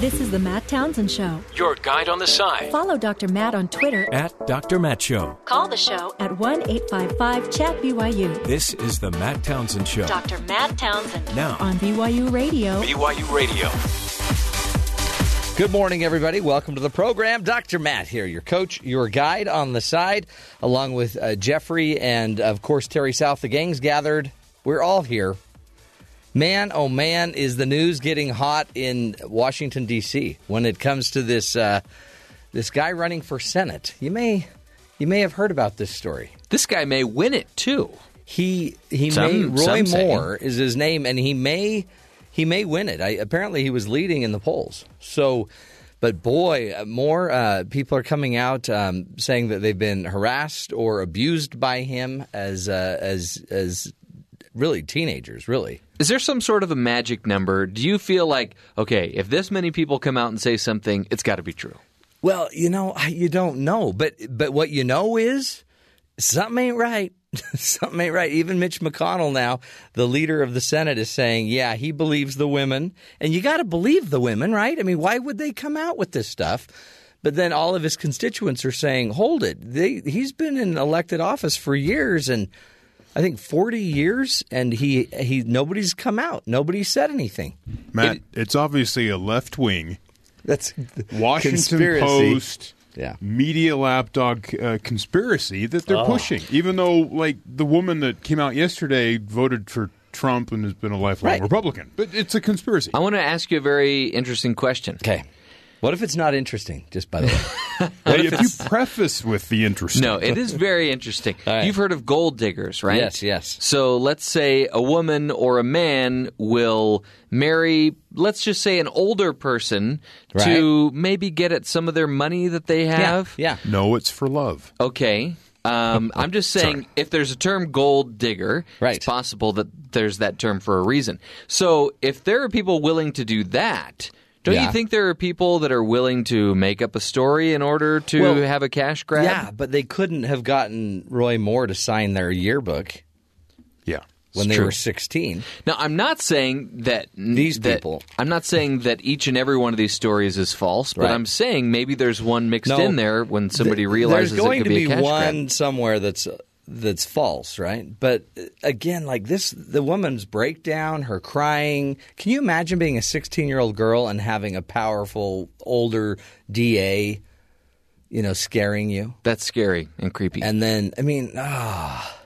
This is the Matt Townsend Show. Your guide on the side. Follow Dr. Matt on Twitter. At Dr. Matt Show. Call the show at 1 855 Chat BYU. This is the Matt Townsend Show. Dr. Matt Townsend. Now. On BYU Radio. BYU Radio. Good morning, everybody. Welcome to the program. Dr. Matt here, your coach, your guide on the side, along with uh, Jeffrey and, of course, Terry South. The gang's gathered. We're all here. Man, oh man, is the news getting hot in Washington D.C. when it comes to this uh, this guy running for Senate. You may you may have heard about this story. This guy may win it too. He he Some- may Roy some say. Moore is his name, and he may he may win it. I, apparently, he was leading in the polls. So, but boy, uh, more uh, people are coming out um, saying that they've been harassed or abused by him as uh, as as really teenagers. Really, Is there some sort of a magic number? Do you feel like, okay, if this many people come out and say something, it's got to be true? Well, you know, you don't know, but but what you know is something ain't right. something ain't right. Even Mitch McConnell now, the leader of the Senate, is saying, yeah, he believes the women, and you got to believe the women, right? I mean, why would they come out with this stuff? But then all of his constituents are saying, hold it. They, he's been in elected office for years, and I think forty years, and he he nobody's come out. Nobody said anything. Matt, it's obviously a left wing That's Washington conspiracy. Post Yeah. media lapdog uh, conspiracy that they're pushing. Even though, like, the woman that came out yesterday voted for Trump and has been a lifelong Right. Republican, but it's a conspiracy. I want to ask you a very interesting question. Okay. What if it's not interesting? Just by the way. Hey, if you preface with the interesting, No, it is very interesting. All right. You've heard of gold diggers, right? Yes, yes. So let's say a woman or a man will marry, let's just say, an older person to maybe get at some of their money that they have. Yeah. no, it's for love. Okay. Um, I'm just saying, Sorry. if there's a term gold digger, Right. it's possible that there's that term for a reason. So if there are people willing to do that, don't Yeah. you think there are people that are willing to make up a story in order to Well, have a cash grab? Yeah, but they couldn't have gotten Roy Moore to sign their yearbook Yeah. when It's they true. were 16. Now, I'm not saying that These that- people. I'm not saying that each and every one of these stories is false, but Right. I'm saying maybe there's one mixed No, in there when somebody Th- realizes There's going it could to be, be, a cash one grab. somewhere that's that's false, right? But uh, again, like this, the woman's breakdown, her crying. Can you imagine being a 16 year old girl and having a powerful older DA, you know, scaring you? That's scary and creepy. And then, I mean, ah,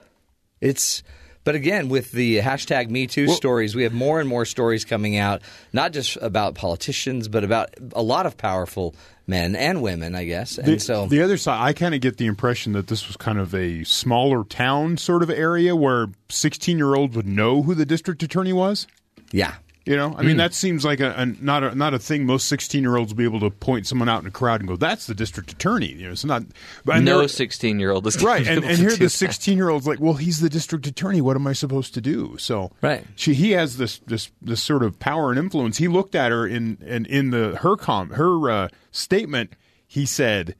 it's. But again, with the hashtag Me Too stories, we have more and more stories coming out, not just about politicians, but about a lot of powerful men and women, I guess. And The, so, the other side, I kind of get the impression that this was kind of a smaller town sort of area where 16 year olds would know who the district attorney was. yeah, You know, I mean, that seems like a, a not a not a thing most 16 year olds will be able to point someone out in a crowd and go, "That's the district attorney." You know, it's not. But and no 16 year old is Right, and, and here the 16 year old's like, well, he's the district attorney. What am I supposed to do? So, Right. she he has this this this sort of power and influence. He looked at her in and in the her com her uh, statement. He said,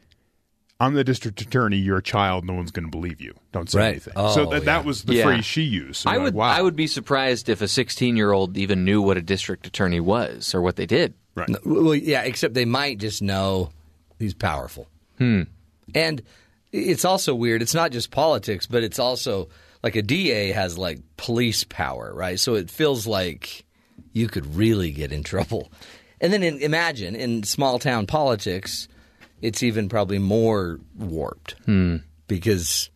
"I'm the district attorney. You're a child. No one's going to believe you. Don't say Right. anything." Oh, so that, yeah. that was the Yeah. phrase she used. So I would like, wow. I would be surprised if a 16 year old even knew what a district attorney was or what they did. right. No, Well, yeah, except they might just know he's powerful. Hmm. And it's also weird. It's not just politics, but it's also like a DA has like police power, right? So it feels like you could really get in trouble. And then in, imagine in small town politics, it's even probably more warped hmm. because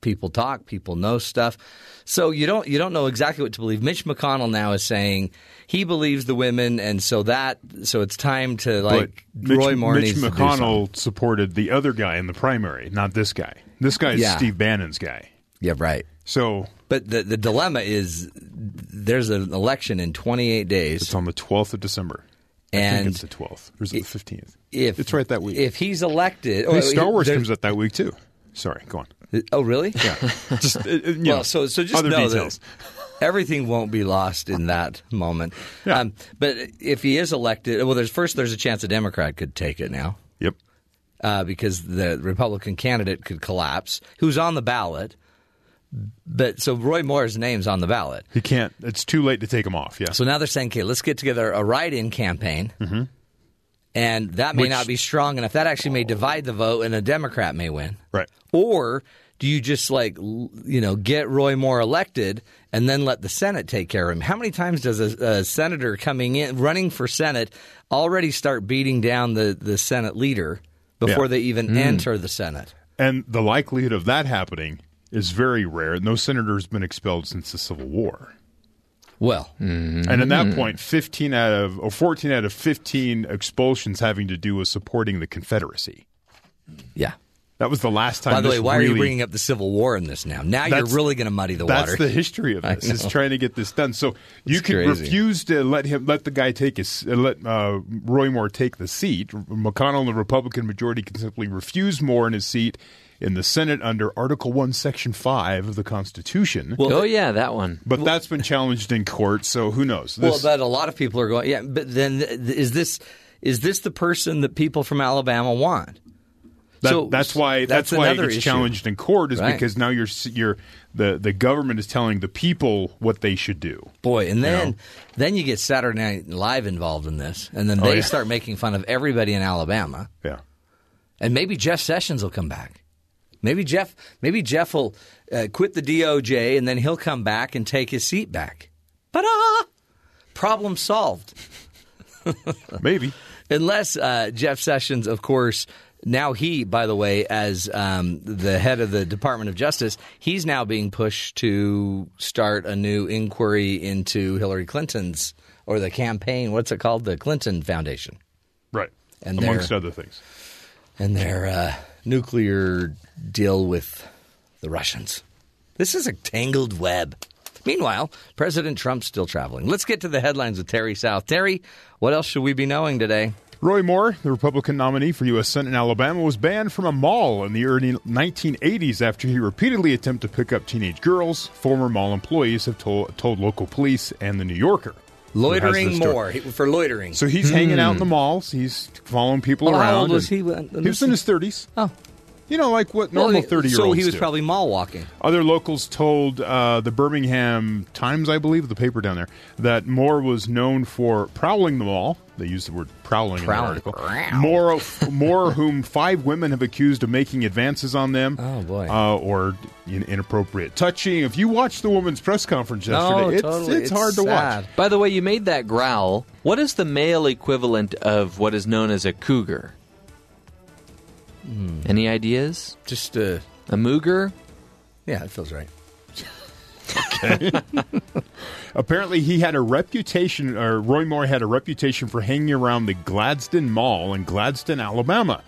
people talk, people know stuff. So you don't you don't know exactly what to believe. Mitch McConnell now is saying he believes the women, and so that so it's time to like but Mitch, Roy Moore Mitch needs to do McConnell supported the other guy in the primary, not this guy. This guy is Yeah. Steve Bannon's guy. Yeah, right. So But the the dilemma is there's an election in 28 days, it's on the 12th of December. I think it's the 12th. Or is it the 15th? If it's right that week. if he's elected, oh, Star Wars comes out that week too. Sorry, go on. Oh, really? Yeah, just uh, you well, so so just other know details. that everything won't be lost in that moment. Yeah. Um, but if he is elected, well, there's first there's a chance a Democrat could take it now. Yep. uh, because the Republican candidate could collapse, who's on the ballot. But so Roy Moore's name's on the ballot. He can't. It's too late to take him off. Yeah. So now they're saying, okay, let's get together a write-in campaign, and that may Which- not be strong enough. That actually may divide the vote, and a Democrat may win. Right. Or do you just like you know get Roy Moore elected and then let the Senate take care of him? How many times does a, a senator coming in running for Senate already start beating down the the Senate leader before Yeah. they even hmm. enter the Senate? And the likelihood of that happening is very rare. No senator has been expelled since the Civil War. Well, And at that point, 15 out of or 14 out of 15 expulsions having to do with supporting the Confederacy. yeah. That was the last time. By the way, why are you bringing up the Civil War in this now? Now you're really going to muddy the That's water. That's the history of this. Is trying to get this done. So you can refuse to let him let the guy take his uh, let uh, Roy Moore take the seat. McConnell and the Republican majority can simply refuse Moore in his seat in the Senate under Article One, Section Five of the Constitution. oh yeah, that one. but that's been challenged in court. So who knows? Well, This- but a lot of people are going. Yeah, but then is this is this the person that people from Alabama want? That, So that's why that's, why it gets challenged in court is Right. because now you're you're the the government is telling the people what they should do. Boy, and then know? then you get Saturday Night Live involved in this, and then Oh, they yeah. start making fun of everybody in Alabama, Yeah. and maybe Jeff Sessions will come back. Maybe Jeff maybe Jeff will uh, quit the DOJ, and then he'll come back and take his seat back. Ta-da! Problem solved. Maybe. Unless uh, Jeff Sessions, of course, now he, by the way, as um, the head of the Department of Justice, he's now being pushed to start a new inquiry into Hillary Clinton's or the campaign. What's it called? The Clinton Foundation Right. And amongst they're- other things. and their uh, nuclear deal with the Russians. This is a tangled web. Meanwhile, President Trump's still traveling. Let's get to the headlines with Terry South. Terry, what else should we be knowing today? Roy Moore, the Republican nominee for U.S. Senate in Alabama, was banned from a mall in the early 1980s after he repeatedly attempted to pick up teenage girls. Former mall employees have told, told local police and the New Yorker. Who has Loitering more for loitering. So he's hanging out in the malls. He's following people Well, around. how old was he when- He was in his 30s. Oh. You know, like what normal Well, 30 year So he was do. probably mall walking. Other locals told uh, the Birmingham Times, I believe, the paper down there, that Moore was known for prowling the mall. They use the word prowling, Prowling. in the article. Moore, Moore, whom five women have accused of making advances on them. Oh, boy. Uh, or in, inappropriate touching. If you watched the woman's press conference yesterday, No, it's, totally. it's hard to watch. By the way, you made that growl. What is the male equivalent of what is known as a cougar? Any ideas? Just uh, A mooger? yeah, it feels right. Apparently, he had a reputation, or Roy Moore had a reputation for hanging around the Gadsden Mall in Gadsden, Alabama,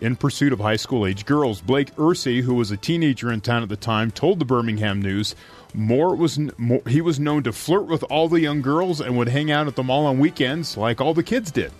in pursuit of high school age girls. Blake Usry, who was a teenager in town at the time, told the Birmingham News Moore was Moore, he was known to flirt with all the young girls and would hang out at the mall on weekends like all the kids did.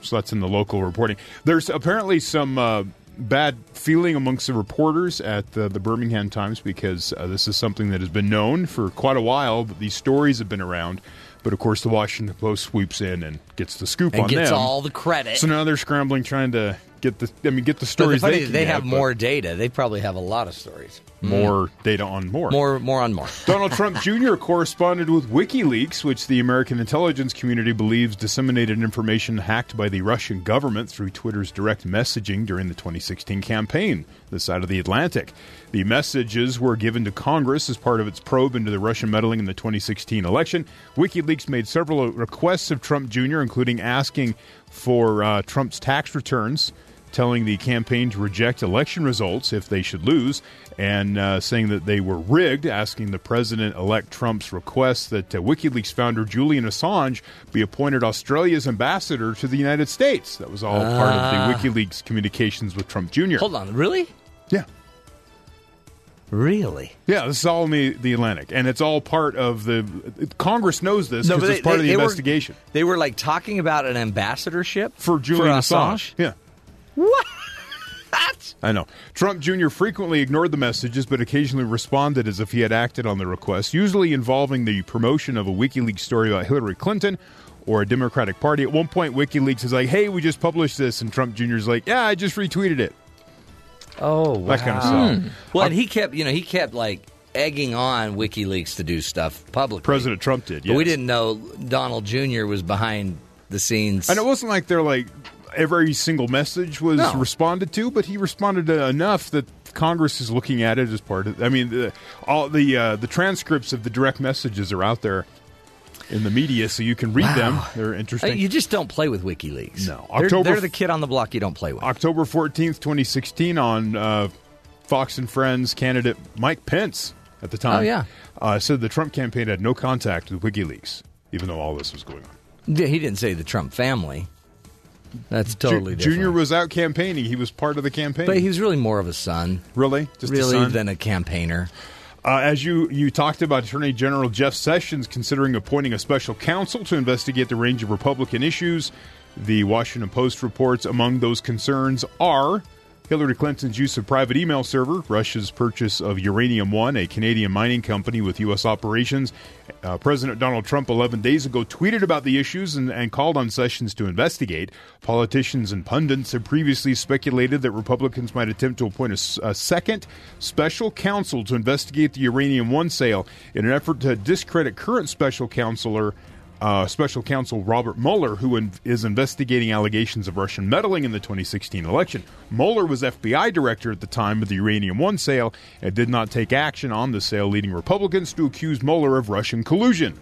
So that's in the local reporting. There's apparently some uh, bad feeling amongst the reporters at the, the Birmingham Times because uh, this is something that has been known for quite a while. But these stories have been around. But of course, the Washington Post sweeps in and gets the scoop And on gets them. all the credit. so now they're scrambling, trying to get the. I mean, get the the stories funny they they have more data. They probably have a lot of stories. More data on more. More, more on more. Donald Trump Jr. corresponded with WikiLeaks, which the American intelligence community believes disseminated information hacked by the Russian government through Twitter's direct messaging during the 2016 campaign, this side of the Atlantic. The messages were given to Congress as part of its probe into the Russian meddling in the 2016 election. WikiLeaks made several requests of Trump Jr., including asking for uh, Trump's tax returns telling the campaign to reject election results if they should lose, and uh, saying that they were rigged, asking the president elect Trump's request that uh, WikiLeaks founder Julian Assange be appointed Australia's ambassador to the United States. That was all part of the WikiLeaks communications with Trump Jr. Hold on, really? Yeah. Really? Yeah, this is all in the, the Atlantic, and it's all part of the. Congress knows this because but it's part of the they were- investigation they were like talking about an ambassadorship for Julian Assange. Assange. Yeah. What? I know. Trump Jr. frequently ignored the messages, but occasionally responded as if he had acted on the request, usually involving the promotion of a WikiLeaks story about Hillary Clinton or a Democratic Party. At one point, WikiLeaks is like, hey, we just published this, and Trump Jr. is like, yeah, I just retweeted it. Oh, wow. That kind of stuff. Well, and he kept, you know, he kept like egging on WikiLeaks to do stuff publicly. President Trump did, But we didn't know Donald Jr. was behind the scenes. And it wasn't like they're like every single message was No. responded to, but he responded enough that Congress is looking at it as part of. I mean, the, all the uh, the transcripts of the direct messages are out there in the media, so you can read them. They're interesting. You just don't play with WikiLeaks. No. They're, October they're the kid on the block you don't play with. October fourteenth, twenty sixteen, on uh, Fox and Friends candidate Mike Pence at the time. Oh, yeah. uh, said the Trump campaign had no contact with WikiLeaks, even though all this was going on. Yeah, he didn't say the Trump family. That's Ju- totally different. Junior was out campaigning; he was part of the campaign. but he was really more of a son, really just a really, son? than a campaigner. Uh, as you, you talked about Attorney General Jeff Sessions considering appointing a special counsel to investigate the range of Republican issues, the Washington Post reports among those concerns are Hillary Clinton's use of private email server, Russia's purchase of Uranium One, a Canadian mining company with U.S. operations. Uh, President Donald Trump 11 days ago tweeted about the issues and, and called on Sessions to investigate. Politicians and pundits have previously speculated that Republicans might attempt to appoint a second special counsel to investigate the Uranium One sale in an effort to discredit current special counselor uh, special counsel Robert Mueller, who in, is investigating allegations of Russian meddling in the 2016 election. Mueller was FBI director at the time of the Uranium One sale and did not take action on the sale, leading Republicans to accuse Mueller of Russian collusion.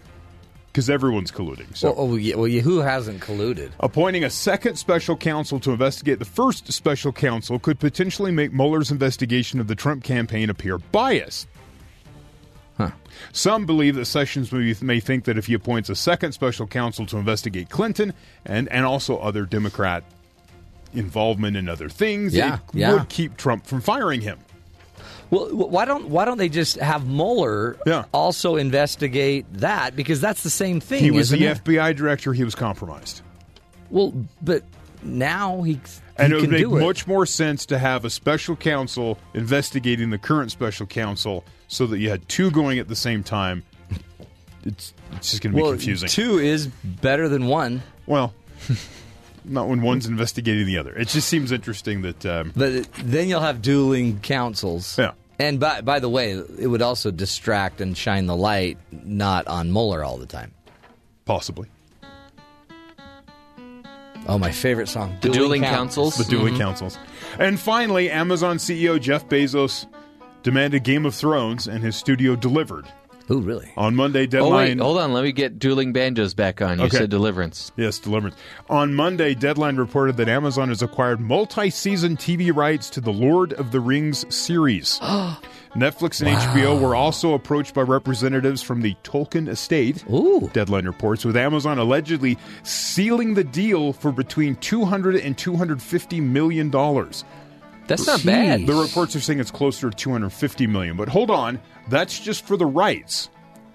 Because everyone's colluding. So. Well, oh, yeah, well, yeah, who hasn't colluded? Appointing a second special counsel to investigate the first special counsel could potentially make Mueller's investigation of the Trump campaign appear biased. Some believe that Sessions may, may think that if he appoints a second special counsel to investigate Clinton and, and also other Democrat involvement in other things, Yeah, it yeah. would keep Trump from firing him. Well, why don't why don't they just have Mueller Yeah. also investigate that because that's the same thing. He was the it? FBI director. He was compromised. Well, but now he, he And it would make it. much more sense to have a special counsel investigating the current special counsel so that you had two going at the same time. It's, it's just going to be well, confusing. two is better than one, well, not when one's investigating the other. It just seems interesting that. Um, but then you'll have dueling counsels. Yeah. And by by the way, it would also distract and shine the light not on Mueller all the time. Possibly. Oh, my favorite song, The dueling counsels. The dueling mm-hmm. counsels. And finally, Amazon CEO Jeff Bezos demanded Game of Thrones, and his studio delivered. Ooh, really? On Monday, Oh deadline. wait, hold on. Let me get dueling banjos back on. You Okay. said deliverance. Yes, Deliverance. On Monday, Deadline reported that Amazon has acquired multi season TV rights to the Lord of the Rings series. Netflix and HBO were also approached by representatives from the Tolkien estate. Ooh. Deadline reports, with Amazon allegedly sealing the deal for between 200 and 250 million dollars. That's not Jeez. bad. The reports are saying it's closer to 250 million. But hold on, that's just for the rights.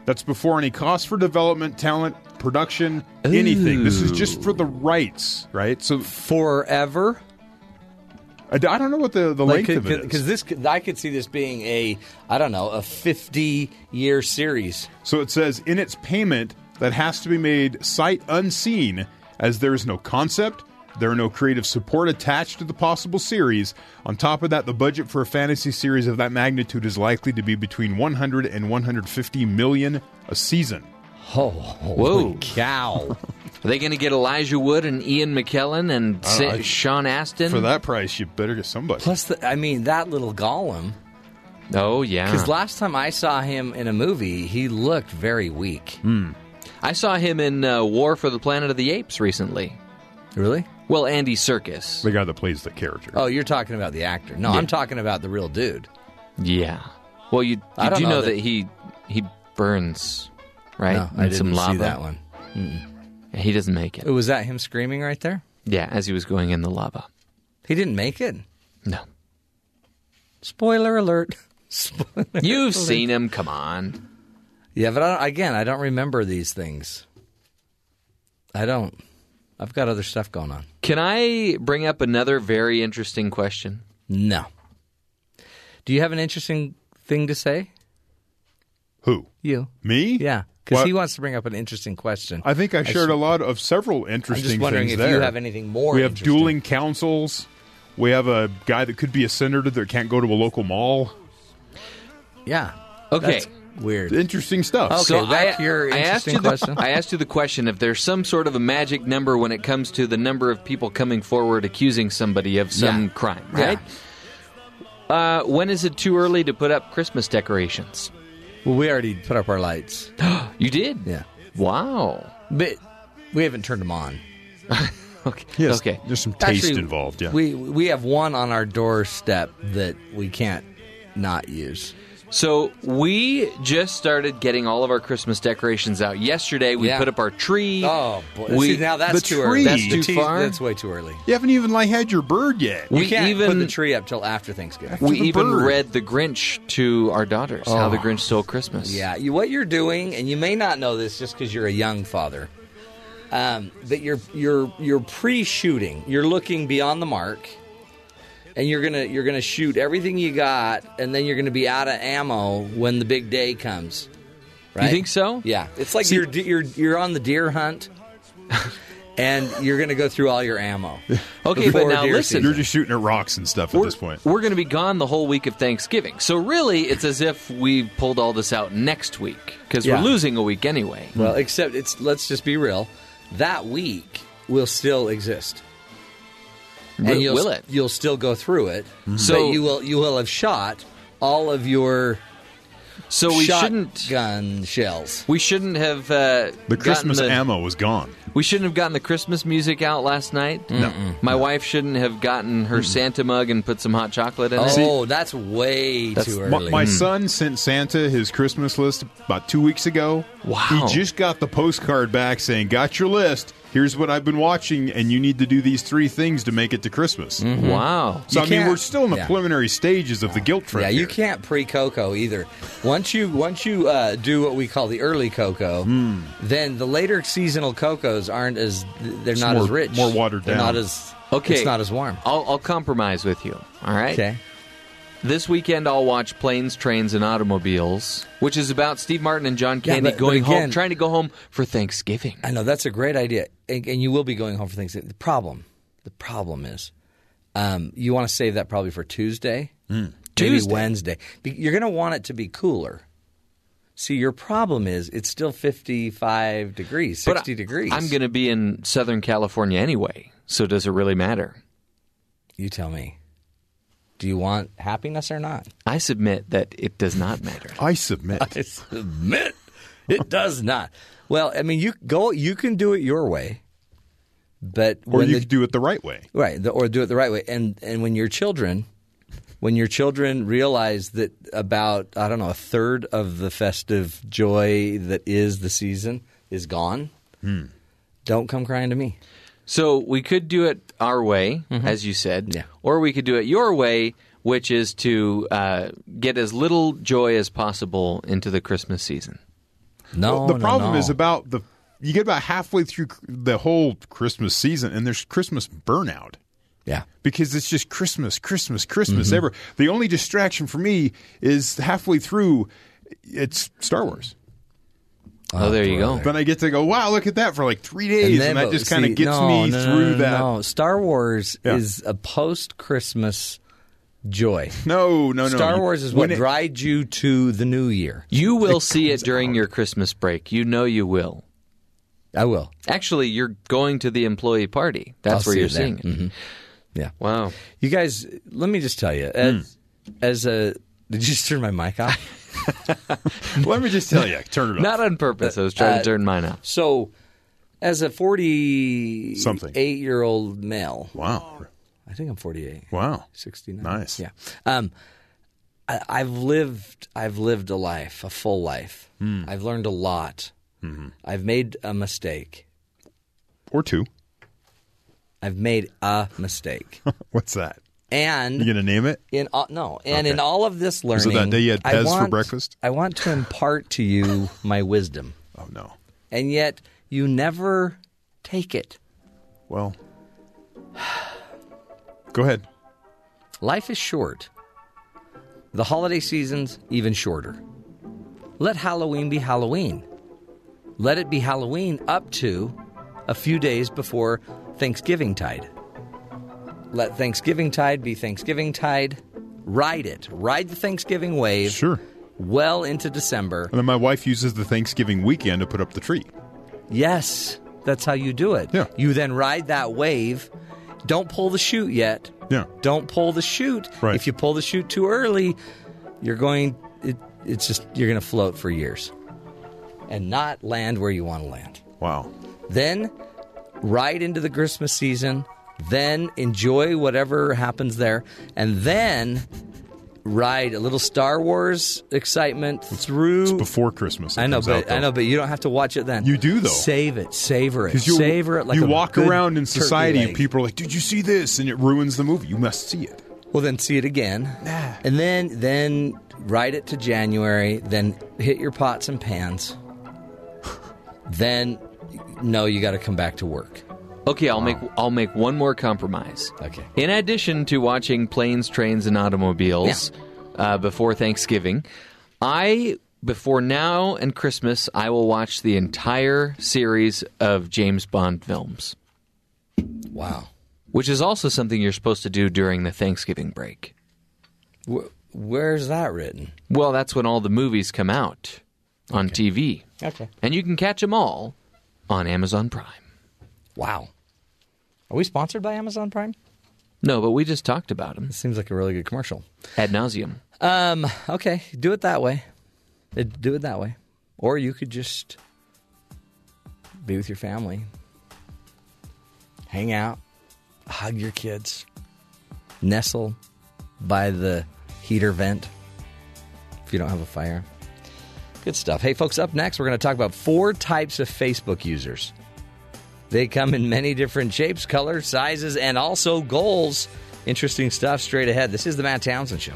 That's before any cost for development, talent, production, anything. This is just for the rights, right? So Forever? I, I don't know what the, the length of it is. Because this, could- I could see this being a, I don't know, a fifty-year series. So it says in its payment that has to be made sight unseen, as there is no concept, there are no creative support attached to the possible series. On top of that, the budget for a fantasy series of that magnitude is likely to be between 100 and 150 million a season. Oh, Whoa. holy cow! Are they going to get Elijah Wood and Ian McKellen and Sa- I- Sean Astin? For that price, you better get somebody. Plus, the, I mean, that little Gollum. Oh yeah. Because last time I saw him in a movie, he looked very weak. I saw him in uh, War for the Planet of the Apes recently. Really? Well, Andy Serkis. the guy that plays the character. Oh, you're talking about the actor. No, Yeah. I'm talking about the real dude. Yeah. Well, you, you don't do know know that- that, he he burns, right? No, In I didn't some lava. see that one. He doesn't make it. Was that him screaming right there? Yeah, as he was going in the lava. He didn't make it. No. Spoiler alert. Spoiler You've alert. seen him. Come on. Yeah, but I don't, again, I don't remember these things. I don't. I've got other stuff going on. Can I bring up another very interesting question? No. Do you have an interesting thing to say? Who? You? Me? Yeah, because he wants to bring up an interesting question. I think I shared s- a lot of several interesting I'm interesting just wondering things if there. you have anything more. we have dueling counsels. We have a guy that could be a senator that can't go to a local mall. Yeah. Okay. That's- Weird. Interesting stuff. Okay, So back I, to your I asked interesting you the, question. I asked you the question if there's some sort of a magic number when it comes to the number of people coming forward accusing somebody of some Yeah. crime, Yeah. right? Uh, when is it too early to put up Christmas decorations? Well, we already put up our lights. You did? Yeah. Wow. But we haven't turned them on. Okay. Yes, Okay. There's some taste Actually, involved. Yeah. We we have one on our doorstep that we can't not use. So we just started getting all of our Christmas decorations out yesterday. We Yeah. put up our tree. Oh boy! We- See, now that's the too tree. early. That's The too tea- far? That's way too early. you haven't even like had your bird yet. You We can't even- put the tree up till after Thanksgiving. we the even bird. read The Grinch to our daughters. How the Grinch Stole Christmas. Yeah, you, what you're doing, and you may not know this just because you're a young father, um, that you're you're you're pre-shooting. You're looking beyond the mark, and you're gonna you're gonna shoot everything you got, and then you're gonna be out of ammo when the big day comes. Right? You think so? Yeah, it's like you're you're you're on the deer hunt, and you're gonna go through all your ammo. Okay, but now deer listen. You're just shooting at rocks and stuff at we're, this point. we're going to be gone the whole week of Thanksgiving. So really, it's as if we pulled all this out next week because Yeah. we're losing a week anyway. Well, except it's let's just be real. That week will still exist. Will- and you'll, will it? You'll still go through it. So- So you will you will have shot all of your So we shouldn't. shotgun shells. We shouldn't have uh, The gotten Christmas the- ammo was gone. We shouldn't have gotten the Christmas music out last night. No. My wife shouldn't have gotten her Santa mug and put some hot chocolate in it. Oh, that's way That's- too My, early. my son sent Santa his Christmas list about two weeks ago. Wow. He just got the postcard back saying, Got your list. Here's what I've been watching, and you need to do these three things to make it to Christmas. Wow. So, You I mean, we're still in the yeah. preliminary stages of the guilt trip. yeah, you here. can't pre cocoa either. Once you once you uh, do what we call the early cocoa, Hmm. then the later seasonal cocos aren't as they're not more- as rich, more watered They're down. Not as Okay. It's not as warm. I'll, I'll compromise with you. All right. Okay. This weekend, I'll watch Planes, Trains, and Automobiles, which is about Steve Martin and John Yeah, Candy but- but going home, again- trying to go home for Thanksgiving. I know that's a great idea, and, and you will be going home for Thanksgiving. The problem, the problem is, um, you want to save that probably for Tuesday, maybe Tuesday. Wednesday. Be- You're going to want it to be cooler. See, your problem is it's still 55 degrees, But 60 I- degrees. I'm going to be in Southern California anyway, so does it really matter? You tell me. Do you want happiness or not? I submit that it does not matter. I submit. I submit it does not. Well, I mean, you go. You can do it your way, but or you the- could do it the right way. Right, the, or do it the right way. And and when your children, when your children realize that about I don't know a third of the festive joy that is the season is gone, hmm. don't come crying to me. So we could do it our way, as you said, Mm-hmm. Yeah. or we could do it your way, which is to uh, get as little joy as possible into the Christmas season. No, Well, the no, problem no. is about the you get about halfway through the whole Christmas season, and there's Christmas burnout yeah. because it's just Christmas, Christmas, Christmas. Mm-hmm. Ever the only distraction for me is halfway through. It's Star Wars. Oh, there you go. Then I get to go, wow, look at that for like three days, and, then- that just kind of gets no, me no, no, through no, that. No, Star Wars Yeah. is a post Christmas joy. No, no, no. Star Wars is when what it- drives you to the new year. You will see it during your Christmas break. You know you will. I will. Actually, you're going to the employee party. That's I'll where see you're it seeing it. Mhm. Yeah. Wow. You guys, let me just tell you, as, as a, did you just turn my mic off? Let me just tell you, turn it off. Not on purpose. I was trying Uh, to turn mine off. So, as a 48 Something. eight year old male, wow, I think I'm 48. wow. 69. Nice. Yeah. Um, I, I've lived. I've lived a life, a full life. Hmm. I've learned a lot. Mm-hmm. I've made a mistake. Or two. I've made a mistake, What's that? And You gonna name it? in all, no, and Okay. in all of this learning, so that day you had Pez for breakfast? I want to impart to you my wisdom, Oh no. and yet you never take it. Well, go ahead. Life is short. The holiday season's even shorter. Let Halloween be Halloween. Let it be Halloween up to a few days before Thanksgiving tide. Let Thanksgiving tide be Thanksgiving tide. Ride it. Ride the Thanksgiving wave. Sure. well into December. And then my wife uses the Thanksgiving weekend to put up the tree. Yes, that's how you do it. Yeah. You then ride that wave. Don't pull the chute yet. Yeah. Don't pull the chute. Right. If you pull the chute too early, you're going. It, it's just you're going to float for years, and not land where you want to land. Wow. Then, right into the Christmas season. Then enjoy whatever happens there, and then ride a little Star Wars excitement through It's Before Christmas. I know, but out. I know, but you don't have to watch it then. You do, though. Save it, savor it, Because you savor it like you walk around in society and people are like, "Did you see this?" and it ruins the movie. You must see it. Well, then see it again, and then then ride it to January. Then hit your pots and pans. then, no, you got to come back to work. Okay, I'll make I'll make one more compromise. Okay. In addition to watching planes, trains, and automobiles uh, before Thanksgiving, I before now and Christmas I will watch the entire series of James Bond films, Wow. which is also something you're supposed to do during the Thanksgiving break. Wh- where's that written? Well, that's when all the movies come out on TV, Okay. and you can catch them all on Amazon Prime. Wow. Are we sponsored by Amazon Prime? No, but we just talked about them It seems like a really good commercial. ad nauseum. Um. Okay. Do it that way. Uh, Do it that way, or you could just be with your family, hang out, hug your kids, nestle by the heater vent if you don't have a fire. Good stuff. Hey, folks. Up next, we're going to talk about four types of Facebook users. They come in many different shapes, colors, sizes, and also goals. Interesting stuff straight ahead. This is the Matt Townsend Show.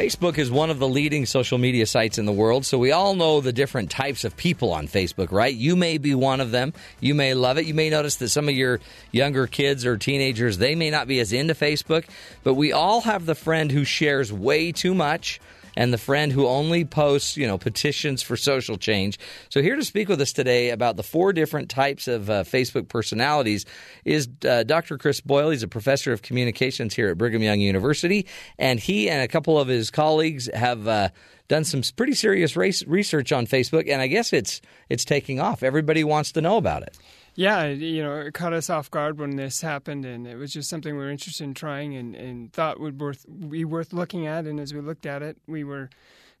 Facebook is one of the leading social media sites in the world, so we all know the different types of people on Facebook, right? You may be one of them. You may love it. You may notice that some of your younger kids or teenagers, they may not be as into Facebook, but we all have the friend who shares way too much and the friend who only posts, you know, petitions for social change. So here to speak with us today about the four different types of uh, Facebook personalities is uh, Dr. Kris Boyle. He's a professor of communications here at Brigham Young University, and he and a couple of his colleagues have uh, done some pretty serious research on Facebook, and I guess it's it's taking off. Everybody wants to know about it. Yeah, you know, it caught us off guard when this happened, and it was just something we were interested in trying and, and thought would worth be worth looking at. And as we looked at it, we were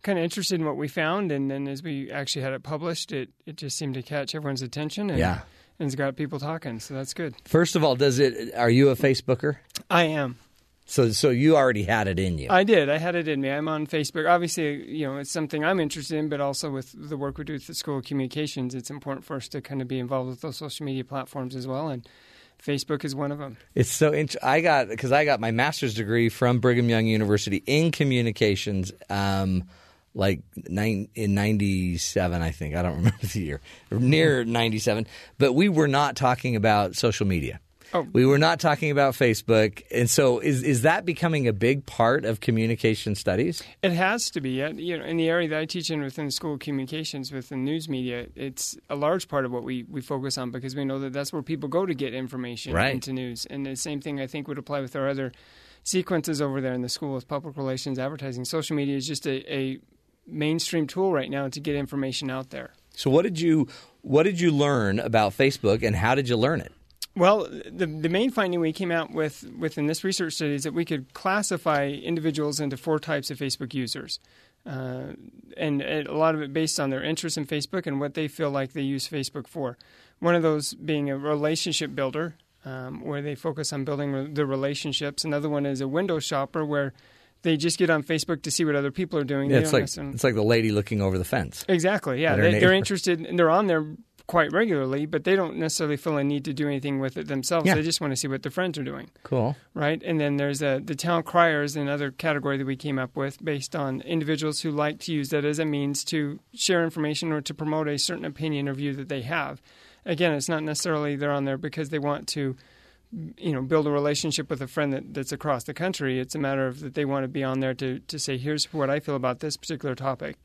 kind of interested in what we found, and then as we actually had it published, it it just seemed to catch everyone's attention. And, Yeah. and it's got people talking, so that's good. First of all, does it? Are you a Facebooker? I am. So so you already had it in you. I did. I had it in me. I'm on Facebook. Obviously, you know, it's something I'm interested in, but also with the work we do with the School of Communications, it's important for us to kind of be involved with those social media platforms as well. And Facebook is one of them. It's so int- I got because I got my master's degree from Brigham Young University in communications, um, like nine, in '97, I think. I don't remember the year, near '97. But we were not talking about social media. Oh. We were not talking about Facebook, and so is is that becoming a big part of communication studies? It has to be. You know, in the area that I teach in within the School of Communications, within news media, it's a large part of what we, we focus on because we know that that's where people go to get information Right. into news. And the same thing I think would apply with our other sequences over there in the School of Public Relations Advertising. Social media is just a, a mainstream tool right now to get information out there. So what did you what did you learn about Facebook, and how did you learn it? Well, the the main finding we came out with within this research study is that we could classify individuals into four types of Facebook users, uh, and a lot of it based on their interest in Facebook and what they feel like they use Facebook for. One of those being a relationship builder, um, where they focus on building re- the relationships. Another one is a window shopper, where they just get on Facebook to see what other people are doing. They it's like it's like the lady looking over the fence. Exactly. Yeah, they, they're interested. And they're on there quite regularly, but they don't necessarily feel a need to do anything with it themselves. Yeah. They just want to see what their friends are doing, Cool. right? And then there's a, the town criers, another category that we came up with based on individuals who like to use that as a means to share information or to promote a certain opinion or view that they have. Again, it's not necessarily they're on there because they want to you know build a relationship with a friend that, that's across the country it's a matter of that they want to be on there to, to say here's what i feel about this particular topic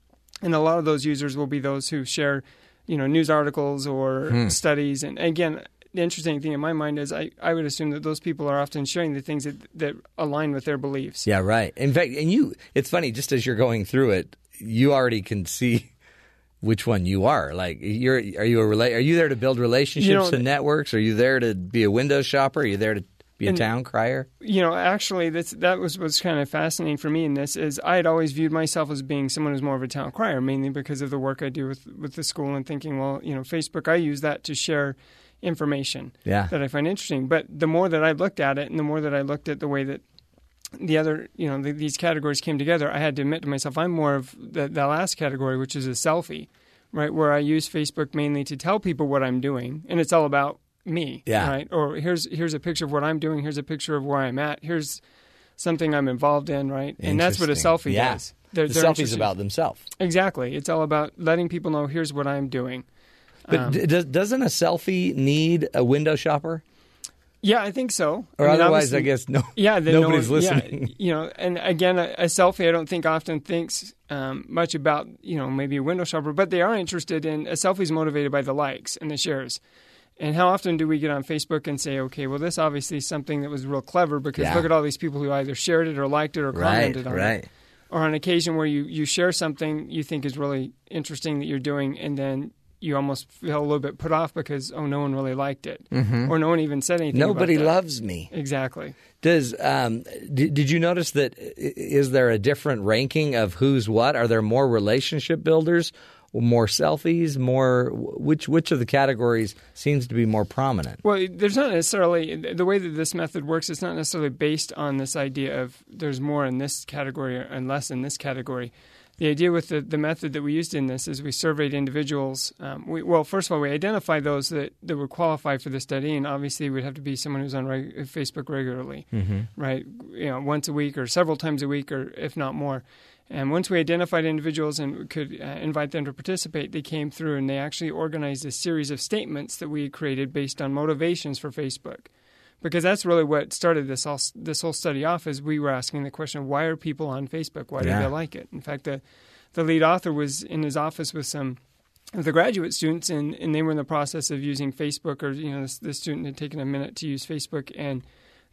and a lot of those users will be those who share, you know, news articles or Hmm. studies. And again, the interesting thing in my mind is I, I would assume that those people are often sharing the things that, that align with their beliefs. Yeah, right. In fact, and you, it's funny, just as you're going through it, you already can see which one you are. Like, you're, are you a rela- Are you there to build relationships You know, and networks? Are you there to be a window shopper? Are you there to be a And- town crier? you know, actually, that's, that was what's kind of fascinating for me in this is I had always viewed myself as being someone who's more of a town crier, mainly because of the work I do with with the school and thinking, well, you know, Facebook, I use that to share information Yeah. that I find interesting. But the more that I looked at it, and the more that I looked at the way that the other, you know, the, these categories came together, I had to admit to myself, I'm more of the, the last category, which is a selfie, right? Where I use Facebook mainly to tell people what I'm doing, and it's all about me, Yeah. right? Or here's here's a picture of what I'm doing. Here's a picture of where I'm at. Here's something I'm involved in, right? And that's what a selfie yeah. does. They're- the they're selfie's interested- about themselves. exactly. It's all about letting people know here's what I'm doing. But Um, d- does, doesn't a selfie need a window shopper? Yeah, I think so. Or I mean, otherwise, I guess no. Yeah, then no nobody's one- yeah, listening. you know, and again, a, a selfie, I don't think often thinks um, much about you know maybe a window shopper, but they are interested in a selfie is motivated by the likes and the shares. And how often do we get on Facebook and say, okay, well, this obviously is something that was real clever because Yeah. look at all these people who either shared it or liked it or Right, commented on it. Or on occasion where you, you share something you think is really interesting that you're doing, and then you almost feel a little bit put off because, oh, no one really liked it. Or no one even said anything. about Nobody loves me. Exactly. Does um, did, did you notice that? Is there a different ranking of who's what? Are there more relationship builders, more selfies, more which which of the categories seems to be more prominent? Well, there's not necessarily the way that this method works. It's not necessarily based on this idea of there's more in this category and less in this category. The idea with the, the method that we used in this is we surveyed individuals. Um, we, well, first of all, we identified those that, that would qualify for the study, and obviously, it would have to be someone who's on reg- Facebook regularly, right? You know, once a week or several times a week, or if not more. And once we identified individuals and could uh, invite them to participate, they came through and they actually organized a series of statements that we had created based on motivations for Facebook. Because that's really what started this all, this whole study off. Is we were asking the question, why are people on Facebook? Why Yeah. do they like it? In fact, the the lead author was in his office with some of the graduate students, and, and they were in the process of using Facebook, or you know, this, this student had taken a minute to use Facebook, and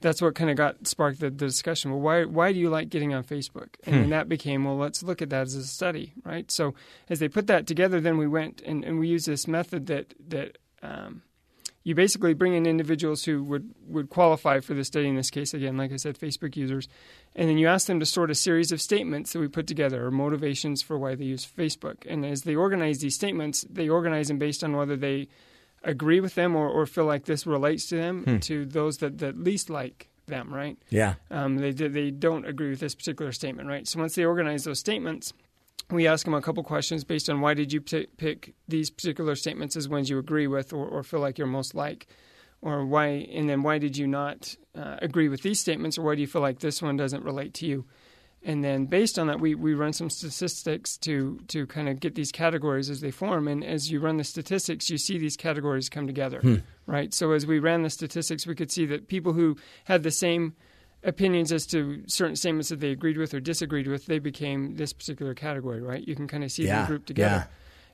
that's what kind of got sparked the, the discussion. Well, why why do you like getting on Facebook? And then that became well, let's look at that as a study, right? So as they put that together, then we went and, and we used this method that that um, you basically bring in individuals who would, would qualify for the study in this case again like i said facebook users and then you ask them to sort a series of statements that we put together or motivations for why they use facebook and as they organize these statements they organize them based on whether they agree with them or, or feel like this relates to them to those that, that least like them right Yeah, um, they they don't agree with this particular statement, right? So once they organize those statements, we ask them a couple questions based on why did you p- pick these particular statements as ones you agree with or, or feel like you're most like, or why, and then why did you not uh, agree with these statements, or why do you feel like this one doesn't relate to you? And then based on that, we, we run some statistics to to kind of get these categories as they form. And as you run the statistics, you see these categories come together, hmm. right? So as we ran the statistics, we could see that people who had the same opinions as to certain statements that they agreed with or disagreed with, they became this particular category, right? You can kind of see Yeah, them grouped together.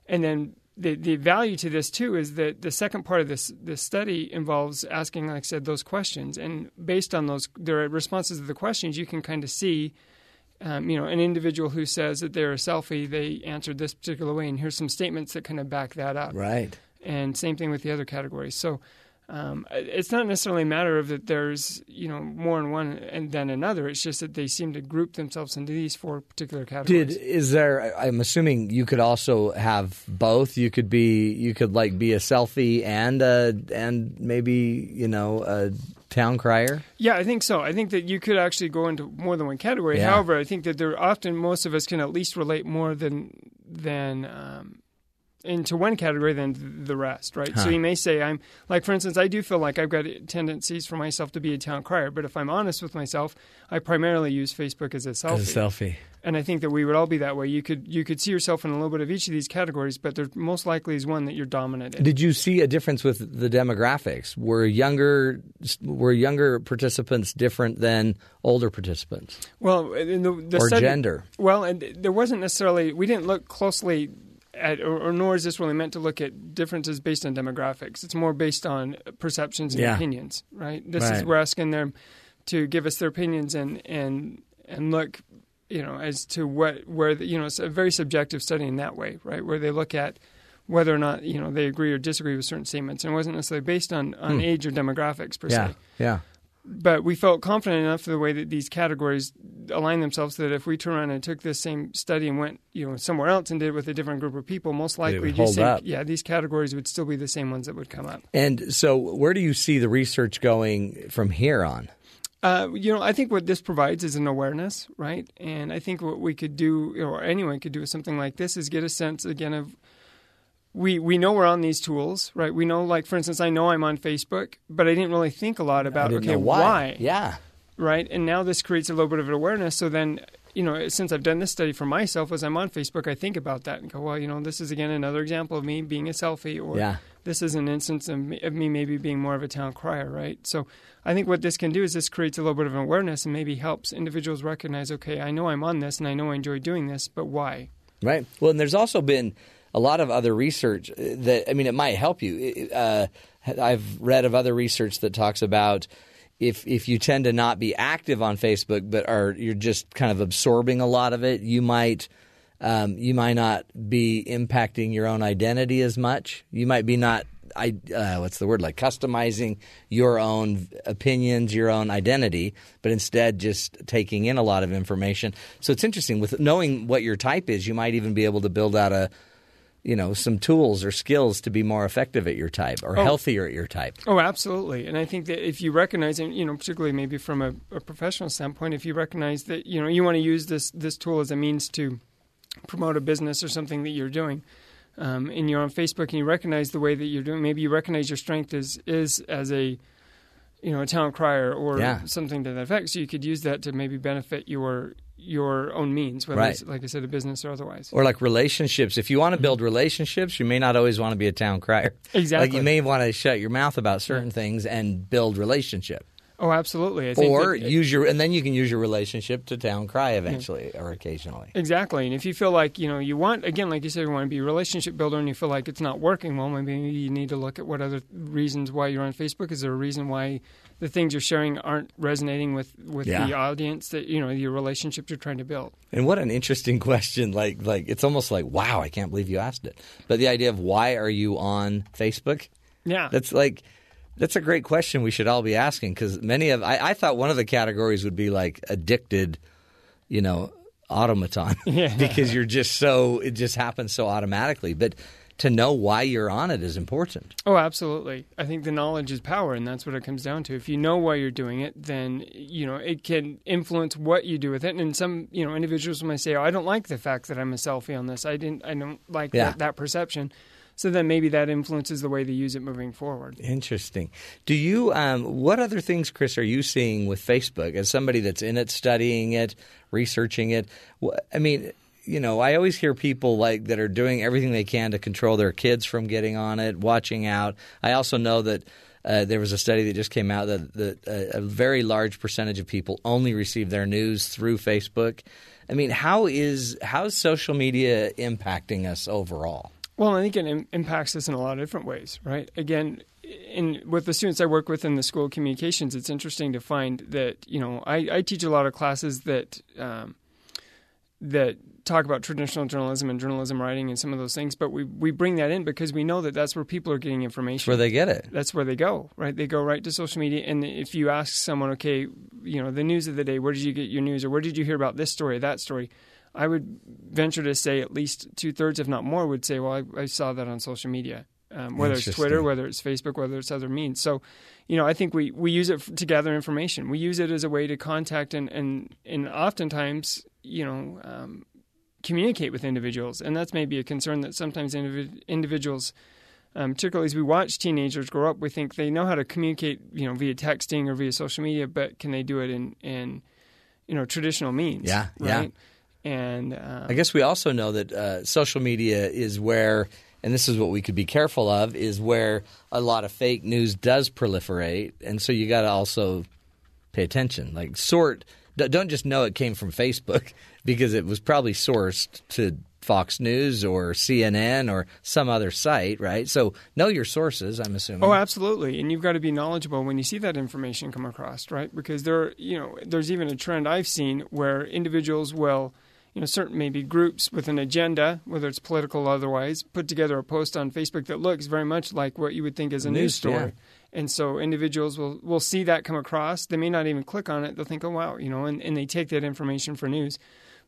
And then the the value to this too is that the second part of this this study involves asking, like I said, those questions, and based on those their responses to the questions, you can kind of see. Um, you know, an individual who says that they're a selfie, they answered this particular way, and here's some statements that kind of back that up right. and same thing with the other categories. So um, it's not necessarily a matter of that there's you know more in one and than another. It's just that they seem to group themselves into these four particular categories. Did is there? I'm assuming you could also have both. You could be you could like be a selfie and uh and maybe you know a town crier. yeah, I think so. I think that you could actually go into more than one category. Yeah. However, I think that there often most of us can at least relate more than than. Um, into one category than the rest, right? So you may say I'm like, for instance, I do feel like I've got tendencies for myself to be a town crier, but if I'm honest with myself, I primarily use Facebook as a selfie. As a selfie. And I think that we would all be that way. You could you could see yourself in a little bit of each of these categories, but there most likely is one that you're dominant in. Did you see a difference with the demographics? Were younger were younger participants different than older participants? Well, uh, in the, the Or study- gender. Well, and there wasn't necessarily. We didn't look closely at, or, or nor is this really meant to look at differences based on demographics. It's more based on perceptions and Yeah. opinions, right? This is we're asking them to give us their opinions and and and look, you know, as to what where the, you know it's a very subjective study in that way, right? Where they look at whether or not you know they agree or disagree with certain statements, and it wasn't necessarily based on on age or demographics per Hmm. Yeah, se yeah. but we felt confident enough for the way that these categories align themselves so that if we turn around and took this same study and went you know somewhere else and did it with a different group of people, most likely would these same, yeah these categories would still be the same ones that would come up. And so, where do you see the research going from here on? Uh, you know, I think what this provides is an awareness, right? And I think what we could do, or anyone could do with something like this, is get a sense again of we we know we're on these tools, right? We know, like for instance, I know I'm on Facebook, but I didn't really think a lot about okay know why. Yeah, right? And now this creates a little bit of an awareness. So then, you know, since I've done this study for myself, as I'm on Facebook, I think about that and go, well, you know, this is again another example of me being a selfie, or Yeah. this is an instance of me, of me maybe being more of a town crier, right? So I think what this can do is this creates a little bit of awareness and maybe helps individuals recognize, okay, I know I'm on this and I know I enjoy doing this, but why? right. Well, and there's also been a lot of other research that I mean, it might help you. Uh, I've read of other research that talks about. If, if you tend to not be active on Facebook, but are you're just kind of absorbing a lot of it, you might um, you might not be impacting your own identity as much. You might be not I uh, what's the word like customizing your own opinions, your own identity, but instead just taking in a lot of information. So it's interesting with knowing what your type is, you might even be able to build out a you know some tools or skills to be more effective at your type or healthier at your type. Oh, absolutely. And I think that if you recognize, and you know, particularly maybe from a, a professional standpoint, if you recognize that you know you want to use this this tool as a means to promote a business or something that you're doing, um, and you're on Facebook and you recognize the way that you're doing, maybe you recognize your strength is is as a you know a town crier or Yeah. something to that effect. So you could use that to maybe benefit your your own means, whether Right. it's like I said, a business or otherwise. Or like relationships. If you want to build relationships, you may not always want to be a town crier. Exactly. Like you may want to shut your mouth about certain things and build relationship. Oh, absolutely. Or that- use your and then you can use your relationship to town cry eventually or occasionally. Exactly. And if you feel like, you know, you want, again, like you said, you want to be a relationship builder and you feel like it's not working, well, maybe you need to look at what other reasons why you're on Facebook. Is there a reason why the things you're sharing aren't resonating with, with Yeah. the audience that, you know, your relationships you're trying to build? And what an interesting question. Like like it's almost like, wow, I can't believe you asked it. But the idea of why are you on Facebook? Yeah. That's like that's a great question we should all be asking because many of I, I thought one of the categories would be like addicted, you know, automaton. Yeah. because you're just so it just happens so automatically. But to know why you're on it is important. Oh, absolutely. I think the knowledge is power, and that's what it comes down to. If you know why you're doing it, then you know it can influence what you do with it. And some, you know, individuals might say, "Oh, I don't like the fact that I'm a selfie on this. I didn't. I don't like Yeah. that, that perception." So then maybe that influences the way they use it moving forward. Interesting. Do you? Um, what other things, Kris, are you seeing with Facebook as somebody that's in it, studying it, researching it? I mean, you know, I always hear people like that are doing everything they can to control their kids from getting on it, watching out. I also know that. Uh, there was a study that just came out that, that uh, a very large percentage of people only receive their news through Facebook. I mean, how is how is social media impacting us overall? Well, I think it Im- impacts us in a lot of different ways, right? Again, in with the students I work with in the School of Communications, it's interesting to find that you know I, I teach a lot of classes that um, that talk about traditional journalism and journalism writing and some of those things, but we we bring that in because we know that that's where people are getting information. Where they get it? that's where they go, right? They go right to social media, and if you ask someone, okay, you know, the news of the day, where did you get your news, or where did you hear about this story, that story? I would venture to say at least two thirds, if not more, would say, "Well, I, I saw that on social media, um, whether it's Twitter, whether it's Facebook, whether it's other means." So, you know, I think we, we use it f- to gather information. We use it as a way to contact and and and oftentimes, you know, um, communicate with individuals, and that's maybe a concern that sometimes individ- individuals um, particularly as we watch teenagers grow up, we think they know how to communicate, you know, via texting or via social media, but can they do it in, in you know, traditional means? Yeah, yeah. And uh, I guess we also know that uh, social media is where, and this is what we could be careful of, is where a lot of fake news does proliferate, and so you got to also pay attention. Like sort, don't just know it came from Facebook because it was probably sourced to Fox News or CNN or some other site, right? So know your sources. I'm assuming. Oh, absolutely. And you've got to be knowledgeable when you see that information come across, right? Because there, you know, there's even a trend I've seen where individuals will, you know, certain maybe groups with an agenda, whether it's political or otherwise, put together a post on Facebook that looks very much like what you would think is a news, News, story. yeah. And so individuals will, will see that come across. They may not even click on it. They'll think, oh, wow, you know, and, and they take that information for news.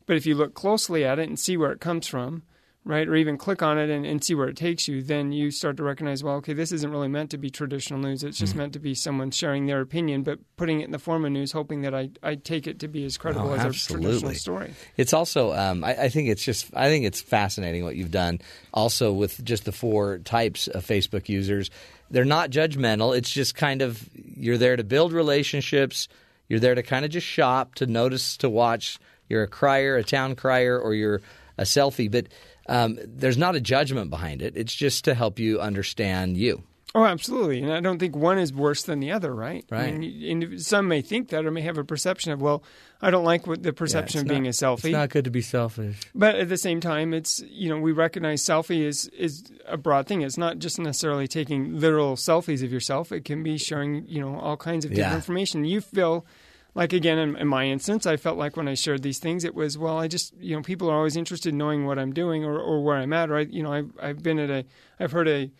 But if you look closely at it and see where it comes from, right, or even click on it and, and see where it takes you, then you start to recognize, well, okay, this isn't really meant to be traditional news. It's just meant to be someone sharing their opinion, but putting it in the form of news, hoping that I, I take it to be as credible Oh, as a traditional story. It's also, um, I, I think it's just, I think it's fascinating what you've done. Also, with just the four types of Facebook users, they're not judgmental. It's just kind of you're there to build relationships. You're there to kind of just shop, to notice, to watch. You're a crier, a town crier, or you're a selfie. But um, there's not a judgment behind it. It's just to help you understand you. Oh, absolutely. And I don't think one is worse than the other, right? I Right. mean, you- some may think that or may have a perception of, well, I don't like what the perception Yeah, of being not- a selfie. It's not good to be selfish. But at the same time, it's you know we recognize selfie is is a broad thing. It's not just necessarily taking literal selfies of yourself. It can be sharing you know all kinds of different Yeah. information. You feel like again in, in my instance, I felt like when I shared these things, it was well, I just you know people are always interested in knowing what I'm doing or, or where I'm at. Or I, you know I've I've been at a I've heard a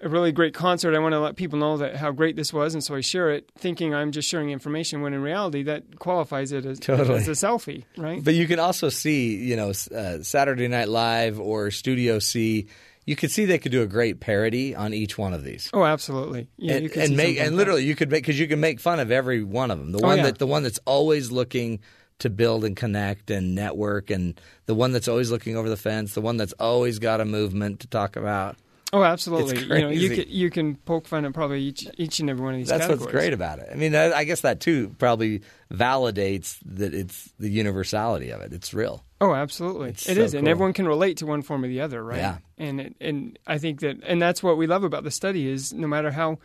a really great concert. I want to let people know that how great this was, and so I share it, thinking I'm just sharing information. When in reality, that qualifies it as, Totally. as a selfie, right? But you can also see, you know, uh, Saturday Night Live or Studio C. You could see they could do a great parody on each one of these. Oh, absolutely. Yeah, and, and make and that. literally you could make because you can make fun of every one of them. The Oh, one yeah. that the one that's always looking to build and connect and network, and the one that's always looking over the fence, the one that's always got a movement to talk about. Oh, absolutely. You know, you can you can poke fun at probably each each and every one of these. That's categories. what's great about it. I mean, I, I guess that too probably validates that it's the universality of it. It's real. Oh, absolutely. It's It so is, and everyone can relate to one form or the other, right? Yeah. And it, and I think that, and that's what we love about the study is no matter how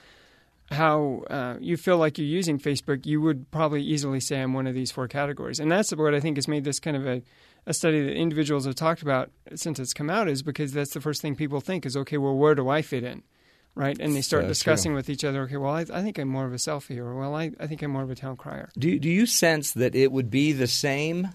how uh, you feel like you're using Facebook, you would probably easily say I'm one of these four categories, and that's what I think has made this kind of a a study that individuals have talked about since it's come out is because that's the first thing people think is okay, well, where do I fit in? Right, and they start So discussing with each other. Okay, well, I, I think I'm more of a selfie, or well, I, I think I'm more of a town crier. Do do you sense that it would be the same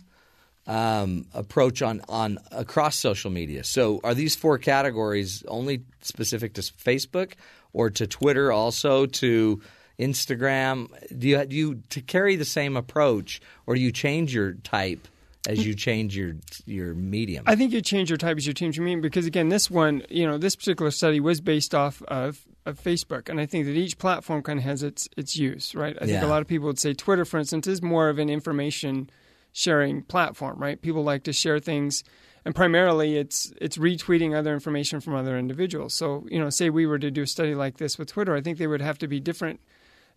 um, approach on on across social media? So are these four categories only specific to Facebook or to Twitter also to Instagram? Do you do you to carry the same approach or do you change your type as you change your your medium? I think you change your type as you change your medium because again, this one, you know, this particular study was based off of, of Facebook, and I think that each platform kind of has its its use, right? I think a lot of people would say Twitter, for instance, is more of an information sharing platform, right? People like to share things, and primarily it's it's retweeting other information from other individuals. So, you know, say we were to do a study like this with Twitter, I think they would have to be different.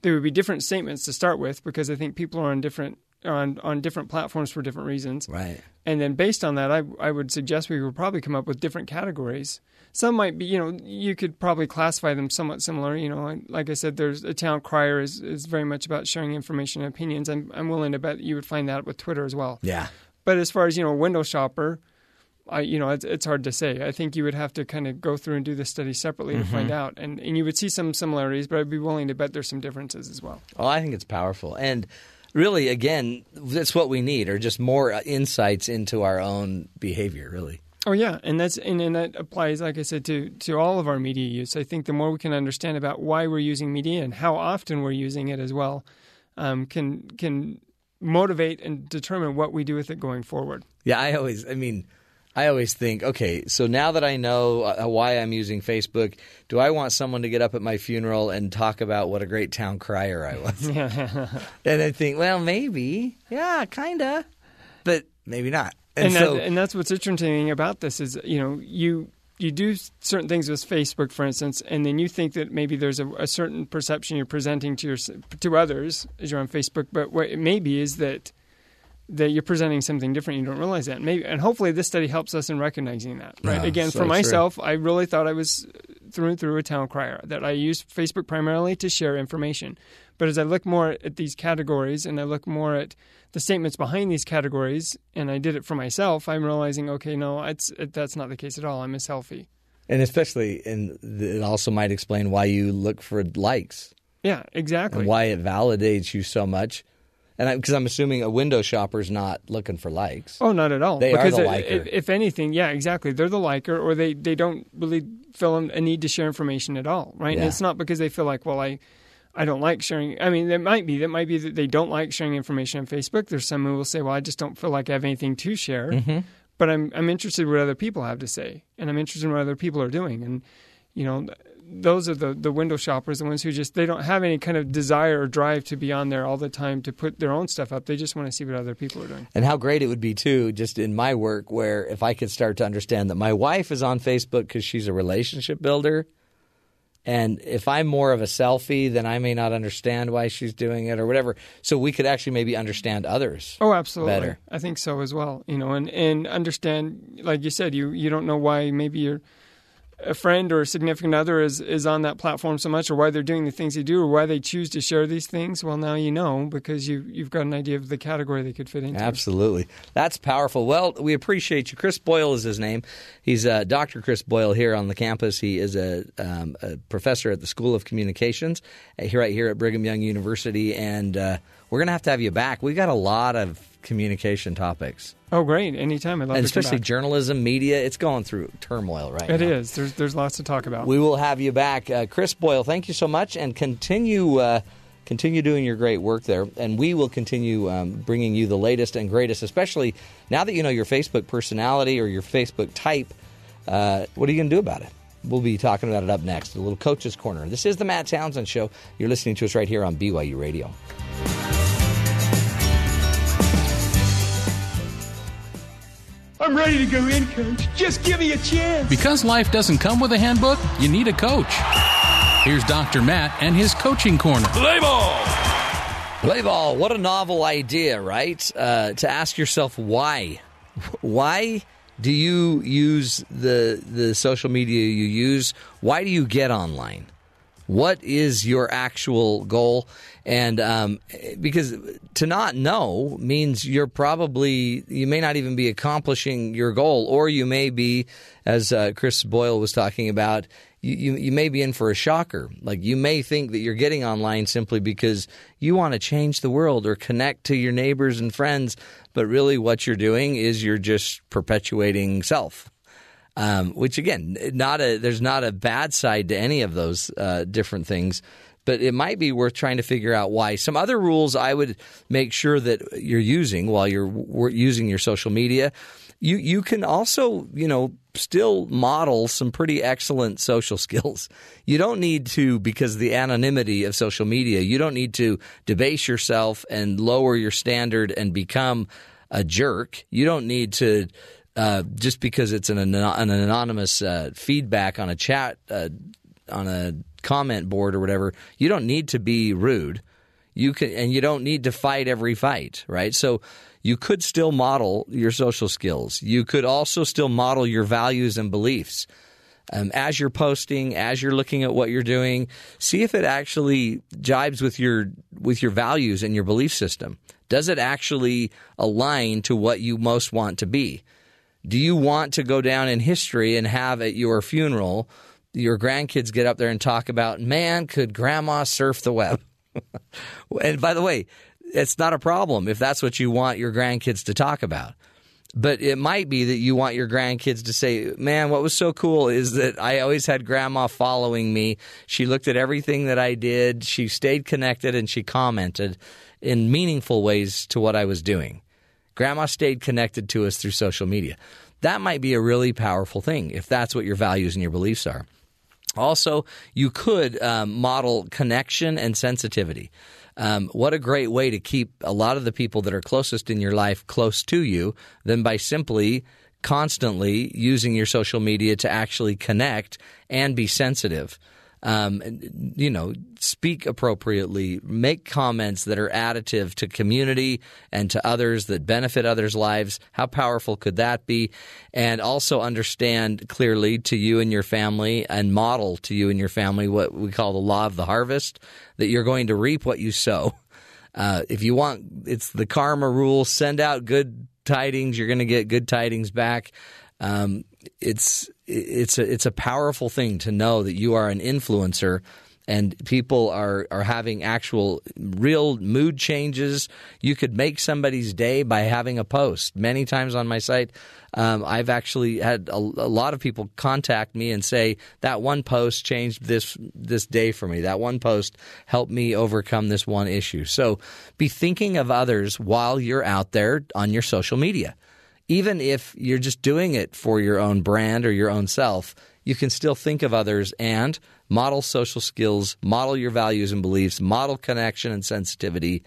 There would be different statements to start with because I think people are on different on on different platforms for different reasons. right. And then based on that, I, I would suggest we would probably come up with different categories. Some might be, you know, you could probably classify them somewhat similar. You know, like- like I said, there's a town crier is, is very much about sharing information and opinions. I'm, I'm willing to bet you would find that with Twitter as well. Yeah. But as far as, you know, a window shopper, I, you know, it's, it's hard to say. I think you would have to kind of go through and do the study separately to find mm-hmm. out. And, and you would see some similarities, but I'd be willing to bet there's some differences as well. Oh, I think it's powerful. And really, again, that's what we need, are just more uh, insights into our own behavior, really. Oh yeah, and that's and, and that applies, like I said, to to all of our media use. I think the more we can understand about why we're using media and how often we're using it as well, um, can can motivate and determine what we do with it going forward. Yeah, I always, I mean, I always think, okay, so now that I know uh, why I'm using Facebook, do I want someone to get up at my funeral and talk about what a great town crier I was? and I think, well, maybe, yeah, kind of, but maybe not. And, And so, that, and that's what's interesting about this is you know you you do certain things with Facebook, for instance, and then you think that maybe there's a, a certain perception you're presenting to your to others as you're on Facebook, but what it may be is that that you're presenting something different. You don't realize that. Maybe, and hopefully, this study helps us in recognizing that. Right. Yeah, Again, so for true. myself, I really thought I was through and through a town crier. That I used Facebook primarily to share information. But as I look more at these categories and I look more at the statements behind these categories, and I did it for myself, I'm realizing, okay, no, it's it, that's not the case at all. I'm a selfie. And especially, and it also might explain why you look for likes Yeah, exactly. and why it validates you so much. And because I'm assuming a window shopper's not looking for likes. Oh, not at all. They are because the it- liker. If, if anything, yeah, exactly. They're the liker, or they, they don't really feel a need to share information at all, right? And it's not because they feel like, well, I, I don't like sharing. I mean, it might be that might be that they don't like sharing information on Facebook. There's some who will say, well, I just don't feel like I have anything to share. Mm-hmm. But I'm I'm interested in what other people have to say, and I'm interested in what other people are doing, and you know. Those are the, the window shoppers, the ones who just they don't have any kind of desire or drive to be on there all the time to put their own stuff up. They just want to see what other people are doing. And how great it would be too, just in my work, where if I could start to understand that my wife is on Facebook because she's a relationship builder, and if I'm more of a selfie, then I may not understand why she's doing it or whatever. So we could actually maybe understand others. Oh, absolutely. better. I think so as well. You know, and, and understand, like you said, you, you don't know why maybe you're a friend or a significant other is, is on that platform so much or why they're doing the things they do or why they choose to share these things. Well, now you know because you, you've got an idea of the category they could fit into. Absolutely. That's powerful. Well, we appreciate you. Kris Boyle is his name. He's uh, Dr. Kris Boyle here on the campus. He is a, um, a professor at the School of Communications uh, here right here at Brigham Young University. And uh, we're going to have to have you back. We've got a lot of communication topics, Oh, great. Anytime. I'd love and especially journalism, media. It's going through turmoil right It now. is. There's, there's lots to talk about. We will have you back, uh, Kris Boyle. Thank you so much, and continue uh, continue doing your great work there. And we will continue um, bringing you the latest and greatest, especially now that you know your Facebook personality or your Facebook type. Uh, what are you going to do about it? We'll be talking about it up next. A little coach's corner. This is the Matt Townsend Show. You're listening to us right here on BYU Radio. I'm ready to go in, coach. Just give me a chance. Because life doesn't come with a handbook, you need a coach. Here's Dr. Matt and his coaching corner. Play ball. Play ball. What a novel idea, right? Uh, to ask yourself why. Why do you use the the social media you use? Why do you get online? What is your actual goal? And um, because to not know means you're probably you may not even be accomplishing your goal, or you may be, as uh, Kris Boyle was talking about, you, you you may be in for a shocker. Like you may think that you're getting online simply because you want to change the world or connect to your neighbors and friends, but really what you're doing is you're just perpetuating self um, which again, not a there's not a bad side to any of those uh, different things, but it might be worth trying to figure out why. Some other rules I would make sure that you're using while you're using your social media. You you can also you know still model some pretty excellent social skills. You don't need to because the anonymity of social media. You don't need to debase yourself and lower your standard and become a jerk. You don't need to uh, just because it's an, an anonymous uh, feedback on a chat uh, on a comment board or whatever, you don't need to be rude. You can, and you don't need to fight every fight, right? So you could still model your social skills. You could also still model your values and beliefs. Um, as you're posting, as you're looking at what you're doing, see if it actually jibes with your with your values and your belief system. Does it actually align to what you most want to be? Do you want to go down in history and have at your funeral your grandkids get up there and talk about, man, could grandma surf the web? and by the way, it's not a problem if that's what you want your grandkids to talk about. But it might be that you want your grandkids to say, man, what was so cool is that I always had grandma following me. She looked at everything that I did, she stayed connected, and she commented in meaningful ways to what I was doing. Grandma stayed connected to us through social media. That might be a really powerful thing if that's what your values and your beliefs are. Also, you could um, model connection and sensitivity. Um, what a great way to keep a lot of the people that are closest in your life close to you than by simply constantly using your social media to actually connect and be sensitive. Um, you know, speak appropriately, make comments that are additive to community and to others that benefit others' lives. How powerful could that be? And also understand clearly to you and your family and model to you and your family what we call the law of the harvest that you're going to reap what you sow. Uh, if you want, it's the karma rule. Send out good tidings. You're going to get good tidings back. Um, it's it's a it's a powerful thing to know that you are an influencer and people are are having actual real mood changes. You could make somebody's day by having a post. Many times on my site, um, I've actually had a, a, lot of people contact me and say that one post changed this this day for me. That one post helped me overcome this one issue. So be thinking of others while you're out there on your social media even if you're just doing it for your own brand or your own self, you can still think of others and model social skills, model your values and beliefs, model connection and sensitivity,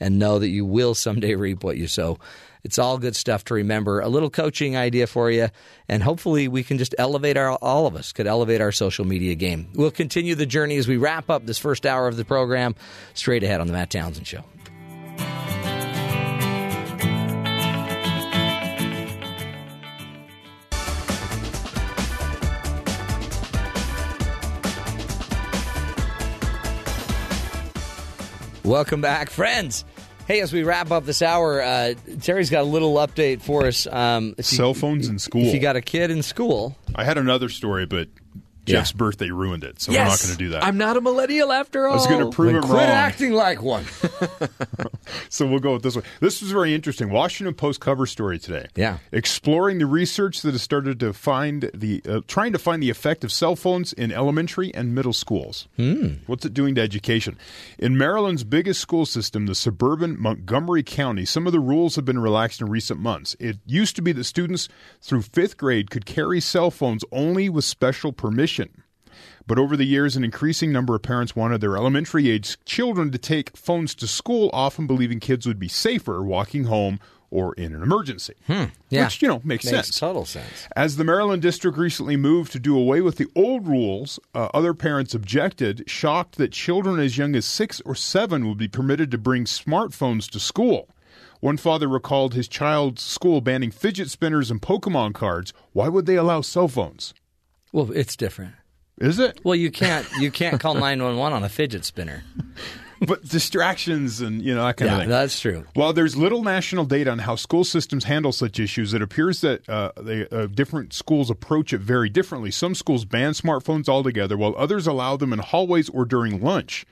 and know that you will someday reap what you sow. It's all good stuff to remember. A little coaching idea for you, and hopefully we can just elevate our all of us could elevate our social media game. We'll continue the journey as we wrap up this first hour of the program straight ahead on the Matt Townsend Show. Welcome back, friends. Hey, as we wrap up this hour, uh, Terry's got a little update for us. Um, if you- Cell phones in school. If you got a kid in school, I had another story, but Jeff's birthday ruined it, so we're not going to do that. I'm not a millennial after all. I was going to prove then it quit wrong. acting like one. So we'll go with this one. This was very interesting. Washington Post cover story today. Yeah. exploring the research that has started to find the uh, trying to find the effect of cell phones in elementary and middle schools. Hmm. What's it doing to education? In Maryland's biggest school system, the suburban Montgomery County, some of the rules have been relaxed in recent months. It used to be that students through fifth grade could carry cell phones only with special permission. But over the years, an increasing number of parents wanted their elementary age children to take phones to school, often believing kids would be safer walking home or in an emergency. Hmm. Yeah. Which, you know, makes, Makes sense. total sense. As the Maryland district recently moved to do away with the old rules, uh, other parents objected, shocked that children as young as six or seven would be permitted to bring smartphones to school. One father recalled his child's school banning fidget spinners and Pokemon cards. Why would they allow cell phones? Well, it's different. Is it? Well, you can't you can't call nine one one on a fidget spinner. But distractions and you know that kind of thing. that's true. While there's little national data on how school systems handle such issues, it appears that uh, they, uh, different schools approach it very differently. Some schools ban smartphones altogether, while others allow them in hallways or during lunch,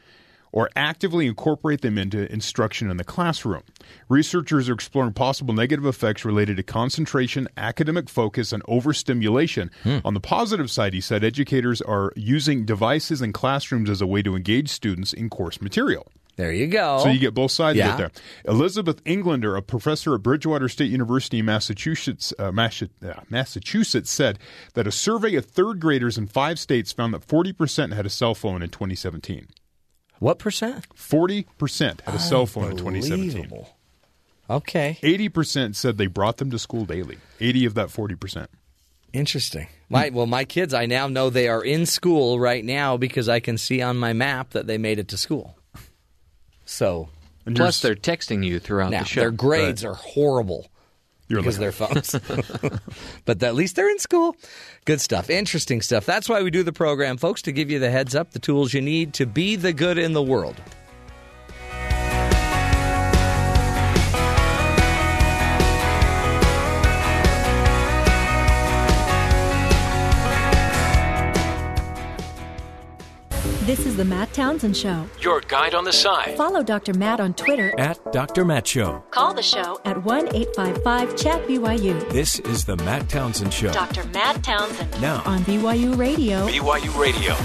or actively incorporate them into instruction in the classroom. Researchers are exploring possible negative effects related to concentration, academic focus, and overstimulation. On the positive side, he said educators are using devices in classrooms as a way to engage students in course material. There you go. So you get both sides Yeah. of it there. Elizabeth Englander, a professor at Bridgewater State University in Massachusetts, uh, Massachusetts, uh, Massachusetts, said that a survey of third graders in five states found that 40% had a cell phone in 2017. What percent? 40% had a cell phone in 2017. Okay, 80% said they brought them to school daily. 80 of that 40%. interesting. My hmm. well, my kids, I now know they are in school right now because I can see on my map that they made it to school. So And Plus, yours- they're texting you throughout now the show. their grades are horrible. You're because like- of their phones. but at least they're in school. Good stuff. Interesting stuff. That's why we do the program, folks, to give you the heads up, the tools you need to be the good in the world. This is the Matt Townsend Show. Your guide on the side Follow Dr. Matt on Twitter. at Dr. Matt Show. Call the show at 1 855 Chat BYU. This is the Matt Townsend Show. Dr. Matt Townsend Now, on BYU Radio. BYU Radio.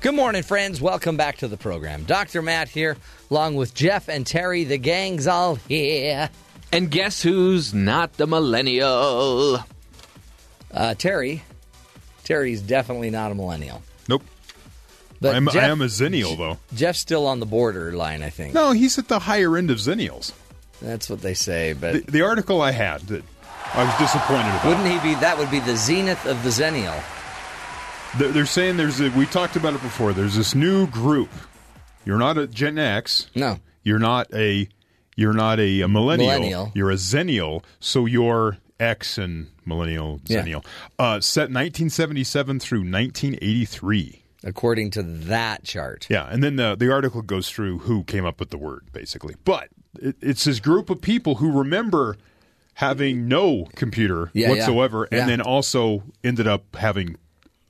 Good morning, friends. Welcome back to the program. Dr. Matt here, along with Jeff and Terry. The gang's all here. And guess who's not the millennial? Uh, Terry. Terry's definitely not a millennial. But I'm, Jeff, I am a Zennial, though. Jeff's still on the borderline, I think. No, he's at the higher end of Zennials. That's what they say. But The, the article I had that I was disappointed about. wouldn't he be? That would be the zenith of the zennial. They're, they're saying there's a. We talked about it before. There's this new group. You're not a Gen X. No. You're not a. You're not a, a millennial. Millennial. You're a zennial. So you're X and millennial, Yeah. Uh, set 1977 through 1983. According to that chart. Yeah, and then the the article goes through who came up with the word, basically. But it, it's this group of people who remember having no computer Yeah, whatsoever, Yeah. and then also ended up having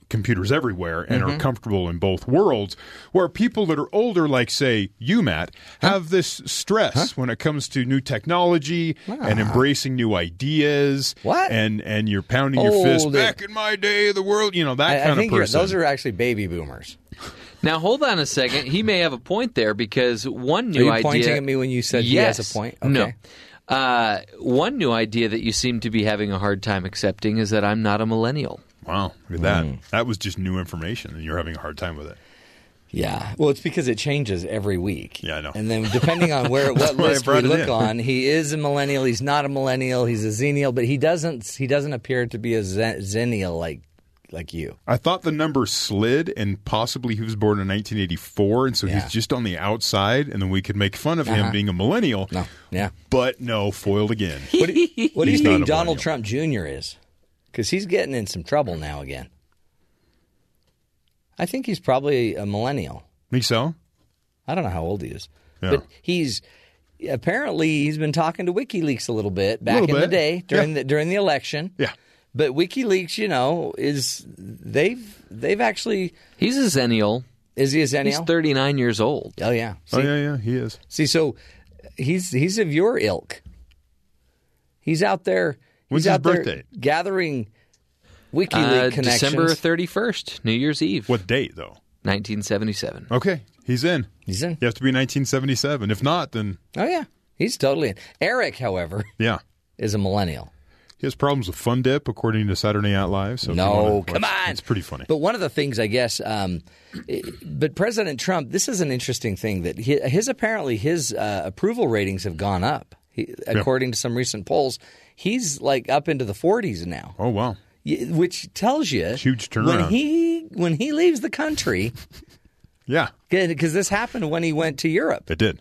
computers everywhere and Mm-hmm. are comfortable in both worlds. Where people that are older, like say you, Matt, have this stress when it comes to new technology and embracing new ideas. What? And and you're pounding your fist Old. back in my day, the world. You know that I, kind I think of person. those are actually baby boomers. Now hold on a second. He may have a point there because one new Are you idea. pointing at me when you said he yes. has a point? No. Uh, one new idea that you seem to be having a hard time accepting is that I'm not a millennial. Wow, look at that. Mm. That was just new information, and you're having a hard time with it. Yeah. Well, it's because it changes every week. Yeah, I know. And then depending on where what list we look in. on, he is a millennial. He's not a millennial. He's a zennial, but he doesn't he doesn't appear to be a zen- zennial like like you. I thought the number slid, and possibly he was born in 1984, and so Yeah. he's just on the outside, and then we could make fun of him Uh-huh. being a millennial. No. Yeah. But no, foiled again. What do you, what do you think Donald. Trump Jr. is? Because he's getting in some trouble now again. I think he's probably a millennial. Think so? I don't know how old he is, Yeah. but he's apparently he's been talking to WikiLeaks a little bit back Little in the day during Yeah. the during the election. Yeah. But WikiLeaks, you know, is they've they've actually He's a zennial. is he a zennial? He's 39 years old. oh yeah. Oh, see, Oh yeah, yeah, he is. see, so he's he's of your ilk. He's out there. When's he's his out there birthday? gathering WikiLeaks Uh, connections. December 31st, New Year's Eve, What date though? 1977. Okay, he's in. He's in. You have to be 1977. If not, then Oh yeah, he's totally in. Eric, however, yeah, is a millennial. he has problems with Fun Dip, according to Saturday Night Live. So No, wanna come watch- on. it's pretty funny. But one of the things, I guess, um, but President Trump, this is an interesting thing that he, his apparently his uh, approval ratings have gone up. He, according to some recent polls, he's like up into the 40s now, oh wow, which tells you Huge when he when he leaves the country. yeah, Because this happened when he went to Europe. it did.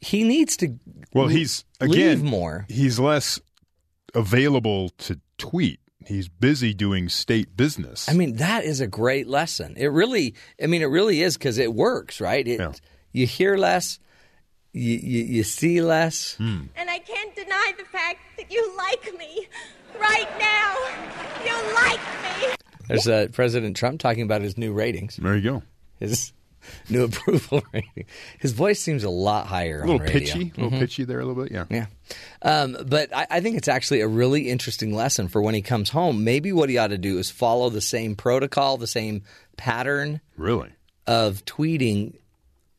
He needs to. Well, le- he's again more. He's less available to tweet. He's busy doing state business. I mean, that is a great lesson. It really, I mean, it really is because it works, right? It, Yeah. You hear less, you, you, you see less. Hmm. And I can't deny the fact that you like me. Right now. You like me. There's uh, President Trump talking about his new ratings, there you go. his new approval rating. His voice seems a lot higher. A little on radio. pitchy, a little pitchy there, a little bit. Yeah. Yeah. Um, but I, I think it's actually a really interesting lesson for when he comes home. Maybe what he ought to do is follow the same protocol, the same pattern Really. of tweeting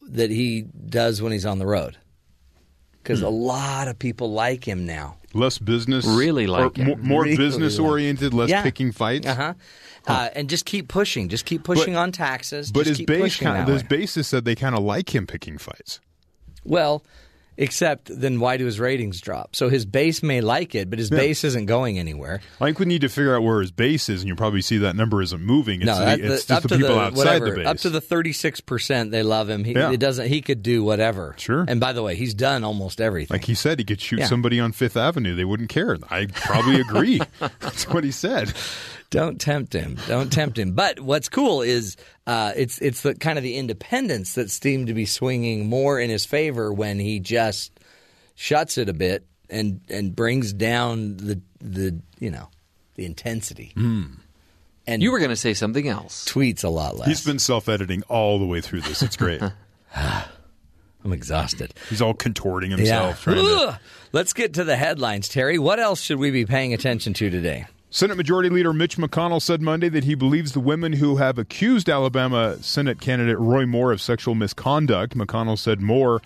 that he does when he's on the road. Because Hmm. a lot of people like him now. Less business, Really like him. more, more Really business like- oriented, less Yeah. picking fights. Uh-huh. Uh, and just keep pushing. Just keep pushing on taxes. But just his keep base, kind that his way. basis said they kind of like him picking fights. Well, except then why do his ratings drop? So his base may like it, but his base isn't going anywhere. I think we need to figure out where his base is, and you probably see that number isn't moving. It's, no, the, it's just the people outside whatever, the base. Up to the thirty six percent, they love him. He Yeah. it doesn't. He could do whatever. Sure. And by the way, he's done almost everything. like he said, he could shoot Yeah. somebody on Fifth Avenue; they wouldn't care. I probably agree. That's what he said. Don't tempt him. Don't tempt him. But what's cool is uh, it's it's the kind of the independence that seemed to be swinging more in his favor when he just shuts it a bit and and brings down the the you know the intensity. And You were going to say something else. tweets a lot less. He's been self-editing all the way through this. It's great. I'm exhausted. He's all contorting himself. Yeah. To, Let's get to the headlines, Terry. What else should we be paying attention to today? Senate Majority Leader Mitch McConnell said Monday that he believes the women who have accused Alabama Senate candidate Roy Moore of sexual misconduct. McConnell said Moore,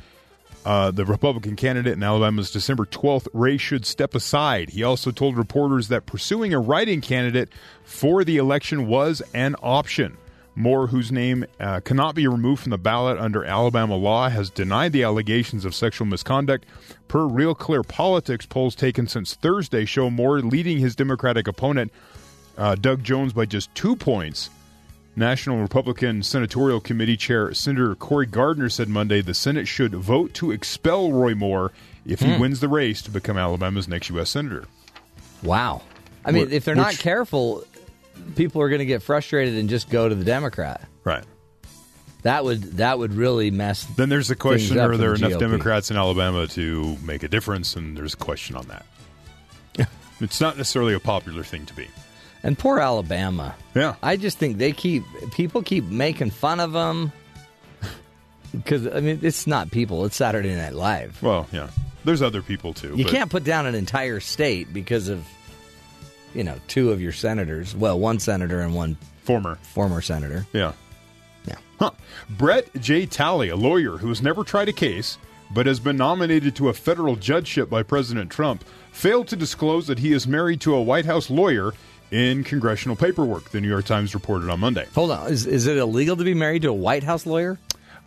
uh, the Republican candidate in Alabama's December 12th race, should step aside. He also told reporters that pursuing a write-in candidate for the election was an option. Moore, whose name uh, cannot be removed from the ballot under Alabama law, has denied the allegations of sexual misconduct. Per Real Clear Politics polls taken since Thursday show Moore leading his Democratic opponent, uh, Doug Jones, by just two points National Republican Senatorial Committee Chair Senator Cory Gardner said Monday the Senate should vote to expel Roy Moore if he Hmm. wins the race to become Alabama's next U.S. Senator. Wow. I mean, Wh- if they're not which- careful, people are going to get frustrated and just go to the Democrat. Right. That would that would really mess. Then there's the question: Are there the enough GOP. Democrats in Alabama to make a difference? And there's a question on that. it's not necessarily a popular thing to be. And poor Alabama. Yeah. I just think they keep people keep making fun of them because I mean it's not people; it's Saturday Night Live. Well, yeah. There's other people too. You but- can't put down an entire state because of you know two of your senators. Well, one senator and one former former senator. Yeah. Yeah. Huh. Brett J. Talley, a lawyer who has never tried a case but has been nominated to a federal judgeship by President Trump, failed to disclose that he is married to a White House lawyer in congressional paperwork, the New York Times reported on Monday. Hold on, is is it illegal to be married to a White House lawyer?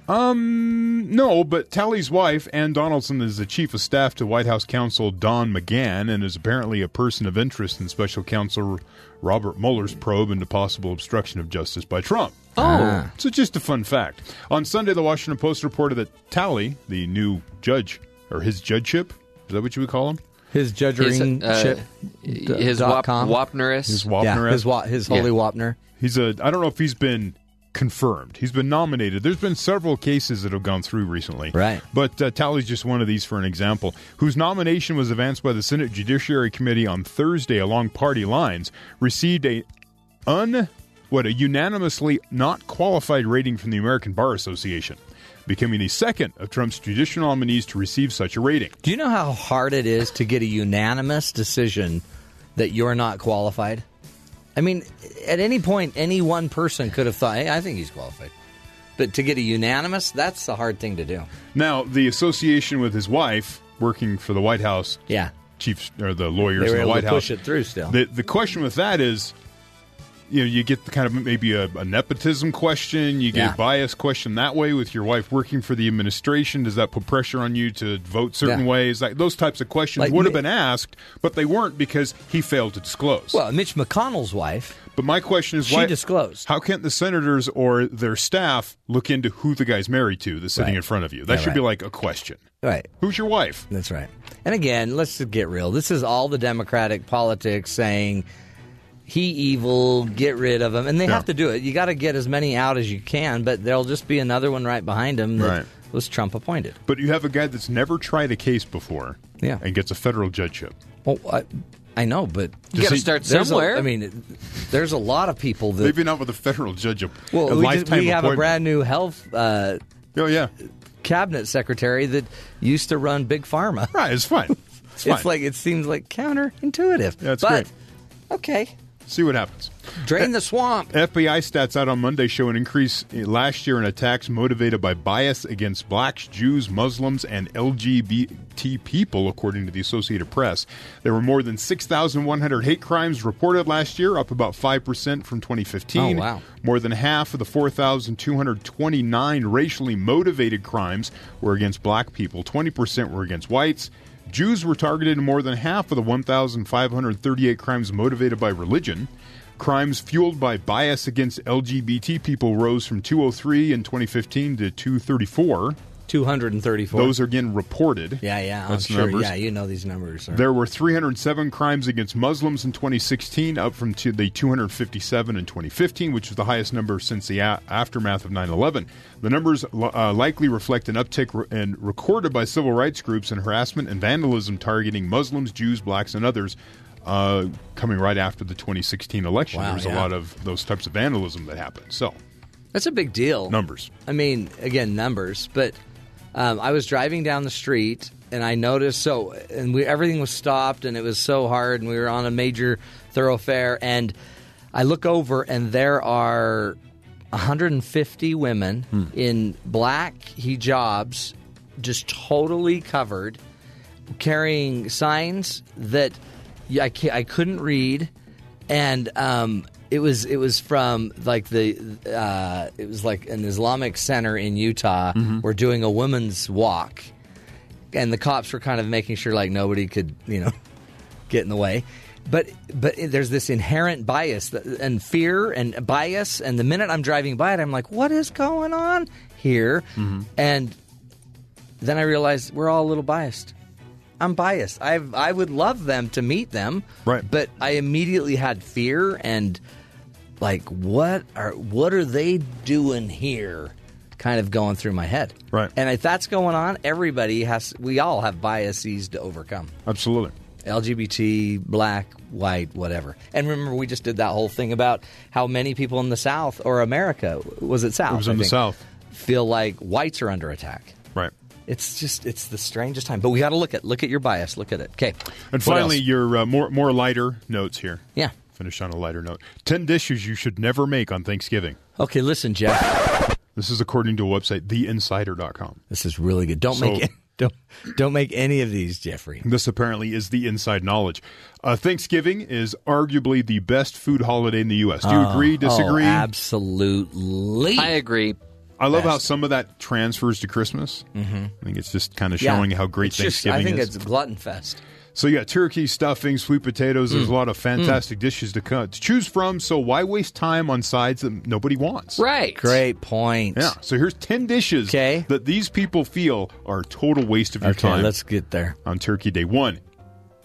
Um, no, but Talley's wife, Ann Donaldson, is the chief of staff to White House counsel Don McGahn and is apparently a person of interest in special counsel Robert Mueller's probe into possible obstruction of justice by Trump. Oh. So just a fun fact. On Sunday, the Washington Post reported that Talley, the new judge, or his judgeship, is that what you would call him? His judgering uh, ship. his dot wap- com? Wapnerus. His Wapner. Yeah, his wa- his holy Wapner. He's a. I don't know if he's been confirmed. He's been nominated. There's been several cases that have gone through recently. Right. But uh, Talley's just one of these for an example, whose nomination was advanced by the Senate Judiciary Committee on Thursday along party lines, received a un what a unanimously not qualified rating from the American Bar Association, becoming the second of Trump's judicial nominees to receive such a rating. Do you know how hard it is to get a unanimous decision that you're not qualified? I mean, at any point, any one person could have thought, "Hey, I think he's qualified," but to get a unanimous, that's the hard thing to do. Now, the association with his wife, working for the White House, Yeah, chiefs or the lawyers in the White House push it through still. The the question with that is, you know, you get the kind of maybe a, a nepotism question, you get Yeah. a bias question that way with your wife working for the administration. Does that put pressure on you to vote certain Yeah. ways? Like those types of questions Like would have been asked, but they weren't because he failed to disclose. Well, Mitch McConnell's wife, but my question is, she why disclosed. How can't the senators or their staff look into who the guy's married to that's sitting Right. in front of you? That Yeah, should be like a question. Right. Who's your wife? That's right. And again, let's just get real. This is all the Democratic politics saying he evil, get rid of him, and they Yeah. have to do it. You got to get as many out as you can, but there'll just be another one right behind him that Right. was Trump appointed. But you have a guy that's never tried a case before, Yeah. and gets a federal judgeship. Well, I, I know, but You gotta start somewhere. I mean, it- there's a lot of people that. Maybe not with a federal judge. Well, a we, just, we have a brand new health uh, Oh yeah, cabinet secretary that used to run big pharma. right. It's fine. It's, It's like it seems like counterintuitive. Yeah, it's but, great. Okay, see what happens. drain the swamp. FBI stats out on Monday show an increase eh, last year in attacks motivated by bias against blacks, Jews, Muslims, and LGBT people, according to the Associated Press. There were more than 6,100 hate crimes reported last year, up about 5% from 2015. Oh, wow. More than half of the 4,229 racially motivated crimes were against black people, 20% were against whites. Jews were targeted in more than half of the 1,538 crimes motivated by religion. Crimes fueled by bias against LGBT people rose from 203 in 2015 to 234. 234. Those are again reported. Yeah, yeah, That's I'm sure. numbers. Yeah, you know these numbers. Are, There were 307 crimes against Muslims in 2016, up from to the 257 in 2015, which was the highest number since the a- aftermath of 9/11. The numbers uh, likely reflect an uptick re- and recorded by civil rights groups in harassment and vandalism targeting Muslims, Jews, blacks, and others. Uh, coming right after the 2016 election, Wow, there was yeah. a lot of those types of vandalism that happened. So That's a big deal. numbers. I mean, again, numbers. But um, I was driving down the street and I noticed so, and we everything was stopped and it was so hard, and we were on a major thoroughfare, and I look over and there are 150 women Hmm. in black hijabs, just totally covered, carrying signs that I, I couldn't read, and um, it was it was from like the uh, it was like an Islamic center in Utah. We're doing a women's walk, and the cops were kind of making sure like nobody could you know get in the way. but but there's this inherent bias that- and fear and bias, and the minute I'm driving by it, I'm like, what is going on here? Mm-hmm. And then I realized we're all a little biased. I'm biased. I I would love them to meet them, Right. But I immediately had fear and like, what are what are they doing here? Kind of going through my head, Right. And if that's going on, everybody has. We all have biases to overcome. Absolutely. LGBT, black, white, whatever. And remember, we just did that whole thing about how many people in the South or America was it South? It was in the South. Feel like whites are under attack. Right. It's just it's the strangest time. But we got to look at look at your bias. Look at it. Okay. And What finally, else? your uh, more more lighter notes here. Yeah. Finish on a lighter note. Ten dishes you should never make on Thanksgiving. Okay, listen, Jeff. This is according to a website, theinsider.com. This is really good. Don't So- make don't don't make any of these, Jeffrey. This apparently is the inside knowledge. Uh, Thanksgiving is arguably the best food holiday in the U.S. Do you agree? Disagree? Oh, absolutely. I agree. I love how some of that transfers to Christmas. Mm-hmm. I think it's just kind of Yeah. showing how great It's just- Thanksgiving I think is. it's glutton fest. So yeah, turkey, stuffing, sweet potatoes. Mm. There's a lot of fantastic dishes to, co- to choose from. So why waste time on sides that nobody wants? Right. Great point. Yeah. So here's ten dishes Okay. that these people feel are a total waste of your Okay, time let's get there. on Turkey Day. One,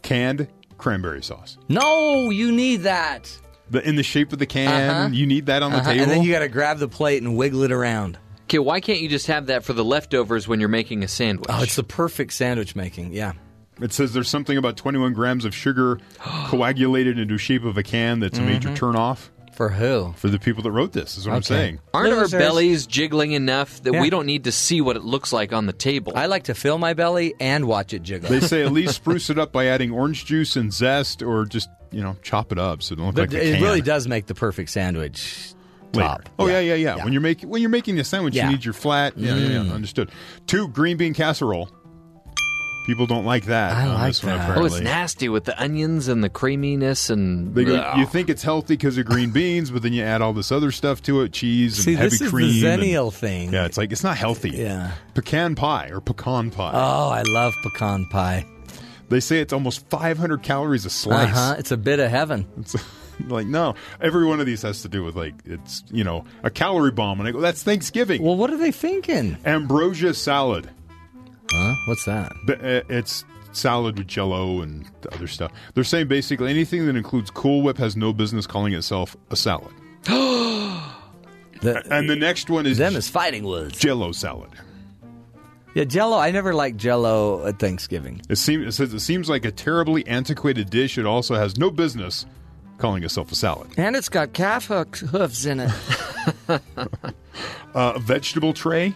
canned cranberry sauce. No, you need that. The, in the shape of the can, Uh-huh. you need that on the Uh-huh, table. And then you got to grab the plate and wiggle it around. Okay, why can't you just have that for the leftovers when you're making a sandwich? Oh, it's the perfect sandwich making. Yeah. It says there's something about 21 grams of sugar coagulated into the shape of a can that's a major turn off For who? for the people that wrote this. Is what I'm Mm-hmm. Saying. Aren't Losers. our bellies jiggling enough that Yeah. we don't need to see what it looks like on the table? I like to fill my belly and watch it jiggle. They say at least spruce it up by adding orange juice and zest, or just you know chop it up so it don't look but like a it really does make the perfect sandwich. later. Top. Oh yeah, yeah, yeah. When you're making when you're making the sandwich, Yeah. Mm. you need your flat. Yeah, yeah, yeah. Understood. Two green bean casserole. People don't like that. I on like this one, that. oh, apparently. it's nasty with the onions and the creaminess and. They go, you think it's healthy because of green beans, but then you add all this other stuff to it, cheese and See, heavy this is cream. the and- zennial thing. yeah, it's like it's not healthy. Yeah. pecan pie or pecan pie. Oh, I love pecan pie. they say it's almost 500 calories a Uh slice. huh. It's a bit of heaven. It's like no, every one of these has to do with like it's you know a calorie bomb, and I go that's Thanksgiving. Well, what are they thinking? Ambrosia salad. Huh? What's that? But, uh, It's salad with Jello and the other stuff. They're saying basically anything that includes Cool Whip has no business calling itself a salad. The, And the next one is them is fighting words. Jello salad. Yeah, Jello. I never liked Jello at Thanksgiving. It seems it says it seems like a terribly antiquated dish. It also has no business calling itself a salad. And it's got calf hooks, hoofs in it. Uh, a vegetable tray.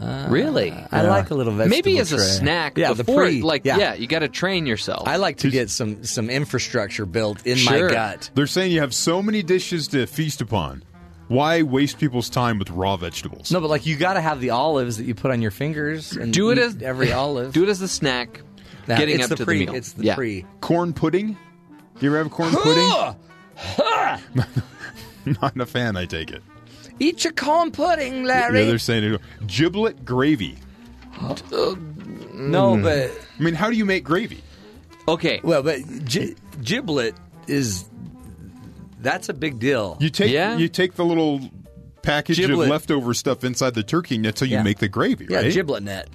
Uh, really? I like a little vegetable Maybe as a tray. snack. Yeah, before, the pre. like yeah. yeah, you got to train yourself. I like to get some some infrastructure built in Sure. my gut. They're saying you have so many dishes to feast upon. Why waste people's time with raw vegetables? No, but like you got to have the olives that you put on your fingers and do it eat as every olive. Do it as a snack. Now, getting it's up the to pre. the meal. It's the yeah. pre. Corn pudding. Do you ever have corn pudding? Not a fan, I take it. Eat your corn pudding, Larry. Yeah, they're saying it. giblet gravy. no, hmm. but I mean, how do you make gravy? Okay. well, but gi- giblet is that's a big deal. You take Yeah. you take the little package Giblet. of leftover stuff inside the turkey, and that's how you Yeah. make the gravy, yeah, right? giblet net.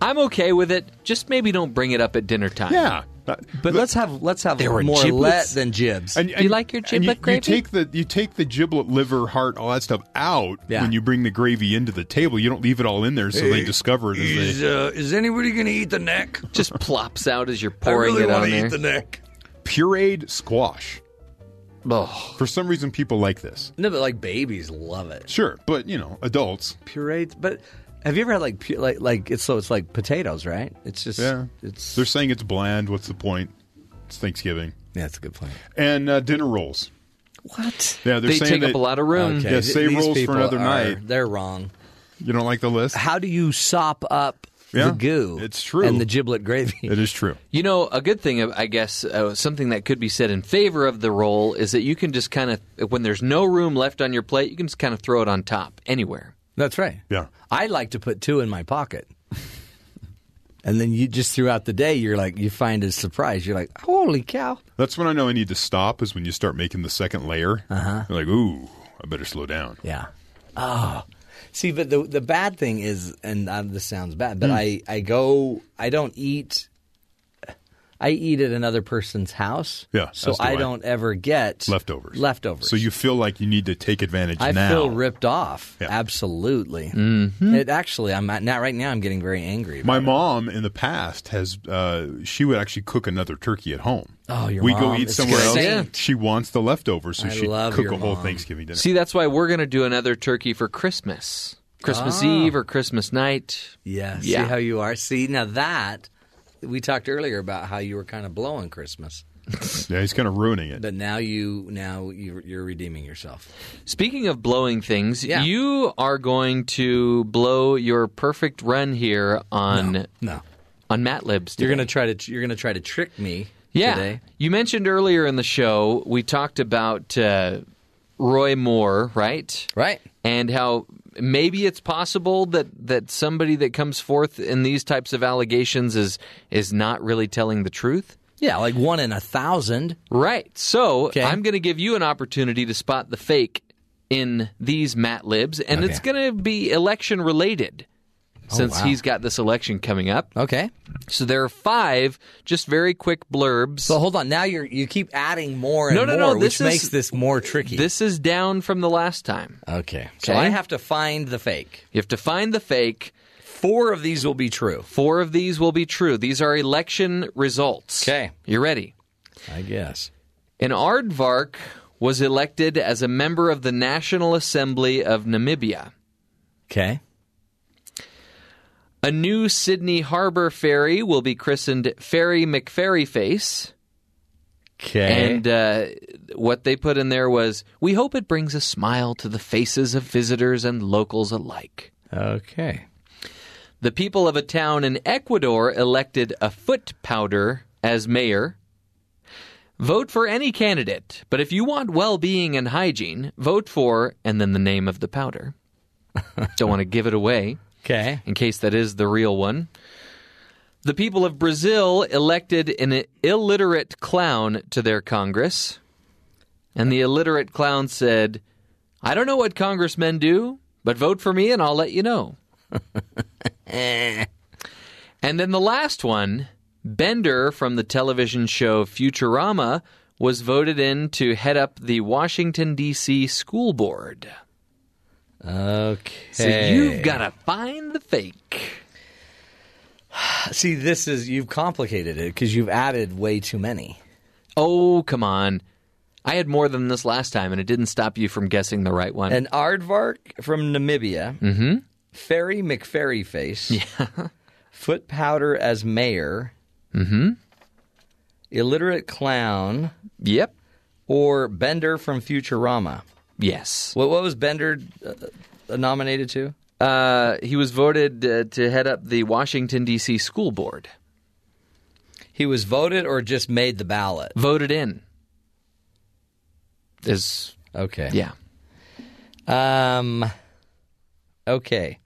I'm okay with it. Just maybe don't bring it up at dinner time. Yeah, Uh, But let's have let's have There were more let giblets? than jibs. And, you like your and you- giblet gravy? You take the you take the giblet, liver, heart, all that stuff out Yeah. when you bring the gravy into the table. You don't leave it all in there so they discover it. As they, uh, is anybody going to eat the neck? Just plops out as you're pouring it on there. neck. pureed squash. Ugh. For some reason, people like this. No, but like babies love it. Sure, but you know, adults. Pureed, but have you ever had like pu- like like it's so it's like potatoes, right? It's just Yeah, It's they're saying it's bland. What's the point? It's Thanksgiving yeah, that's a good point. and uh, dinner rolls. What? Yeah, they're They saying take that up a lot of room. Okay, Yeah, th- save these rolls for people another are- night. They're wrong. You don't like the list? How do you sop up Yeah, the goo? it's true. And the giblet gravy. It is true. You know, a good thing, I guess, uh, something that could be said in favor of the roll is that you can just kind of, when there's no room left on your plate, you can just kind of throw it on top anywhere. That's right. Yeah. I like to put two in my pocket. and then you just throughout the day, you're like, you find a surprise. You're like, holy cow! That's when I know I need to stop. Is when you start making the second layer. Uh-huh. You're like, ooh, I better slow down. Yeah. Oh, see, but the the bad thing is, and uh, this sounds bad, but I I go, I don't eat. I eat at another person's house. Yeah, So do I I. don't ever get Leftovers. Leftovers. So you feel like you need to take advantage I now. feel ripped off. Yeah. Absolutely. Mm-hmm. It actually, I'm at, now right now. I'm getting very angry. My about it. mom in the past has uh, she would actually cook another turkey at home. Oh, your we go eat is somewhere else. saint. She wants the leftovers, so I she love cook your a whole. Thanksgiving dinner. See, that's why we're going to do another turkey for Christmas. Christmas Ah. Eve or Christmas night. Yeah. Yeah. See how you are. See now that we talked earlier about how you were kind of blowing Christmas, yeah, he's kind of ruining it. but now you now you, you're redeeming yourself. Speaking of blowing things, Yeah. you are going to blow your perfect run here on No, on MatLibs. you're gonna try to you're gonna try to trick me. Yeah. Today. You mentioned earlier in the show, we talked about uh, Roy Moore, right? Right. And how maybe it's possible that, that somebody that comes forth in these types of allegations is is not really telling the truth. Yeah, like one in a thousand. Right. So Okay. I'm going to give you an opportunity to spot the fake in these Matt Libs, and it's going to be election related. Oh, since wow. he's got this election coming up. Okay. So there are five just very quick blurbs. So hold on. Now you're you keep adding more and No, no, more, no, which this is- makes this more tricky. This is down from the last time. okay. So Okay. I have to find the fake. You have to find the fake. Four of these will be true. Four of these will be true. These are election results. Okay. You ready? I guess. An aardvark was elected as a member of the National Assembly of Namibia. Okay. A new Sydney Harbor ferry will be christened Ferry McFerryface. Okay. And uh, what they put in there was, we hope it brings a smile to the faces of visitors and locals alike. okay. The people of a town in Ecuador elected a foot powder as mayor. Vote for any candidate, but if you want well being and hygiene, vote for, and then the name of the powder. Don't want to give it away Okay. in case that is the real one. The people of Brazil elected an illiterate clown to their Congress. And the illiterate clown said, I don't know what congressmen do, but vote for me and I'll let you know. and then the last one, Bender from the television show Futurama was voted in to head up the Washington, D.C. school board. Okay. So you've got to find the fake. see. This is you've complicated it because you've added way too many. Oh, come on. I had more than this last time, and it didn't stop you from guessing the right one. An aardvark from Namibia. Mm-hmm. Ferry McFerry face. Yeah. Foot powder as mayor. Mm-hmm. Illiterate clown yep. or Bender from Futurama. Yes. What, what was Bender uh, nominated to? Uh, he was voted uh, to head up the Washington, D.C. school board. He was voted or just made the ballot. Voted in. Is, Okay. yeah. Um. Okay.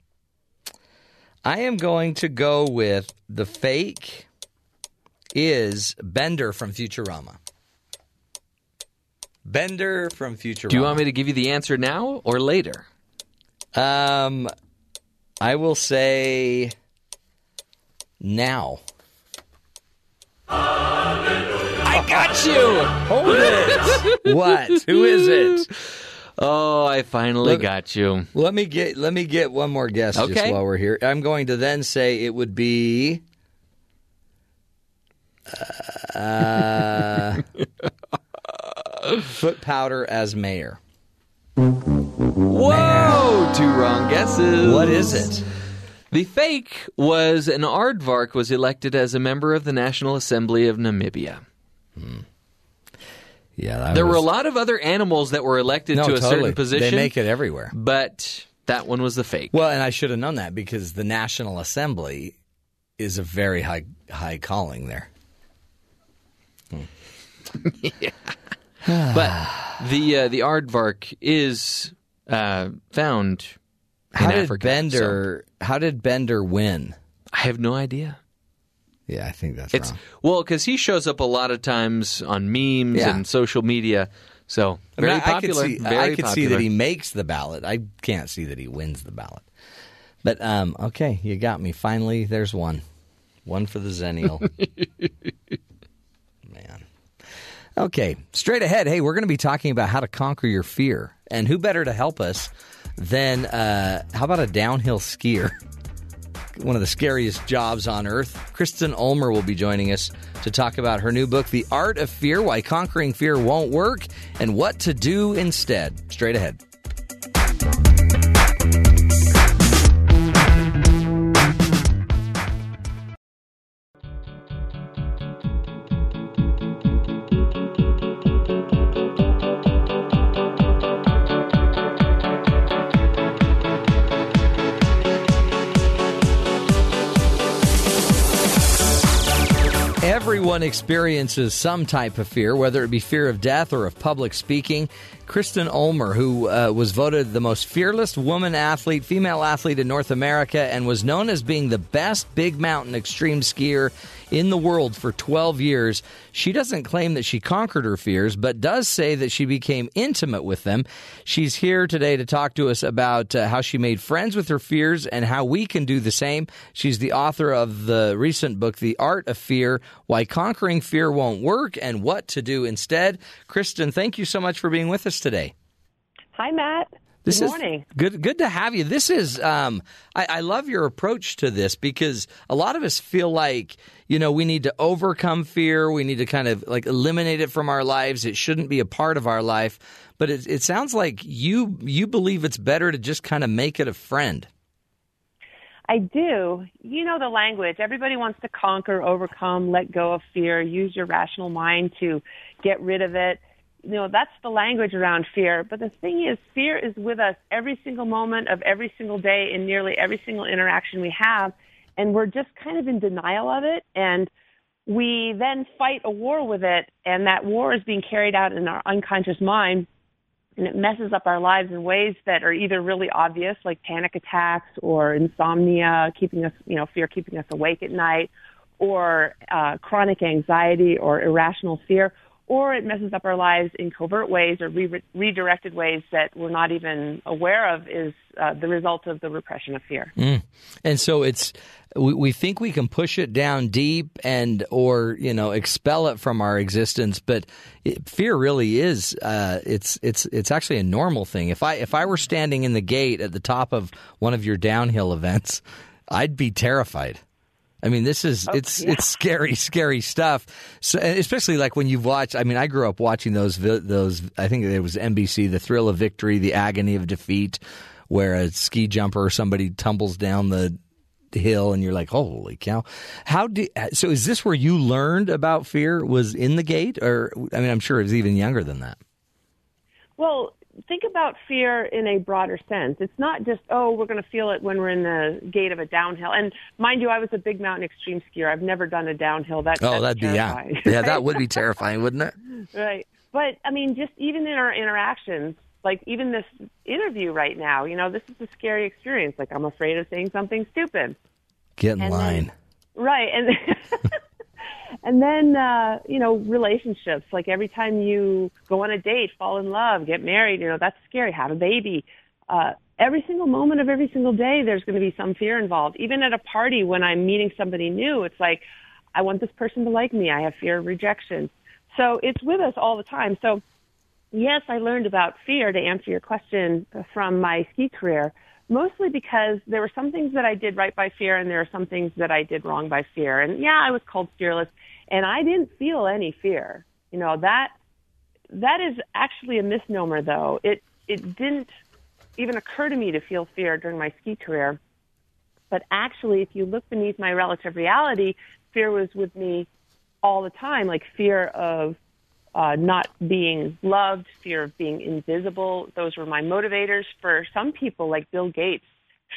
I am going to go with the fake is Bender from Futurama. Bender from Future. Do you want me to give you the answer now or later? Um, I will say now. I got you! Hold it. what? Who is it? Oh, I finally Let- got you. Let me get let me get one more guess just Okay. while we're here. I'm going to then say it would be uh, foot powder as mayor. Whoa! Two wrong guesses. What is it? The fake was an aardvark was elected as a member of the National Assembly of Namibia. Hmm. Yeah, that There were a lot of other animals that were elected no, to a totally. certain position. They make it everywhere. but that one was the fake. Well, and I should have known that because the National Assembly is a very high high calling there. Hmm. But the uh, the aardvark is uh, found in did Africa. Bender? How did Bender win? I have no idea. Yeah, I think that's It's wrong. well because he shows up a lot of times on memes Yeah. and social media. So I mean, very I- popular. I could, see, very I could see that he makes the ballot. I can't see that he wins the ballot. But um, okay, you got me. Finally, there's one. One for the Zennial. Okay, straight ahead. Hey, we're going to be talking about how to conquer your fear. And who better to help us than, uh, how about a downhill skier? One of the scariest jobs on earth. Kristen Ulmer will be joining us to talk about her new book, The Art of Fear Why Conquering Fear Won't Work, and what to do instead. Straight ahead. Everyone experiences some type of fear, whether it be fear of death or of public speaking. Kristen Ulmer, who uh, was voted the most fearless woman athlete, female athlete in North America, and was known as being the best big mountain extreme skier in the world for 12 years. She doesn't claim that she conquered her fears, but does say that she became intimate with them. She's here today to talk to us about uh, how she made friends with her fears and how we can do the same. She's the author of the recent book, The Art of Fear Why Conquering Fear Won't Work and What to Do Instead. Kristen, thank you so much for being with us today. Hi, Matt. This Good is morning. good. Good to have you. This is. Um, I, I love your approach to this because a lot of us feel like you know we need to overcome fear. We need to kind of like eliminate it from our lives. It shouldn't be a part of our life. But it, it sounds like you you believe it's better to just kind of make it a friend. I do. You know the language. Everybody wants to conquer, overcome, let go of fear, use your rational mind to get rid of it. You know, that's the language around fear. But the thing is, fear is with us every single moment of every single day in nearly every single interaction we have. And we're just kind of in denial of it. And we then fight a war with it. And that war is being carried out in our unconscious mind. and it messes up our lives in ways that are either really obvious, like panic attacks or insomnia, keeping us, you know, fear keeping us awake at night, or uh, chronic anxiety or irrational fear, or it messes up our lives in covert ways or re- redirected ways that we're not even aware of is uh, the result of the repression of fear. Mm. And so it's we, we think we can push it down deep and or you know expel it from our existence, but it, fear really is uh, it's it's it's actually a normal thing. If I if I were standing in the gate at the top of one of your downhill events, I'd be terrified. I mean, this is oh, it's it's scary, scary stuff. So, especially like when you've watched. I mean, I grew up watching those those. I think it was NBC, the thrill of victory, the agony of defeat, where a ski jumper or somebody tumbles down the hill, and you're like, "Holy cow!" How do? So, is this where you learned about fear? Was in the gate, or I mean, I'm sure it was even younger than that. Well, think about fear in a broader sense. It's not just, oh, we're going to feel it when we're in the gate of a downhill. And mind you, I was a big mountain extreme skier. I've never done a downhill. That, Oh, that'd be yeah, terrifying, yeah, that would be terrifying, wouldn't it? Right. But I mean, just even in our interactions, like even this interview right now, you know, this is a scary experience. Like I'm afraid of saying something stupid. Get in And then- line. Right. And and then uh, you know, relationships. Like every time you go on a date, fall in love, get married, you know, that's scary. Have a baby. Uh every single moment of every single day there's going to be some fear involved. Even at a party when I'm meeting somebody new, it's like I want this person to like me. I have fear of rejection. So it's with us all the time. So yes, I learned about fear to answer your question from my ski career, mostly because there were some things that I did right by fear and there are some things that I did wrong by fear. And yeah, I was called fearless and I didn't feel any fear. You know, that that is actually a misnomer though. It it didn't even occur to me to feel fear during my ski career. But actually, if you look beneath my relative reality, fear was with me all the time, like fear of uh, not being loved, fear of being invisible. Those were my motivators. For some people, like Bill Gates,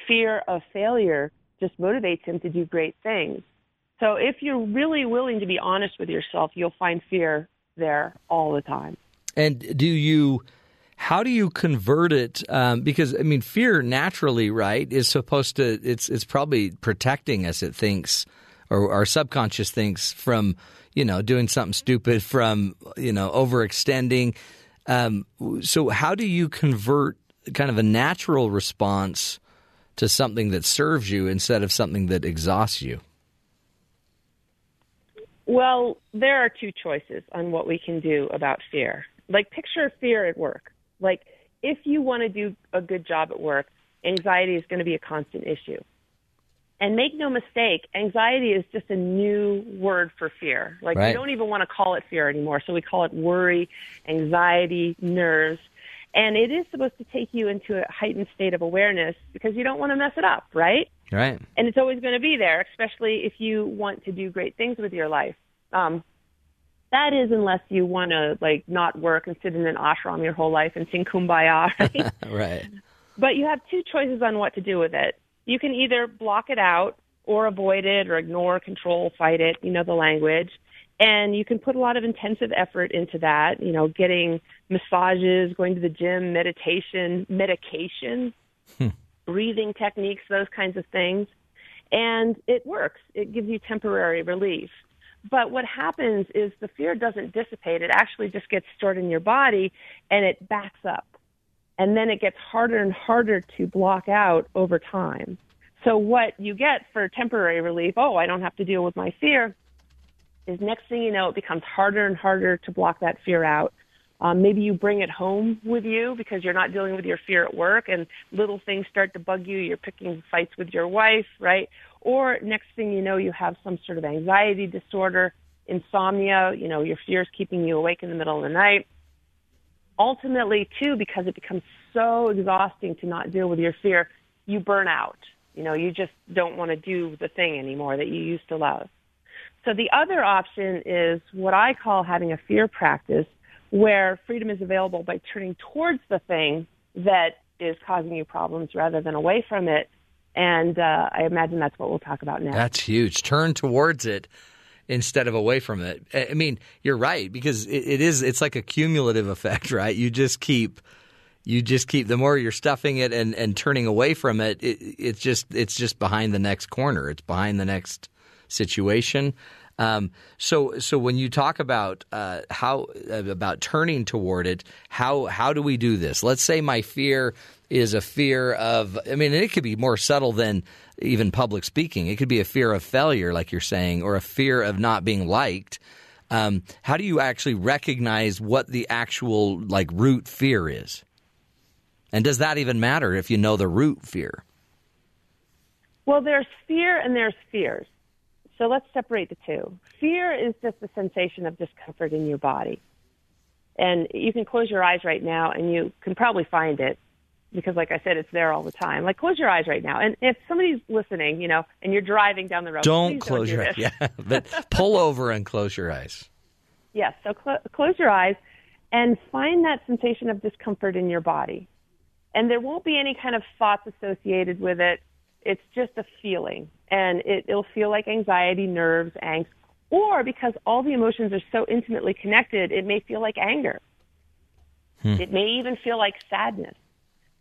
fear of failure just motivates him to do great things. So if you're really willing to be honest with yourself, you'll find fear there all the time. And do you, how do you convert it? Um, because I mean, fear naturally, right, is supposed to. It's it's probably protecting us. It thinks, or our subconscious thinks from you know doing something stupid, from you know overextending. Um, so how do you convert kind of a natural response to something that serves you instead of something that exhausts you? Well, there are two choices on what we can do about fear. Like, picture fear at work. Like, if you want to do a good job at work, anxiety is going to be a constant issue. And make no mistake, anxiety is just a new word for fear. Like, Right. we don't even want to call it fear anymore. So we call it worry, anxiety, nerves. And it is supposed to take you into a heightened state of awareness because you don't want to mess it up, right? Right. and it's always going to be there, especially if you want to do great things with your life. Um, that is, unless you want to like not work and sit in an ashram your whole life and sing kumbaya. Right? Right. but you have two choices on what to do with it. You can either block it out or avoid it or ignore, control, fight it. You know the language. And you can put a lot of intensive effort into that, you know, getting massages, going to the gym, meditation, medication, hmm. breathing techniques, those kinds of things. And it works. It gives you temporary relief. But what happens is the fear doesn't dissipate. It actually just gets stored in your body and it backs up. And then it gets harder and harder to block out over time. So what you get for temporary relief, oh, I don't have to deal with my fear, is next thing you know, it becomes harder and harder to block that fear out. Um, maybe you bring it home with you because you're not dealing with your fear at work and little things start to bug you. You're picking fights with your wife, right? Or next thing you know, you have some sort of anxiety disorder, insomnia, you know, your fear is keeping you awake in the middle of the night. Ultimately, too, because it becomes so exhausting to not deal with your fear, you burn out. You know, you just don't want to do the thing anymore that you used to love. So the other option is what I call having a fear practice where freedom is available by turning towards the thing that is causing you problems rather than away from it. And uh, I imagine that's what we'll talk about next. That's huge. Turn towards it instead of away from it. I mean, you're right because it, it is. It's like a cumulative effect, right? You just keep, you just keep. The more you're stuffing it and, and turning away from it, it, it's just it's just behind the next corner. It's behind the next situation. Um, so so when you talk about uh, how about turning toward it, how how do we do this? Let's say my fear is a fear of. I mean, it could be more subtle than even public speaking. It could be a fear of failure, like you're saying, or a fear of not being liked. Um, how do you actually recognize what the actual like root fear is? And does that even matter if you know the root fear? Well, there's fear and there's fears. So let's separate the two. Fear is just a sensation of discomfort in your body. And you can close your eyes right now and you can probably find it because, like I said, it's there all the time. Like, close your eyes right now. And if somebody's listening, you know, and you're driving down the road, Don't close do your eyes. Yeah, but pull over and close your eyes. Yes. So cl- close your eyes and find that sensation of discomfort in your body. And there won't be any kind of thoughts associated with it. It's just a feeling. And it, it'll feel like anxiety, nerves, angst, or because all the emotions are so intimately connected, it may feel like anger. Hmm. It may even feel like sadness.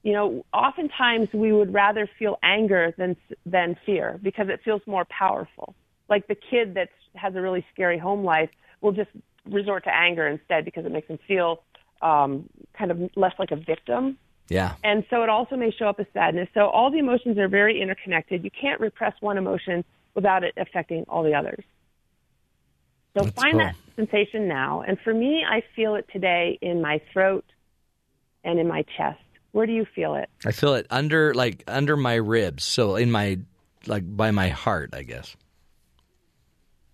You know, oftentimes we would rather feel anger than than fear because it feels more powerful. Like the kid that has a really scary home life will just resort to anger instead because it makes them feel um, kind of less like a victim. Yeah. And so it also may show up as sadness. So all the emotions are very interconnected. You can't repress one emotion without it affecting all the others. So That's find cool. that sensation now. And for me, I feel it today in my throat and in my chest. Where do you feel it? I feel it under like under my ribs, so in my like by my heart, I guess.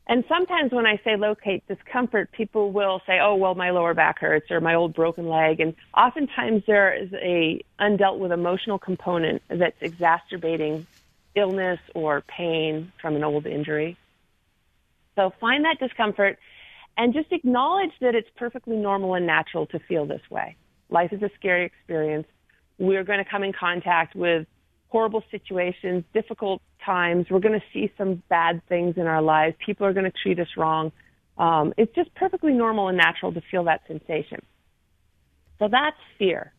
And sometimes when I say locate discomfort, people will say, "Oh, well, my lower back hurts or my old broken leg." And oftentimes there is a undealt with emotional component that's exacerbating illness or pain from an old injury. So find that discomfort and just acknowledge that it's perfectly normal and natural to feel this way. Life is a scary experience. We're going to come in contact with horrible situations, difficult times. We're going to see some bad things in our lives. People are going to treat us wrong. Um, it's just perfectly normal and natural to feel that sensation. So that's fear.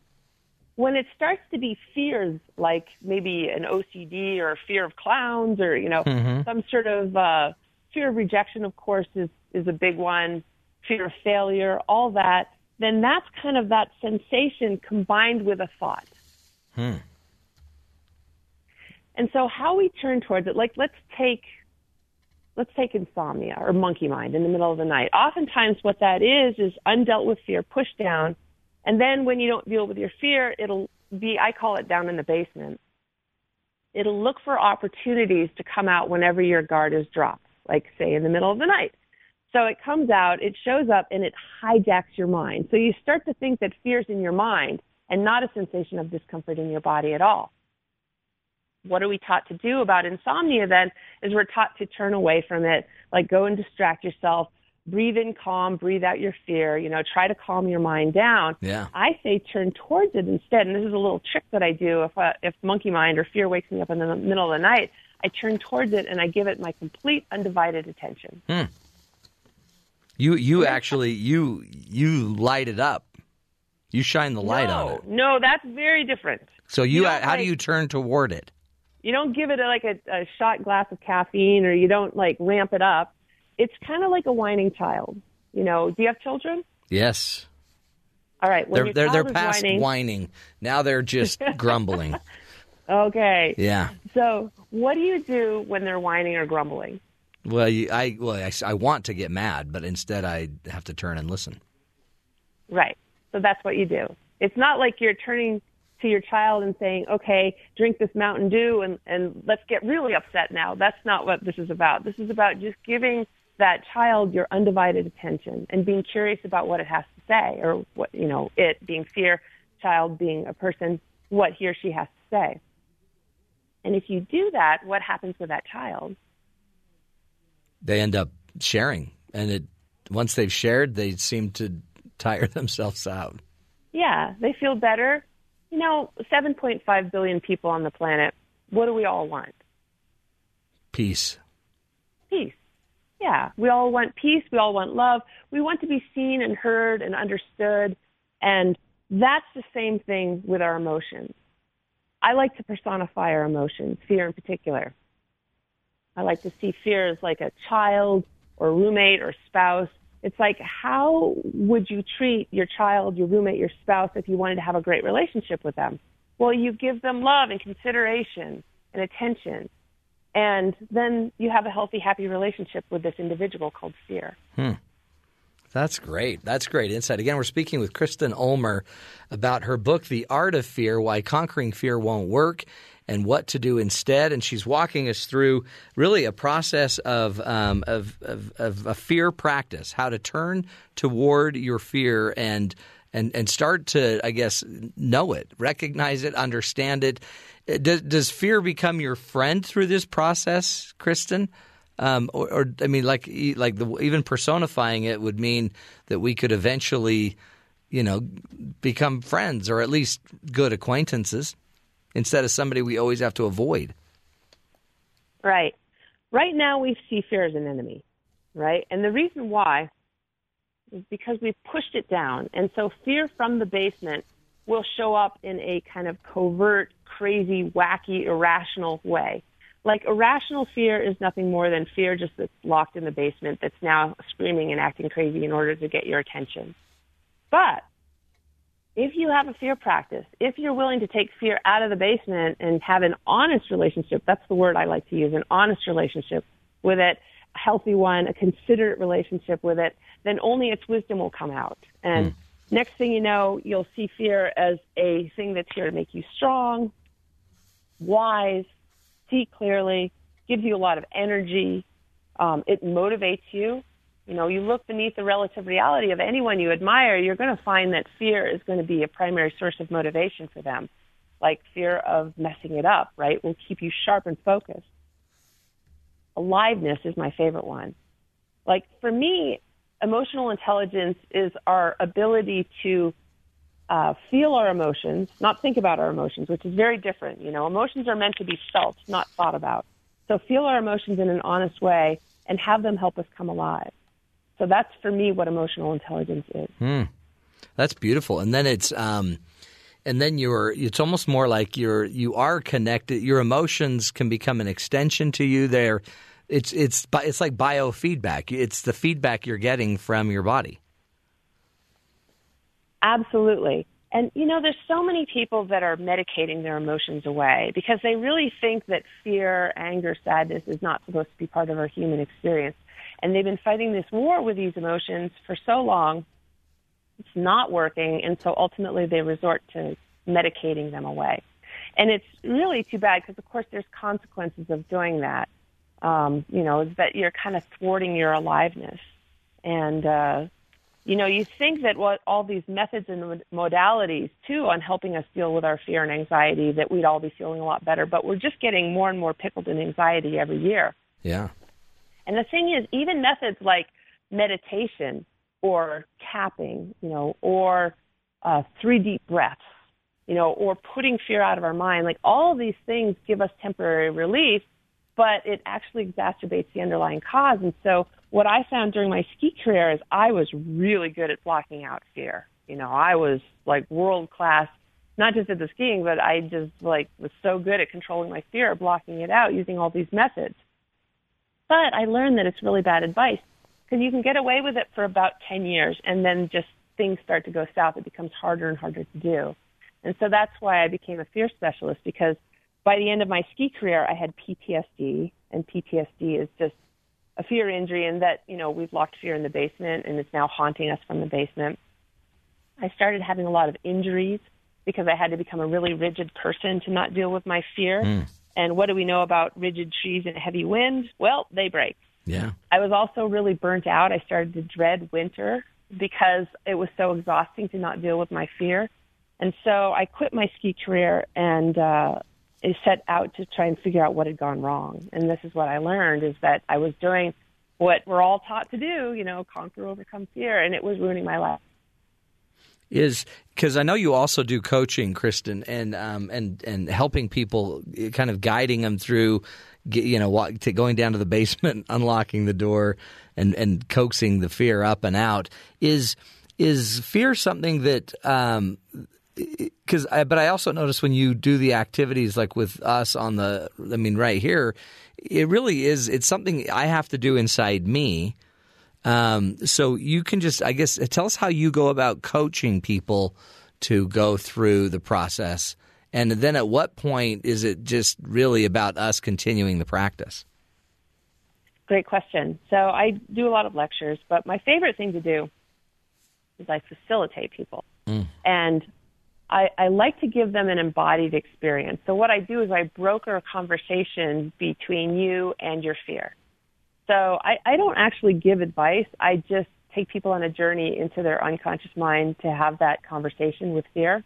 When it starts to be fears like maybe an OCD or fear of clowns or, you know, Mhm. some sort of uh, fear of rejection, of course, is, is a big one, fear of failure, all that, then that's kind of that sensation combined with a thought. Hmm. And so how we turn towards it, like let's take let's take insomnia or monkey mind in the middle of the night. Oftentimes what that is is undealt with fear pushed down. And then when you don't deal with your fear, it'll be I call it down in the basement. It'll look for opportunities to come out whenever your guard is dropped, like say in the middle of the night. So it comes out, it shows up, and it hijacks your mind. So you start to think that fear's in your mind and not a sensation of discomfort in your body at all. What are we taught to do about insomnia then? Is we're taught to turn away from it, like go and distract yourself, breathe in calm, breathe out your fear, you know, try to calm your mind down. Yeah. I say turn towards it instead. And this is a little trick that I do if, uh, if monkey mind or fear wakes me up in the middle of the night. I turn towards it and I give it my complete undivided attention. Hmm. You you actually you you light it up. You shine the light no, on it. No, that's very different. So you, You how do you turn toward it? You don't give it a, like a, a shot glass of caffeine or you don't like ramp it up. It's kind of like a whining child. You know, do you have children? Yes. All right. When They're they're they're past whining, whining. Now they're just grumbling. Okay. Yeah. So, what do you do when they're whining or grumbling? Well, I well I, I want to get mad, but instead I have to turn and listen. Right. So that's what you do. It's not like you're turning to your child and saying, "Okay, drink this Mountain Dew and and let's get really upset now." That's not what this is about. This is about just giving that child your undivided attention and being curious about what it has to say or what, you know, it being fear, child being a person, what he or she has to say. And if you do that, what happens with that child? They end up sharing, and it once they've shared, they seem to tire themselves out. Yeah, they feel better. You know, 7.5 billion people on the planet. What do we all want? Peace. Peace. Yeah, we all want peace. We all want love. We want to be seen and heard and understood. And that's the same thing with our emotions. I like to personify our emotions, fear in particular. I like to see fear as like a child or roommate or spouse. It's like, how would you treat your child, your roommate, your spouse if you wanted to have a great relationship with them? Well, you give them love and consideration and attention. And then you have a healthy, happy relationship with this individual called fear. Hmm. That's great. That's great insight. Again, we're speaking with Kristen Ulmer about her book, The Art of Fear Why Conquering Fear Won't Work and What to Do Instead. And she's walking us through really a process of, um, of, of, of a fear practice, how to turn toward your fear and, and, and start to, I guess, know it, recognize it, understand it. Does, does fear become your friend through this process, Kristen? Um, or, or I mean, like like the, even personifying it would mean that we could eventually, you know, become friends or at least good acquaintances instead of somebody we always have to avoid. Right. Right now, we see fear as an enemy, right? And the reason why is because we've pushed it down. And so fear from the basement will show up in a kind of covert, crazy, wacky, irrational way. Like irrational fear is nothing more than fear just that's locked in the basement that's now screaming and acting crazy in order to get your attention. But if you have a fear practice, if you're willing to take fear out of the basement and have an honest relationship, that's the word I like to use, an honest relationship with it, a healthy one, a considerate relationship with it, then only its wisdom will come out. And next thing you know, you'll see fear as a thing that's here to make you strong, wise, see clearly, gives you a lot of energy. Um, it motivates you. You know, you look beneath the relative reality of anyone you admire, you're going to find that fear is going to be a primary source of motivation for them. Like fear of messing it up, right, will keep you sharp and focused. Aliveness is my favorite one. Like for me, emotional intelligence is our ability to uh, feel our emotions, not think about our emotions, which is very different. You know, emotions are meant to be felt, not thought about. So feel our emotions in an honest way and have them help us come alive. So that's for me what emotional intelligence is. Hmm. That's beautiful. And then it's um and then you're it's almost more like you're you are connected your emotions can become an extension to you they're it's it's it's like biofeedback. It's the feedback you're getting from your body. Absolutely. And you know, there's so many people that are medicating their emotions away because they really think that fear, anger, sadness is not supposed to be part of our human experience. And they've been fighting this war with these emotions for so long. It's not working, and so ultimately they resort to medicating them away. And it's really too bad because, of course, there's consequences of doing that. Um, you know, that you're kind of thwarting your aliveness. And uh, you know, you think that what all these methods and modalities too on helping us deal with our fear and anxiety that we'd all be feeling a lot better, but we're just getting more and more pickled in anxiety every year. Yeah. And the thing is, even methods like meditation or tapping, you know, or uh, three deep breaths, you know, or putting fear out of our mind, like all these things give us temporary relief, but it actually exacerbates the underlying cause. And so what I found during my ski career is I was really good at blocking out fear. You know, I was like world class, not just at the skiing, but I just like was so good at controlling my fear, blocking it out using all these methods. But I learned that it's really bad advice because you can get away with it for about 10 years and then just things start to go south. It becomes harder and harder to do. And so that's why I became a fear specialist because by the end of my ski career, I had PTSD, and PTSD is just a fear injury, and that you know we've locked fear in the basement, and it's now haunting us from the basement. I started having a lot of injuries because I had to become a really rigid person to not deal with my fear. Mm. And what do we know about rigid trees and heavy wind? Well, they break. Yeah. I was also really burnt out. I started to dread winter because it was so exhausting to not deal with my fear. And so I quit my ski career and uh, set out to try and figure out what had gone wrong. And this is what I learned is that I was doing what we're all taught to do, you know, conquer, overcome fear, and it was ruining my life. Is because I know you also do coaching, Kristen, and um, and and helping people, kind of guiding them through, you know, going down to the basement, unlocking the door, and and coaxing the fear up and out. Is is fear something that um, because but I also notice when you do the activities like with us on the I mean right here it really is it's something I have to do inside me um, so you can just I guess tell us how you go about coaching people to go through the process and then at what point is it just really about us continuing the practice Great question. So I do a lot of lectures, but my favorite thing to do is I facilitate people. Mm. And I, I like to give them an embodied experience. So what I do is I broker a conversation between you and your fear. So I, I don't actually give advice. I just take people on a journey into their unconscious mind to have that conversation with fear.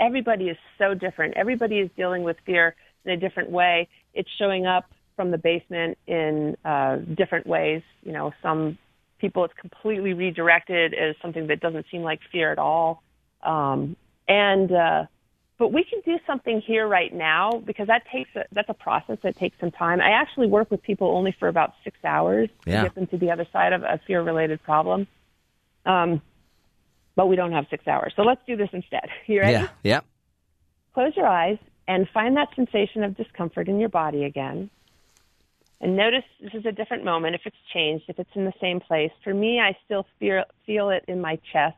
Everybody is so different. Everybody is dealing with fear in a different way. It's showing up from the basement in uh, different ways. You know, some people it's completely redirected as something that doesn't seem like fear at all. Um, and uh, but we can do something here right now because that takes a, that's a process that takes some time. I actually work with people only for about six hours Yeah. to get them to the other side of a fear-related problem. Um, but we don't have six hours, so let's do this instead. You ready? yeah yeah Close your eyes and find that sensation of discomfort in your body again. And notice this is a different moment if it's changed, if it's in the same place. For me, I still feel, feel it in my chest.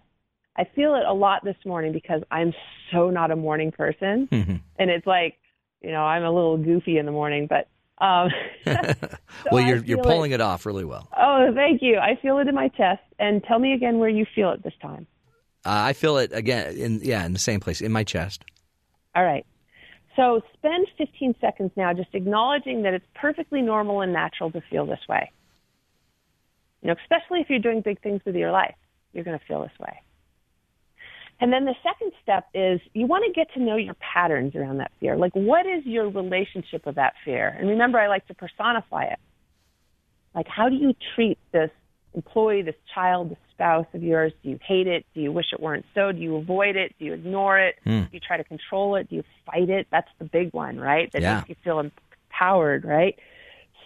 I feel it a lot this morning because I'm so not a morning person. Mhm. And it's like, you know, I'm a little goofy in the morning, but um, well you're you're pulling it off really well oh, thank you. I feel it in my chest. And tell me again where you feel it this time. uh, I feel it again in yeah in the same place in my chest All right. So spend 15 seconds now just acknowledging that it's perfectly normal and natural to feel this way. You know, especially if you're doing big things with your life, you're going to feel this way. And then the second step is you want to get to know your patterns around that fear. Like, what is your relationship with that fear? And remember, I like to personify it. Like, how do you treat this employee, this child, this spouse of yours? Do you hate it? Do you wish it weren't so? Do you avoid it? Do you ignore it? Hmm. Do you try to control it? Do you fight it? That's the big one, right? That Yeah. makes you feel empowered, right?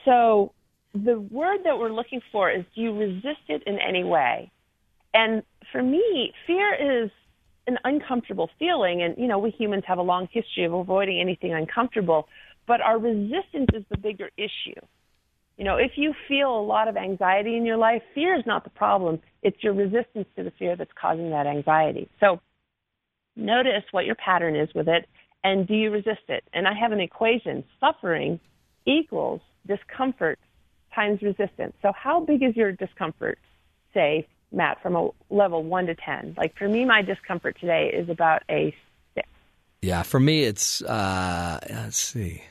So the word that we're looking for is do you resist it in any way? And for me, fear is an uncomfortable feeling. And, you know, we humans have a long history of avoiding anything uncomfortable, but our resistance is the bigger issue. You know, if you feel a lot of anxiety in your life, fear is not the problem. It's your resistance to the fear that's causing that anxiety. So notice what your pattern is with it and do you resist it? And I have an equation. Suffering equals discomfort times resistance. So how big is your discomfort, say, Matt, from a level 1 to 10? Like for me, my discomfort today is about a 6. Yeah, for me, it's, uh, let's see,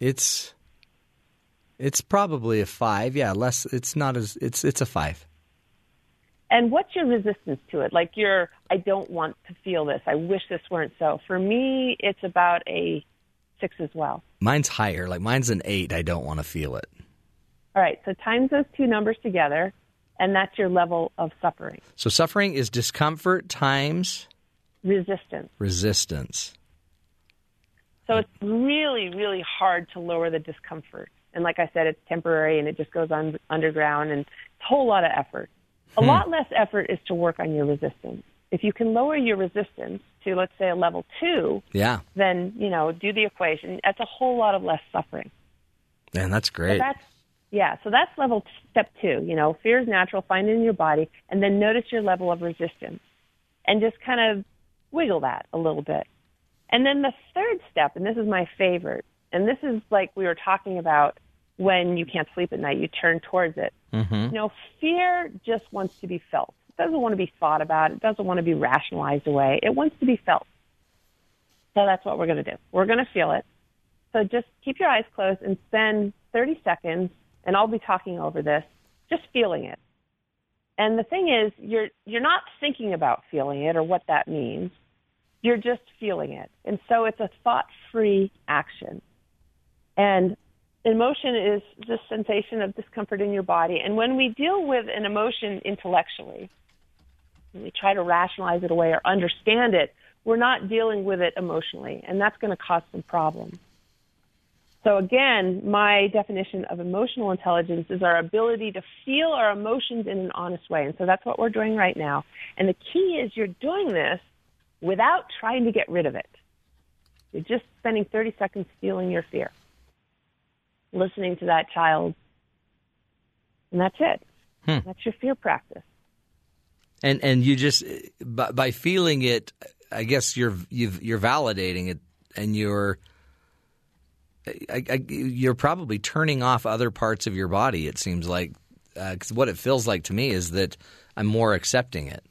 it's. It's probably a five. Yeah, less. It's not as. It's it's a five. And what's your resistance to it? Like your, I don't want to feel this. I wish this weren't so. For me, it's about a six as well. Mine's higher. Like mine's an eight. I don't want to feel it. All right. So times those two numbers together, and that's your level of suffering. So suffering is discomfort times resistance. Resistance. So it's really, really hard to lower the discomfort. And like I said, it's temporary and it just goes on underground and it's a whole lot of effort. A hmm. lot less effort is to work on your resistance. If you can lower your resistance to, let's say, a level two, yeah, then you know do the equation. That's a whole lot of less suffering. Man, that's great. So that's yeah. So that's level t- step two. You know, fear is natural. Find it in your body, and then notice your level of resistance, and just kind of wiggle that a little bit. And then the third step, and this is my favorite, and this is like we were talking about when you can't sleep at night, you turn towards it. Mm-hmm. You know, fear just wants to be felt. It doesn't want to be thought about. It doesn't want to be rationalized away. It wants to be felt. So that's what we're going to do. We're going to feel it. So just keep your eyes closed and spend 30 seconds, and I'll be talking over this, just feeling it. And the thing is, you're you're not thinking about feeling it or what that means. You're just feeling it. And so it's a thought-free action. And emotion is the sensation of discomfort in your body. And when we deal with an emotion intellectually, we try to rationalize it away or understand it, we're not dealing with it emotionally, and that's going to cause some problems. So, again, my definition of emotional intelligence is our ability to feel our emotions in an honest way. And so that's what we're doing right now. And the key is you're doing this without trying to get rid of it. You're just spending 30 seconds feeling your fear listening to that child. And that's it. Hmm. That's your fear practice. And and you just by, by feeling it, I guess you're you are validating it, and you're I, I, you're probably turning off other parts of your body. It seems like because uh, what it feels like to me is that I'm more accepting it.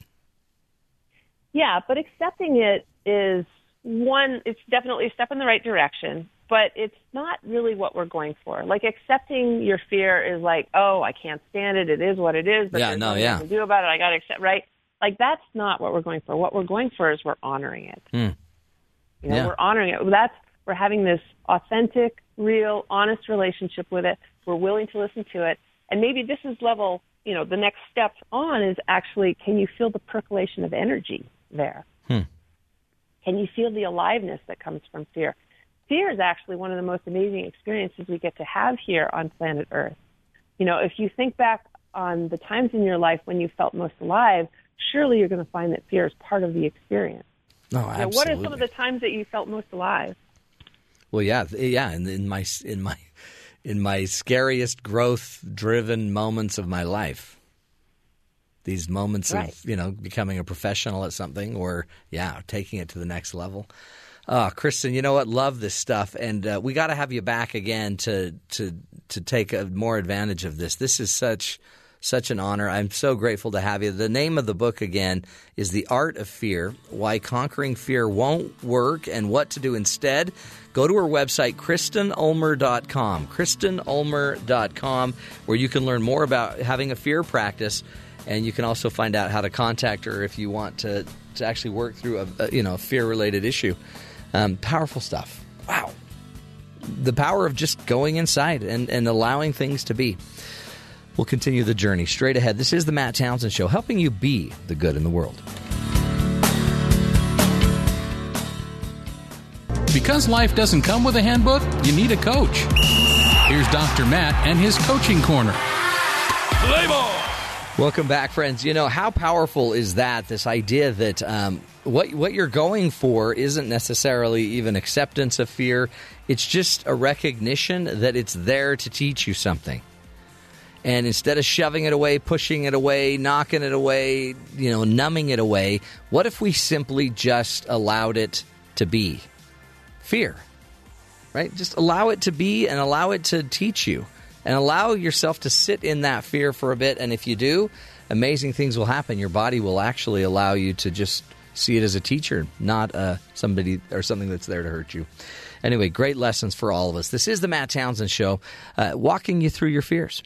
Yeah, but accepting it is one. It's definitely a step in the right direction but it's not really what we're going for. Like accepting your fear is like, oh, I can't stand it. It is what it is. But yeah, there's no, yeah. I can do about it. I got to accept, right? Like that's not what we're going for. What we're going for is we're honoring it. Mm. You know, yeah. we're honoring it. That's we're having this authentic, real, honest relationship with it. We're willing to listen to it, and maybe this is level. You know, the next step on is actually, can you feel the percolation of energy there? Hmm. Can you feel the aliveness that comes from fear? fear is actually one of the most amazing experiences we get to have here on planet Earth. You know, if you think back on the times in your life when you felt most alive, surely you're going to find that fear is part of the experience. No, absolutely. You know, what are some of the times that you felt most alive? Well, yeah, yeah, in, in my in my in my scariest growth-driven moments of my life. These moments right. of you know becoming a professional at something, or yeah, taking it to the next level. Oh, Kristen, you know what? Love this stuff, and uh, we got to have you back again to to to take a, more advantage of this. This is such such an honor. I'm so grateful to have you. The name of the book again is The Art of Fear: Why Conquering Fear Won't Work and What to Do Instead. Go to her website, KristenUlmer.com, KristenUlmer.com, where you can learn more about having a fear practice, and you can also find out how to contact her if you want to to actually work through a, a you know fear related issue. Um, powerful stuff. Wow. The power of just going inside and, and allowing things to be. We'll continue the journey straight ahead. This is the Matt Townsend Show, helping you be the good in the world. Because life doesn't come with a handbook, you need a coach. Here's Dr. Matt and his coaching corner. Label! Welcome back, friends. You know, how powerful is that? This idea that um, what what you're going for isn't necessarily even acceptance of fear. It's just a recognition that it's there to teach you something. And instead of shoving it away, pushing it away, knocking it away, you know, numbing it away, what if we simply just allowed it to be? Fear. Right? Just allow it to be and allow it to teach you. And allow yourself to sit in that fear for a bit. And if you do, amazing things will happen. Your body will actually allow you to just see it as a teacher, not uh, somebody or something that's there to hurt you. Anyway, great lessons for all of us. This is the Matt Townsend Show, uh, walking you through your fears.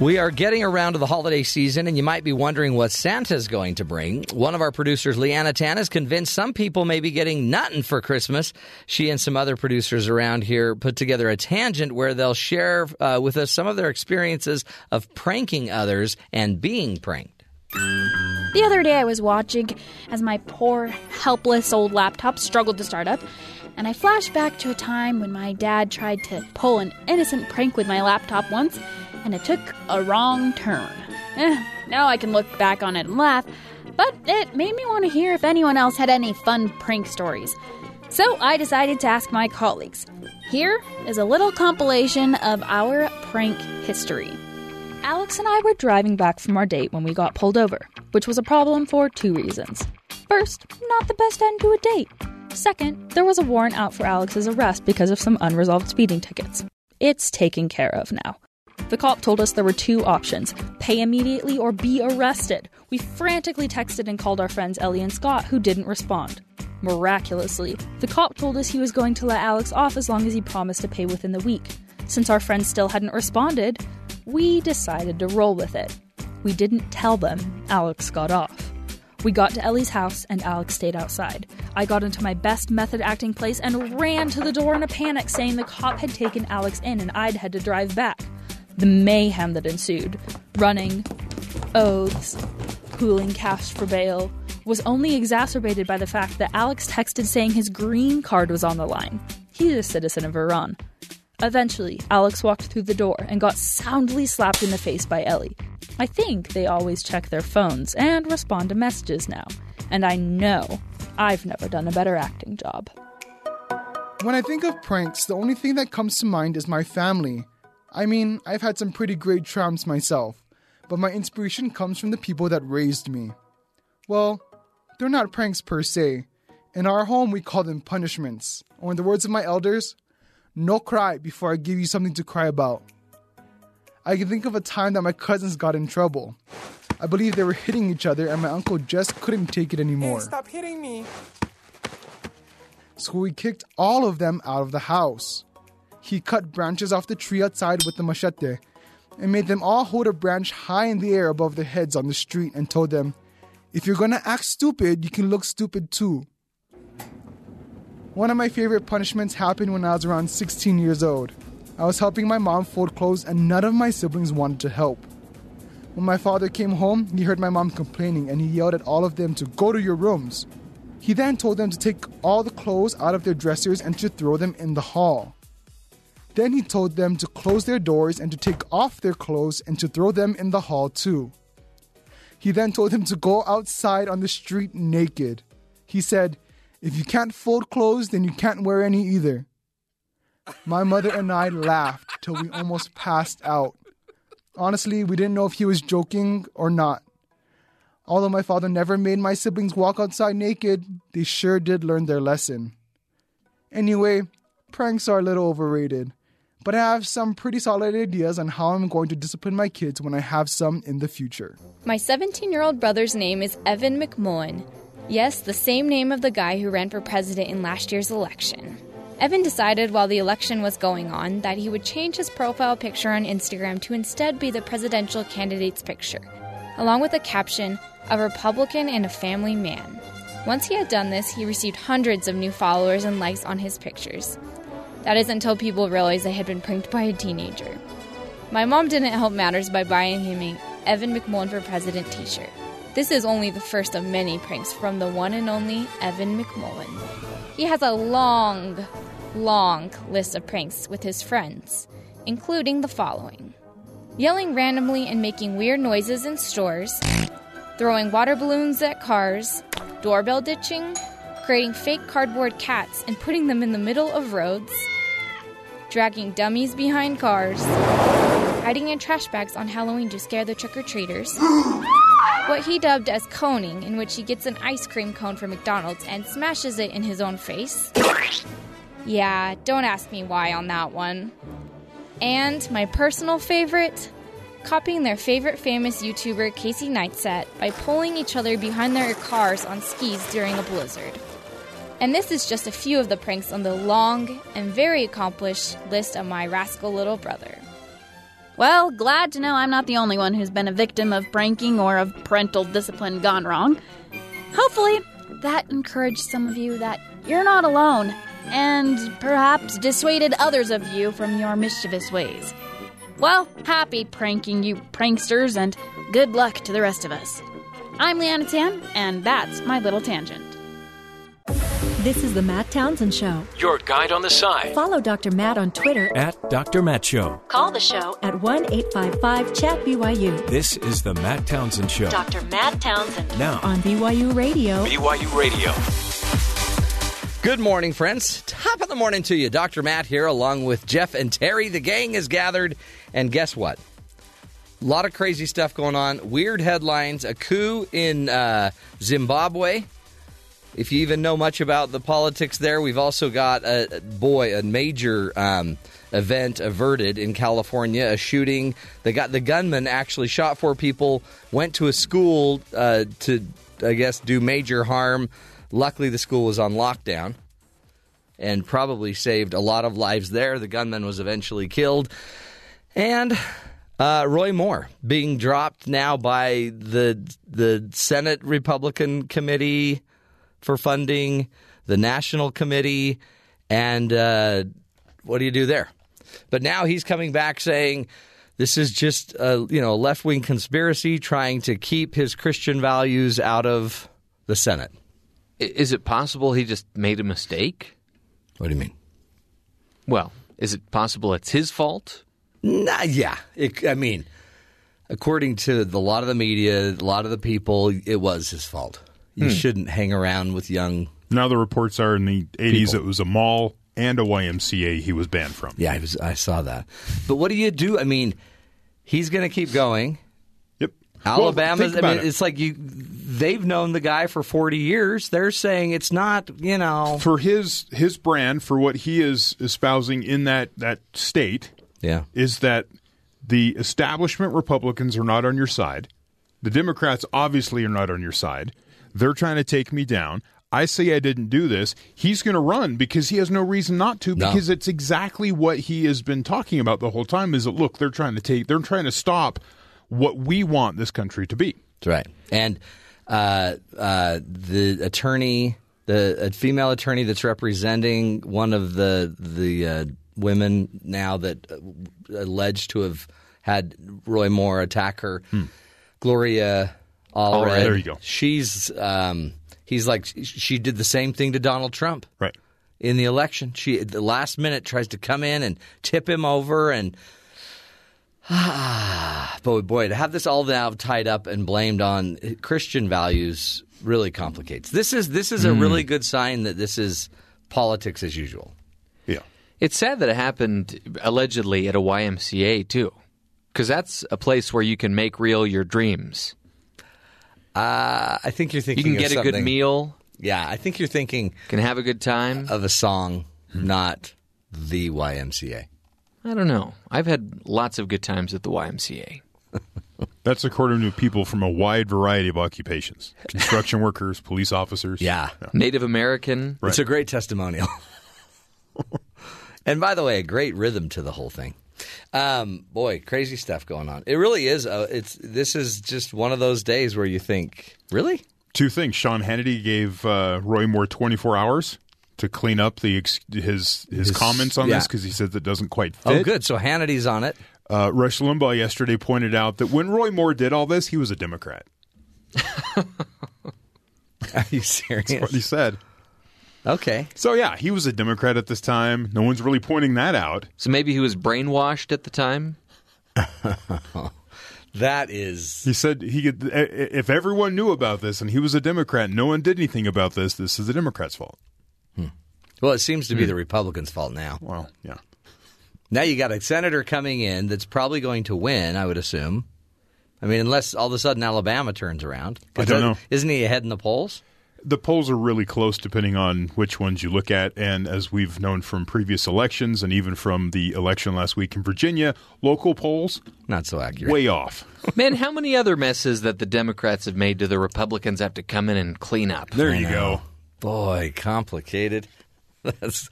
We are getting around to the holiday season, and you might be wondering what Santa's going to bring. One of our producers, Leanna Tan, is convinced some people may be getting nothing for Christmas. She and some other producers around here put together a tangent where they'll share uh, with us some of their experiences of pranking others and being pranked. The other day I was watching as my poor, helpless old laptop struggled to start up, and I flashed back to a time when my dad tried to pull an innocent prank with my laptop once and it took a wrong turn. Eh, now I can look back on it and laugh, but it made me want to hear if anyone else had any fun prank stories. So I decided to ask my colleagues. Here is a little compilation of our prank history. Alex and I were driving back from our date when we got pulled over, which was a problem for two reasons. First, not the best end to a date. Second, there was a warrant out for Alex's arrest because of some unresolved speeding tickets. It's taken care of now. The cop told us there were two options pay immediately or be arrested. We frantically texted and called our friends Ellie and Scott, who didn't respond. Miraculously, the cop told us he was going to let Alex off as long as he promised to pay within the week. Since our friends still hadn't responded, we decided to roll with it. We didn't tell them Alex got off. We got to Ellie's house and Alex stayed outside. I got into my best method acting place and ran to the door in a panic, saying the cop had taken Alex in and I'd had to drive back the mayhem that ensued running, oaths, pooling cash for bail was only exacerbated by the fact that Alex texted saying his green card was on the line. He's a citizen of Iran. Eventually, Alex walked through the door and got soundly slapped in the face by Ellie. I think they always check their phones and respond to messages now, and I know I've never done a better acting job. When I think of pranks, the only thing that comes to mind is my family. I mean, I've had some pretty great triumphs myself, but my inspiration comes from the people that raised me. Well, they're not pranks per se. In our home, we call them punishments. Or, in the words of my elders, no cry before I give you something to cry about. I can think of a time that my cousins got in trouble. I believe they were hitting each other, and my uncle just couldn't take it anymore. Hey, stop hitting me! So we kicked all of them out of the house. He cut branches off the tree outside with the machete and made them all hold a branch high in the air above their heads on the street and told them, If you're gonna act stupid, you can look stupid too. One of my favorite punishments happened when I was around 16 years old. I was helping my mom fold clothes and none of my siblings wanted to help. When my father came home, he heard my mom complaining and he yelled at all of them to go to your rooms. He then told them to take all the clothes out of their dressers and to throw them in the hall. Then he told them to close their doors and to take off their clothes and to throw them in the hall too. He then told them to go outside on the street naked. He said, If you can't fold clothes, then you can't wear any either. My mother and I laughed till we almost passed out. Honestly, we didn't know if he was joking or not. Although my father never made my siblings walk outside naked, they sure did learn their lesson. Anyway, pranks are a little overrated but I have some pretty solid ideas on how I'm going to discipline my kids when I have some in the future. My 17 year old brother's name is Evan McMullin. Yes, the same name of the guy who ran for president in last year's election. Evan decided while the election was going on that he would change his profile picture on Instagram to instead be the presidential candidate's picture, along with a caption, A Republican and a Family Man. Once he had done this, he received hundreds of new followers and likes on his pictures. That is until people realized they had been pranked by a teenager. My mom didn't help matters by buying him a Evan McMullin for President t shirt. This is only the first of many pranks from the one and only Evan McMullin. He has a long, long list of pranks with his friends, including the following yelling randomly and making weird noises in stores, throwing water balloons at cars, doorbell ditching, creating fake cardboard cats and putting them in the middle of roads, dragging dummies behind cars, hiding in trash bags on Halloween to scare the trick or treaters. What he dubbed as coning, in which he gets an ice cream cone from McDonald's and smashes it in his own face. Yeah, don't ask me why on that one. And my personal favorite, copying their favorite famous YouTuber Casey Neistat by pulling each other behind their cars on skis during a blizzard. And this is just a few of the pranks on the long and very accomplished list of my rascal little brother. Well, glad to know I'm not the only one who's been a victim of pranking or of parental discipline gone wrong. Hopefully, that encouraged some of you that you're not alone, and perhaps dissuaded others of you from your mischievous ways. Well, happy pranking, you pranksters, and good luck to the rest of us. I'm Leanna Tan, and that's my little tangent. This is the Matt Townsend Show. Your guide on the side. Follow Dr. Matt on Twitter At Dr. Matt Show. Call the show at 1 855 Chat BYU. This is the Matt Townsend Show. Dr. Matt Townsend. Now. On BYU Radio. BYU Radio. Good morning, friends. Top of the morning to you. Dr. Matt here, along with Jeff and Terry. The gang is gathered, and guess what? A lot of crazy stuff going on. Weird headlines. A coup in uh, Zimbabwe. If you even know much about the politics there, we've also got a boy, a major um, event averted in California. A shooting. They got the gunman actually shot four people. Went to a school uh, to, I guess, do major harm. Luckily, the school was on lockdown and probably saved a lot of lives there. The gunman was eventually killed. And uh, Roy Moore being dropped now by the the Senate Republican Committee for funding, the National Committee, and uh, what do you do there? But now he's coming back saying this is just a you know left wing conspiracy trying to keep his Christian values out of the Senate. Is it possible he just made a mistake? What do you mean? Well, is it possible it's his fault? Nah, yeah. It, I mean, according to the, a lot of the media, a lot of the people, it was his fault. You Hmm. shouldn't hang around with young. Now the reports are in the 80s People. it was a mall and a YMCA he was banned from. Yeah, I, was, I saw that. But what do you do? I mean, he's going to keep going. Yep. Alabama. think I about mean, it. it's like you. They've known the guy for forty years. They're saying it's not. You know, For his his brand, for what he is espousing in that, that state, yeah, is that the establishment Republicans are not on your side. The Democrats obviously are not on your side. They're trying to take me down. I say I didn't do this. He's going to run because he has no reason not to. No. Because it's exactly what he has been talking about the whole time. Is that look, they're trying to take, they're trying to stop what we want this country to be. That's right. And uh, uh, the attorney, the a female attorney that's representing one of the the uh, women now that uh, alleged to have had Roy Moore attack her, Gloria Allred. Allred, there you go. She's um, he's like she did the same thing to Donald Trump. Right. In the election, she at the last minute tries to come in and tip him over and Ah, boy, boy, to have this all now tied up and blamed on Christian values really complicates. This is this is a Hmm. really good sign that this is politics as usual. Yeah. It's sad that it happened allegedly at a YMCA too, because that's a place where you can make real your dreams. Uh, I think you're thinking You can of get a good meal, Yeah, I think you're thinking can have a good time. of a song, not the YMCA. I don't know. I've had lots of good times at the YMCA. That's according to people from a wide variety of occupations construction workers, police officers. Yeah, Native American. it's a great testimonial. and by the way, a great rhythm to the whole thing. Um, boy, crazy stuff going on. It really is. Uh, it's this is just one of those days where you think, really? Two things. Sean Hannity gave uh, Roy Moore 24 hours to clean up the ex- his, his His- comments on yeah. this because he said that doesn't quite fit. Oh, good. So Hannity's on it. Uh, Rush Limbaugh yesterday pointed out that when Roy Moore did all this, he was a Democrat. Are you serious? That's what he said. Okay. So yeah, he was a Democrat at this time. No one's really pointing that out. So maybe he was brainwashed at the time. That is. He said he could, if everyone knew about this and he was a Democrat, no one did anything about this. This is the Democrats' fault. Hmm. Well, it seems to be hmm. the Republicans' fault now. Well, yeah. Now you got a senator coming in that's probably going to win, I would assume. I mean, unless all of a sudden Alabama turns around. I don't doesn't- know. Isn't he ahead in the polls? The polls are really close depending on which ones you look at. And as we've known from previous elections and even from the election last week in Virginia, local polls, not so accurate. Way off. Man, how many other messes that the Democrats have made do the Republicans have to come in and clean up? There I you know. go. Boy, complicated. That's,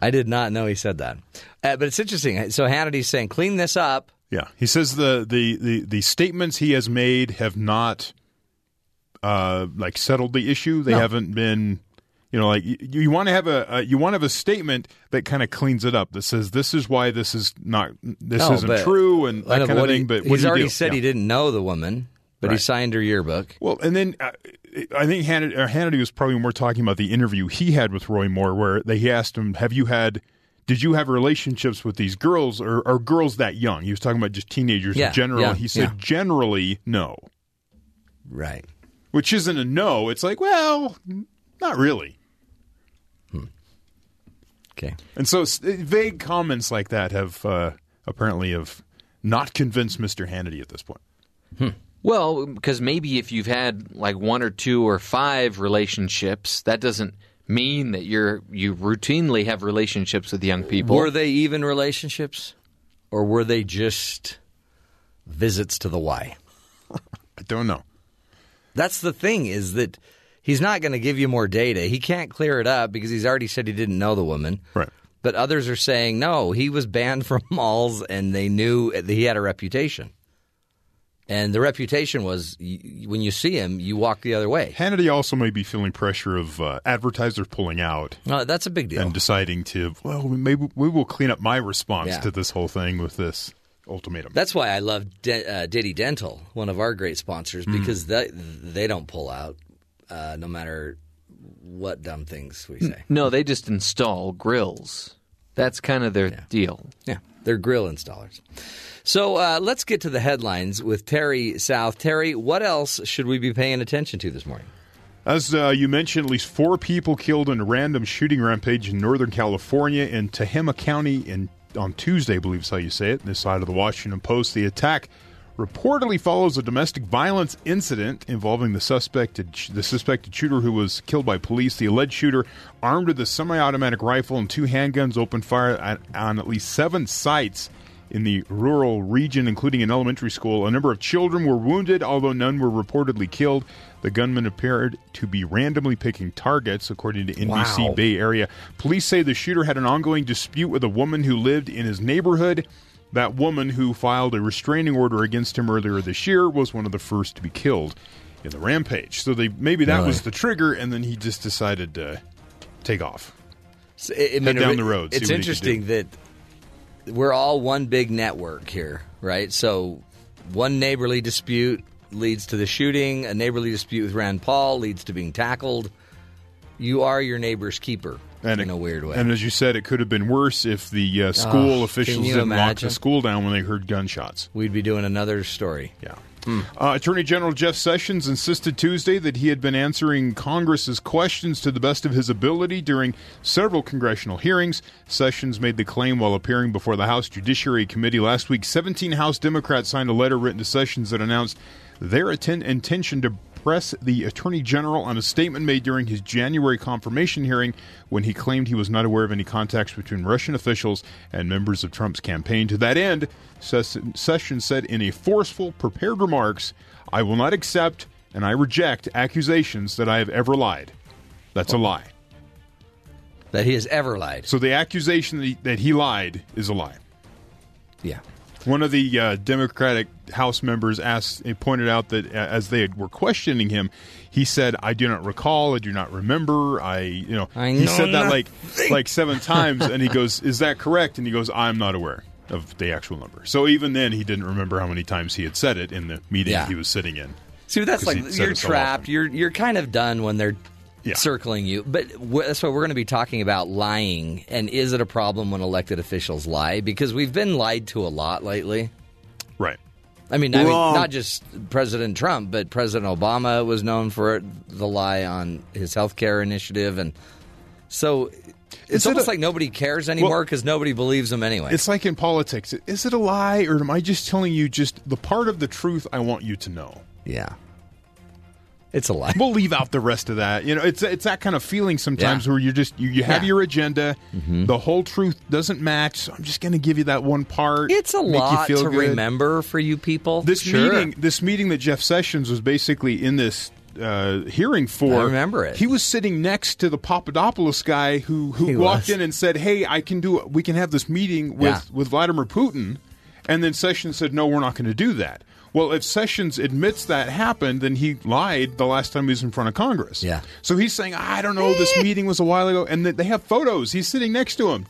I did not know he said that. Uh, but it's interesting. So Hannity's saying, clean this up. Yeah, he says the the the, the statements he has made have not uh, like settled the issue. They No. haven't been, you know, like you, you want to have a, a you want to have a statement that kind of cleans it up that says this is why this is not this No, isn't true and that kind of what thing. he- but he's already said Yeah. he didn't know the woman, but he signed her yearbook. Well, and then uh, I think Hannity, or Hannity was probably more talking about the interview he had with Roy Moore, where they he asked him, "Have you had?" Did you have relationships with these girls or, or girls that young? He was talking about just teenagers Yeah, in general. yeah, he said yeah. generally no. Right. Which isn't a no. It's like, well, not really. Okay. And so vague comments like that have uh, apparently have not convinced Mr. Hannity at this point. Well, because maybe if you've had like one or two or five relationships, that doesn't mean that you're you routinely have relationships with young people. Were they even relationships, or were they just visits to the Y? I don't know. That's the thing is that he's not going to give you more data. He can't clear it up because he's already said he didn't know the woman. Right. But others are saying no, he was banned from malls, and they knew that he had a reputation. And the reputation was when you see him, you walk the other way. Hannity also may be feeling pressure of uh, advertisers pulling out. No, that's a big deal. And deciding to, well, maybe we will clean up my response Yeah. to this whole thing with this ultimatum. That's why I love De- uh, Diddy Dental, one of our great sponsors, Mm. because they they don't pull out uh, no matter what dumb things we say. no, they just install grills. That's kind of their deal. Yeah, they're grill installers. So uh, let's get to the headlines with Terry South. Terry, what else should we be paying attention to this morning? As uh, you mentioned, at least four people killed in a random shooting rampage in Northern California in Tehama County in, on Tuesday, I believe is how you say it. This side of the Washington Post. The attack reportedly follows a domestic violence incident involving the suspected the suspected shooter who was killed by police. The alleged shooter, armed with a semi-automatic rifle and two handguns, opened fire at, on at least seven sites in the rural region, including an elementary school. A number of children were wounded, although none were reportedly killed. The gunman appeared to be randomly picking targets, according to NBC Wow. Bay Area. Police say the shooter had an ongoing dispute with a woman who lived in his neighborhood. That woman who filed a restraining order against him earlier this year was one of the first to be killed in the rampage. So they maybe that Really? was the trigger, and then he just decided to take off. So, I- mean, Head down the road, It's what he could interesting that we're all one big network here, right? So one neighborly dispute leads to the shooting. A neighborly dispute with Rand Paul leads to being tackled. You are your neighbor's keeper And in a weird way. And as you said, it could have been worse if the uh, school Oh, officials didn't lock the school down when they heard gunshots. We'd be doing another story. Yeah. Uh, Attorney General Jeff Sessions insisted Tuesday that he had been answering Congress's questions to the best of his ability during several congressional hearings. Sessions made the claim while appearing before the House Judiciary Committee last week. 17 House Democrats signed a letter written to Sessions that announced their atten- intention to press the Attorney General on a statement made during his January confirmation hearing when he claimed he was not aware of any contacts between Russian officials and members of Trump's campaign. To that end, Ses- Sessions said in a forceful, prepared remarks, I will not accept and I reject accusations that I have ever lied. That's a lie. That he has ever lied. So the accusation that he lied is a lie. Yeah. One of the uh, Democratic House members asked, pointed out that uh, as they were questioning him, he said, "I do not recall. I do not remember. I, you know." I he know said that like nothing. like seven times, and he goes, "Is that correct?" And he goes, "I'm not aware of the actual number." So even then, he didn't remember how many times he had said it in the meeting Yeah. he was sitting in. See, that's like you're it so trapped. You're you're kind of done when they're Yeah. circling you. But wh- that's what we're going to be talking about lying and is it a problem when elected officials lie? Because we've been lied to a lot lately. Right. I mean, I mean, not just President Trump, but President Obama was known for the lie on his health care initiative, and so it's Is it almost a- like nobody cares anymore because nobody believes him anyway. It's like in politics. Is it a lie, or am I just telling you just the part of the truth I want you to know? yeah, it's a lie. We'll leave out the rest of that. You know, it's it's that kind of feeling sometimes Yeah. where you're just you, you have Yeah. your agenda, the whole truth doesn't match. So I'm just going to give you that one part. It's a lot to good. remember for you people. This Sure. meeting, this meeting that Jeff Sessions was basically in this uh, hearing for. I remember it. He was sitting next to the Papadopoulos guy who who He walked was. in and said, "Hey, I can do. We can have this meeting with Yeah. with Vladimir Putin." And then Sessions said, "No, we're not going to do that." Well, if Sessions admits that happened, then he lied the last time he was in front of Congress. Yeah. So he's saying, "I don't know. This meeting was a while ago," and they have photos. He's sitting next to him.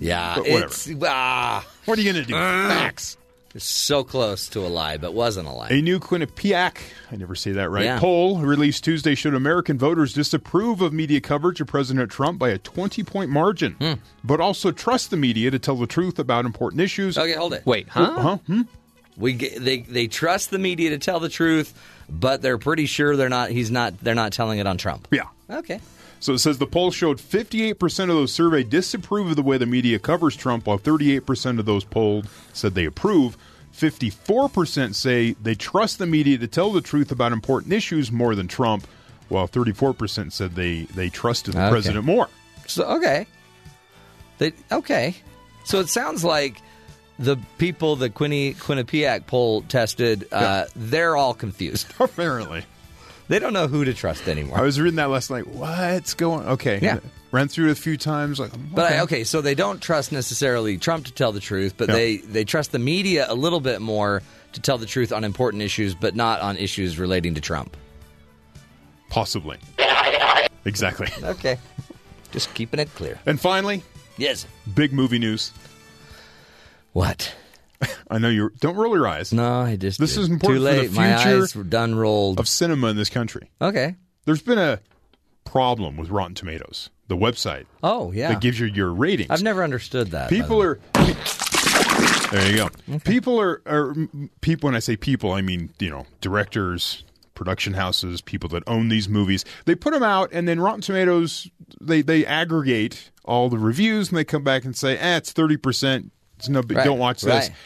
yeah, But whatever. it's ah, What are you going to do? Facts. it's so close to a lie, but wasn't a lie. A new Quinnipiac, I never say that right, Yeah. poll released Tuesday showed American voters disapprove of media coverage of President Trump by a 20 point margin, Hmm. but also trust the media to tell the truth about important issues. Okay, hold it. Wait, huh? Huh? Hmm? We they they trust the media to tell the truth, but they're pretty sure they're not. He's not. They're not telling it on Trump. Yeah. Okay. So it says the poll showed 58% of those surveyed disapprove of the way the media covers Trump, while 38% of those polled said they approve. 54% say they trust the media to tell the truth about important issues more than Trump, while 34% said they, they trusted the Okay. president more. So okay. They okay. So it sounds like the people the Quinny Quinnipiac poll tested, uh, they're all confused. Apparently. They don't know who to trust anymore. I was reading that last night. What's going? Okay, Yeah. ran through it a few times. Like, But I, okay, so they don't trust necessarily Trump to tell the truth, but Yeah. they they trust the media a little bit more to tell the truth on important issues, but not on issues relating to Trump. possibly. Exactly. Okay, just keeping it clear. And finally, Yes. big movie news. What? I know you don't roll your eyes. No, I just This did. is important Too for the late. My future eyes were done rolled. of cinema in this country. Okay. There's been a problem with Rotten Tomatoes, the website Oh yeah. that gives you your ratings. I've never understood that. by people way. are. There you go. People are, are people. When I say people, I mean you know directors, production houses, people that own these movies. They put them out, and then Rotten Tomatoes they they aggregate all the reviews, and they come back and say, "Eh, it's thirty percent. It's no big. Right, Don't watch this." right.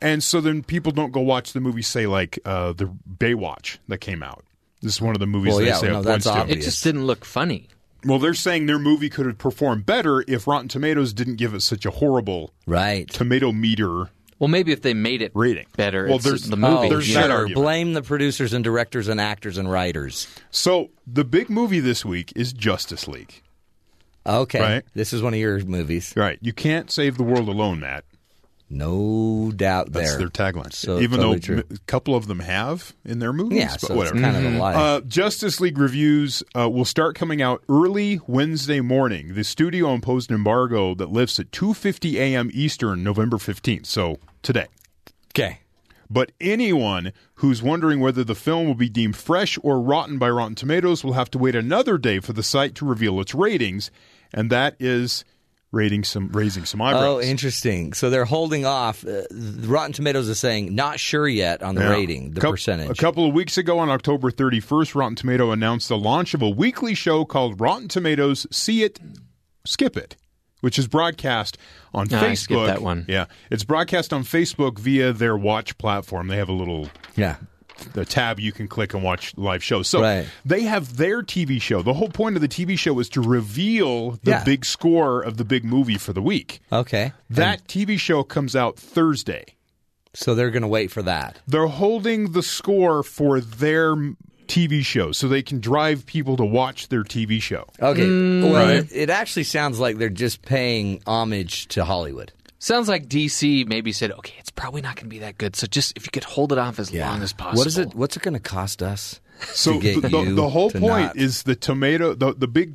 And so then people don't go watch the movie. Say like uh, the Baywatch that came out. This is one of the movies Well, they yeah, say no, it that's obvious. It just didn't look funny. Well, they're saying their movie could have performed better if Rotten Tomatoes didn't give it such a horrible right. tomato meter Well, maybe if they made it rating. better, Well, there's the movie. Oh, There's you that sure. Blame the producers and directors and actors and writers. So the big movie this week is Justice League. Okay. Right. This is one of your movies. Right. You can't save the world alone, Matt. No doubt That's there. their tagline. So, Even totally though true. m- a couple of them have in their movies, Yeah, but so it's whatever. kind of a lie. Uh, Justice League reviews uh, will start coming out early Wednesday morning. The studio imposed an embargo that lifts at 2:50 a.m. Eastern, November 15th. So today. okay. But anyone who's wondering whether the film will be deemed fresh or rotten by Rotten Tomatoes will have to wait another day for the site to reveal its ratings, and that is rating some raising some eyebrows. Oh, interesting. So they're holding off. Uh, Rotten Tomatoes is saying not sure yet on the Yeah. rating, the Coup- percentage. A couple of weeks ago, on October 31st, Rotten Tomato announced the launch of a weekly show called Rotten Tomatoes See It, Skip It, which is broadcast on Ah, I Facebook. skipped that one. Yeah, it's broadcast on Facebook via their Watch platform. They have a little yeah. The tab you can click and watch live shows. So Right. they have their TV show. The whole point of the TV show is to reveal the Yeah. big score of the big movie for the week. Okay. That TV show comes out Thursday. So they're going to wait for that. They're holding the score for their TV show so they can drive people to watch their TV show. Okay. Mm. well, Right. it, it actually sounds like they're just paying homage to Hollywood. Sounds like DC maybe said, okay, it's probably not going to be that good. So just if you could hold it off as long as possible. What is it? What's it going to cost us? So to get the, the, you the whole to point not- is the tomato the, the big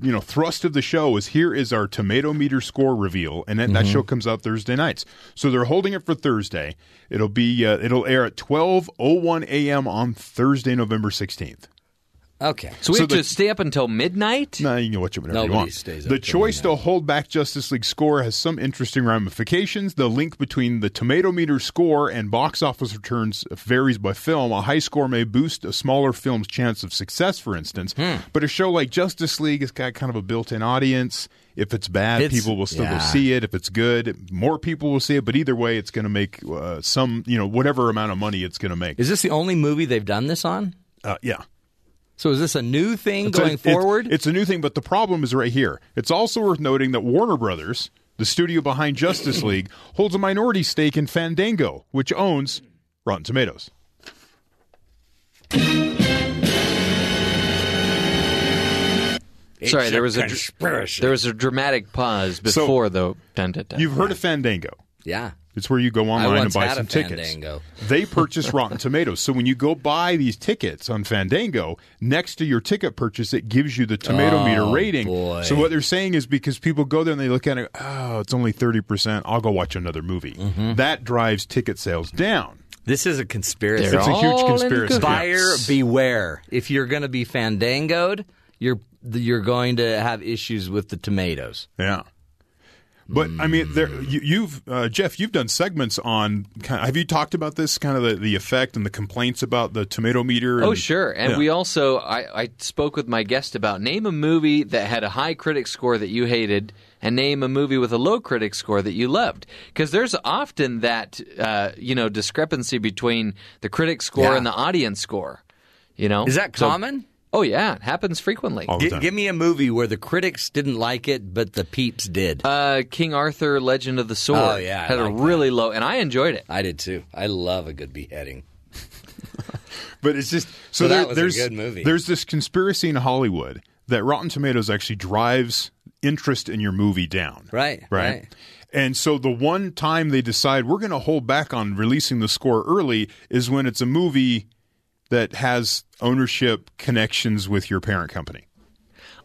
you know thrust of the show is here is our tomato meter score reveal and that, that Mm-hmm. show comes out thursday nights so they're holding it for thursday it'll be uh, it'll air at 12.01 a.m on thursday november 16th Okay. So we So have the- to stay up until midnight? No, you can watch it whenever Nobody you want. stays up the till choice to hold back Justice League score has some interesting ramifications. The link between the tomato meter score and box office returns varies by film. A high score may boost a smaller film's chance of success, for instance. Hmm. But a show like Justice League has got kind of a built-in audience. If it's bad, It's- people will still yeah. go see it. If it's good, more people will see it. But either way, it's going to make uh, some, you know, whatever amount of money it's going to make. Is this the only movie they've done this on? Uh, yeah. So is this a new thing It's going it's- forward? It's, a new thing, but the problem is right here. It's also worth noting that Warner Brothers, the studio behind Justice League, holds a minority stake in Fandango, which owns Rotten Tomatoes. Sorry, there was a conspiracy. there was a dramatic pause before the dun, dun, dun. You've heard of Fandango. yeah. It's where you go online and buy had some a tickets. Fandango. They purchase Rotten Tomatoes. So when you go buy these tickets on Fandango, next to your ticket purchase, it gives you the tomato Oh, meter rating. boy. So what they're saying is because people go there and they look at it, oh, it's only 30%, I'll go watch another movie. Mm-hmm. That drives ticket sales down. This is a conspiracy. They're It's a huge conspiracy. good. Buyer beware. If you're going to be fandangoed, you're you're going to have issues with the tomatoes. Yeah. But I mean, there you, you've uh, Jeff, you've done segments on. Kind have you talked about this kind of the, the effect and the complaints about the tomato meter? Oh, and- sure. And Yeah. we also, I, I spoke with my guest about name a movie that had a high critic score that you hated, and name a movie with a low critic score that you loved. Because there's often that, uh, you know, discrepancy between the critic score Yeah. and the audience score. You know, Is that So- common? Oh yeah, it happens frequently. All the Gi- time. give me a movie where the critics didn't like it, but the peeps did. Uh, King Arthur: Legend of the Sword. Oh, yeah, I had a like that. really low, and I enjoyed it. I did too. I love a good beheading. But it's just so, So that there- was a there's good movie. there's this conspiracy in Hollywood that Rotten Tomatoes actually drives interest in your movie down. Right, Right. right. And so the one time they decide we're going to hold back on releasing the score early is when it's a movie that has ownership connections with your parent company.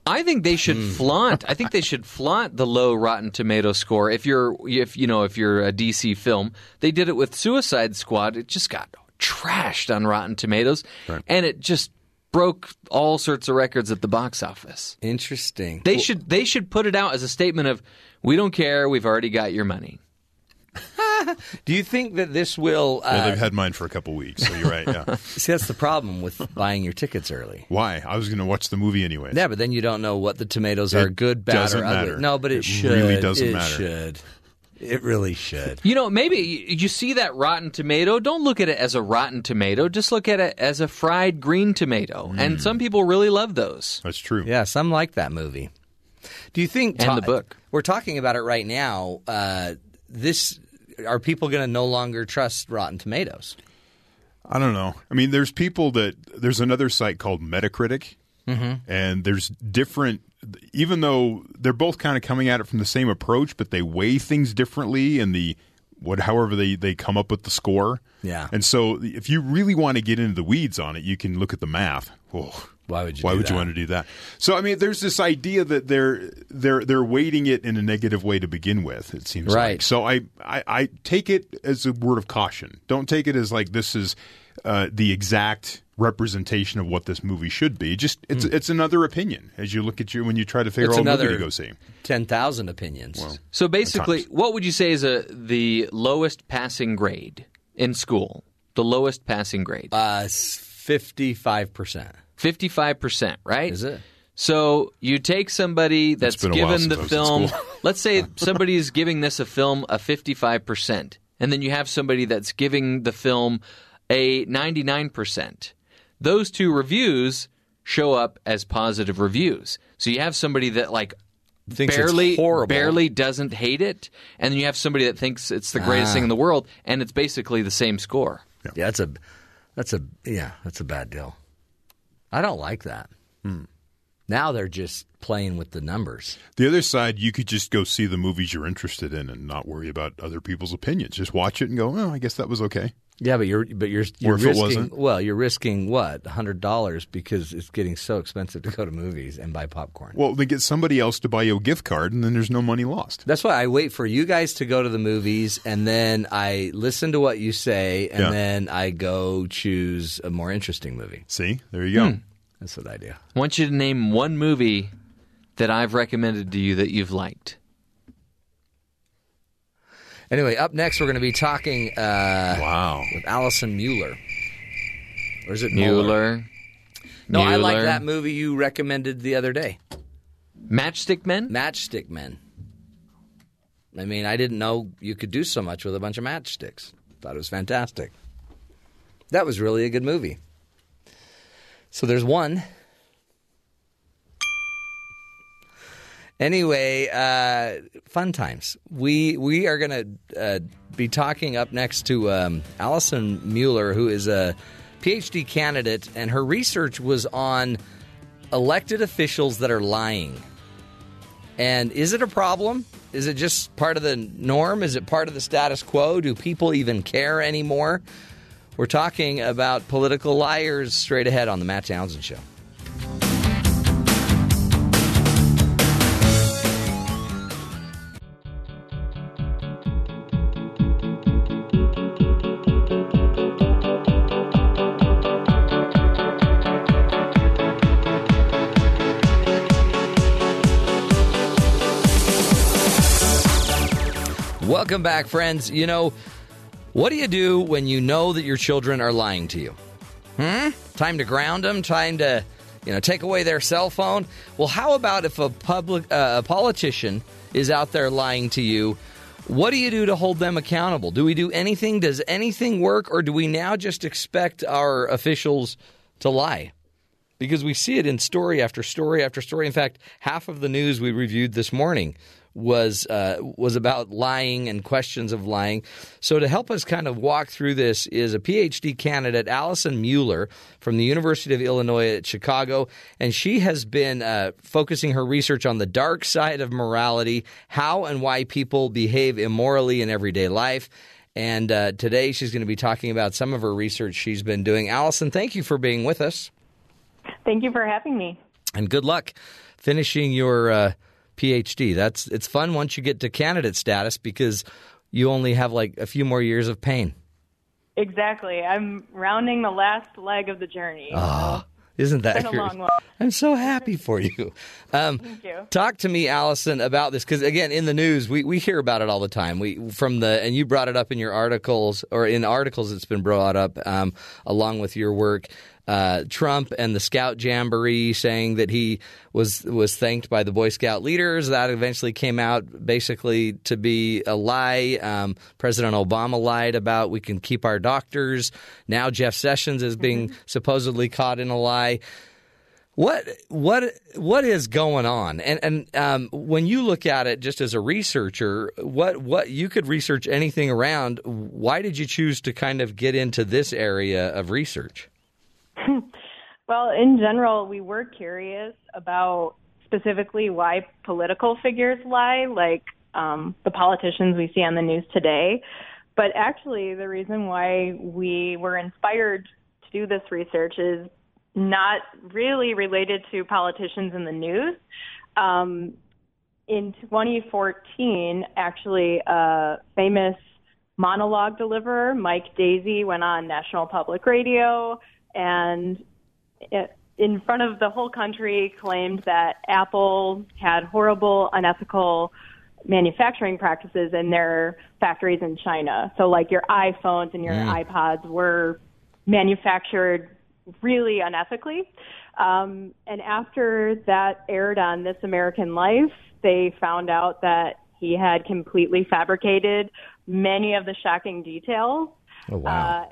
I think they should Hmm. flaunt. I think they should flaunt the low Rotten Tomato score. If you're, if you know, if you're a DC film, they did it with Suicide Squad. It just got trashed on Rotten Tomatoes, and it just broke all sorts of records at the box office. Interesting. They should they should put it out as a statement of we don't care. We've already got your money. Do you think that this will? Uh, Well, they've had mine for a couple weeks, so you're right. Yeah. see, that's the problem with buying your tickets early. Why? I was going to watch the movie anyway. Yeah, but then you don't know what the tomatoes It are good, bad, doesn't or ugly. matter. No, but it, It should. really doesn't it matter. should. It really should. You know, maybe you you see that rotten tomato. Don't look at it as a rotten tomato. Just look at it as a fried green tomato. And some people really love those. That's true. Yeah, some like that movie. Do you think? And the book. We're talking about it right now. Uh, this are people going to no longer trust Rotten Tomatoes? I don't know. I mean, there's people that there's another site called Metacritic, mm-hmm. and there's different. Even though they're both kind of coming at it from the same approach, but they weigh things differently in the what, however they they come up with the score. Yeah. And so, if you really want to get into the weeds on it, you can look at the math. Why would you? why do would you want to do that? So, I mean, there's this idea that they're they're they're weighting it in a negative way to begin with. It seems Right. like. So, I, I I take it as a word of caution. Don't take it as like this is uh, the exact representation of what this movie should be. Just it's it's another opinion as you look at you when you try to figure. It's out what movie another to go see. ten thousand opinions. So basically, what would you say is a the lowest passing grade in school? The lowest passing grade. Uh, fifty-five percent. Fifty-five percent, right? Is it? So you take somebody that's been a while given the I was in film. let's say somebody is giving this a film a fifty-five percent, and then you have somebody that's giving the film a ninety-nine percent. Those two reviews show up as positive reviews. So you have somebody that like Thinks it's barely barely doesn't hate it, and then you have somebody that thinks it's the greatest Ah. thing in the world, and it's basically the same score. Yeah, that's a that's a yeah, that's a bad deal. I don't like that. Hmm. Now they're just playing with the numbers. The other side, you could just go see the movies you're interested in and not worry about other people's opinions. Just watch it and go, oh, I guess that was okay. Yeah, but you're but you're you're if it risking wasn't? well, you're risking what hundred dollars because it's getting so expensive to go to movies and buy popcorn. Well, then get somebody else to buy you a gift card, and then there's no money lost. That's why I wait for you guys to go to the movies, and then I listen to what you say, and Yeah. then I go choose a more interesting movie. See, there you go. Hmm. That's what I do. I want you to name one movie that I've recommended to you that you've liked. Anyway, up next we're going to be talking. Uh, wow. With Allison Mueller. Or is it Mueller? No, I like Mueller. that movie you recommended the other day. Matchstick Men. Matchstick Men. I mean, I didn't know you could do so much with a bunch of matchsticks. Thought it was fantastic. That was really a good movie. So there's one. Anyway, uh, fun times. We we are going to uh, be talking up next to um, Allison Mueller, who is a PhD candidate, and her research was on elected officials that are lying. And is it a problem? Is it just part of the norm? Is it part of the status quo? Do people even care anymore? We're talking about political liars straight ahead on the Matt Townsend Show. Welcome back, friends. You know, what do you do when you know that your children are lying to you? Hmm? Time to ground them? Time to, you know, take away their cell phone? Well, how about if a public uh, a politician is out there lying to you? What do you do to hold them accountable? Do we do anything? Does anything work, or do we now just expect our officials to lie? Because we see it in story after story after story. In fact, half of the news we reviewed this morning was uh, was about lying and questions of lying. So to help us kind of walk through this is a PhD candidate, Allison Mueller from the University of Illinois at Chicago, and she has been uh, focusing her research on the dark side of morality, how and why people behave immorally in everyday life. And uh, today she's going to be talking about some of her research she's been doing. Allison, thank you for being with us, Thank you for having me. and good luck finishing your uh, PhD. That's it's fun once you get to candidate status because you only have like a few more years of pain. Exactly. I'm rounding the last leg of the journey. Ah, isn't that It's been a long one. I'm so happy for you. Um, Thank you. Talk to me, Allison, about this because again, in the news, we, we hear about it all the time. We from the and you brought it up in your articles or in articles it's been brought up um, along with your work. Uh, Trump and the Scout Jamboree saying that he was was thanked by the Boy Scout leaders. That eventually came out basically to be a lie. Um, President Obama lied about we can keep our doctors. Now Jeff Sessions is being supposedly caught in a lie. What what what is going on? And and um, when you look at it just as a researcher, what what you could research anything around. Why did you choose to kind of get into this area of research? Well, in general, we were curious about specifically why political figures lie, like um, the politicians we see on the news today. But actually, the reason why we were inspired to do this research is not really related to politicians in the news. Um, in 2014, actually, a famous monologue deliverer, Mike Daisey, went on National Public Radio and in front of the whole country claimed that Apple had horrible, unethical manufacturing practices in their factories in China. So, like your iPhones and your Mm. iPods were manufactured really unethically. Um, and after that aired on This American Life, they found out that he had completely fabricated many of the shocking details. Oh Uh,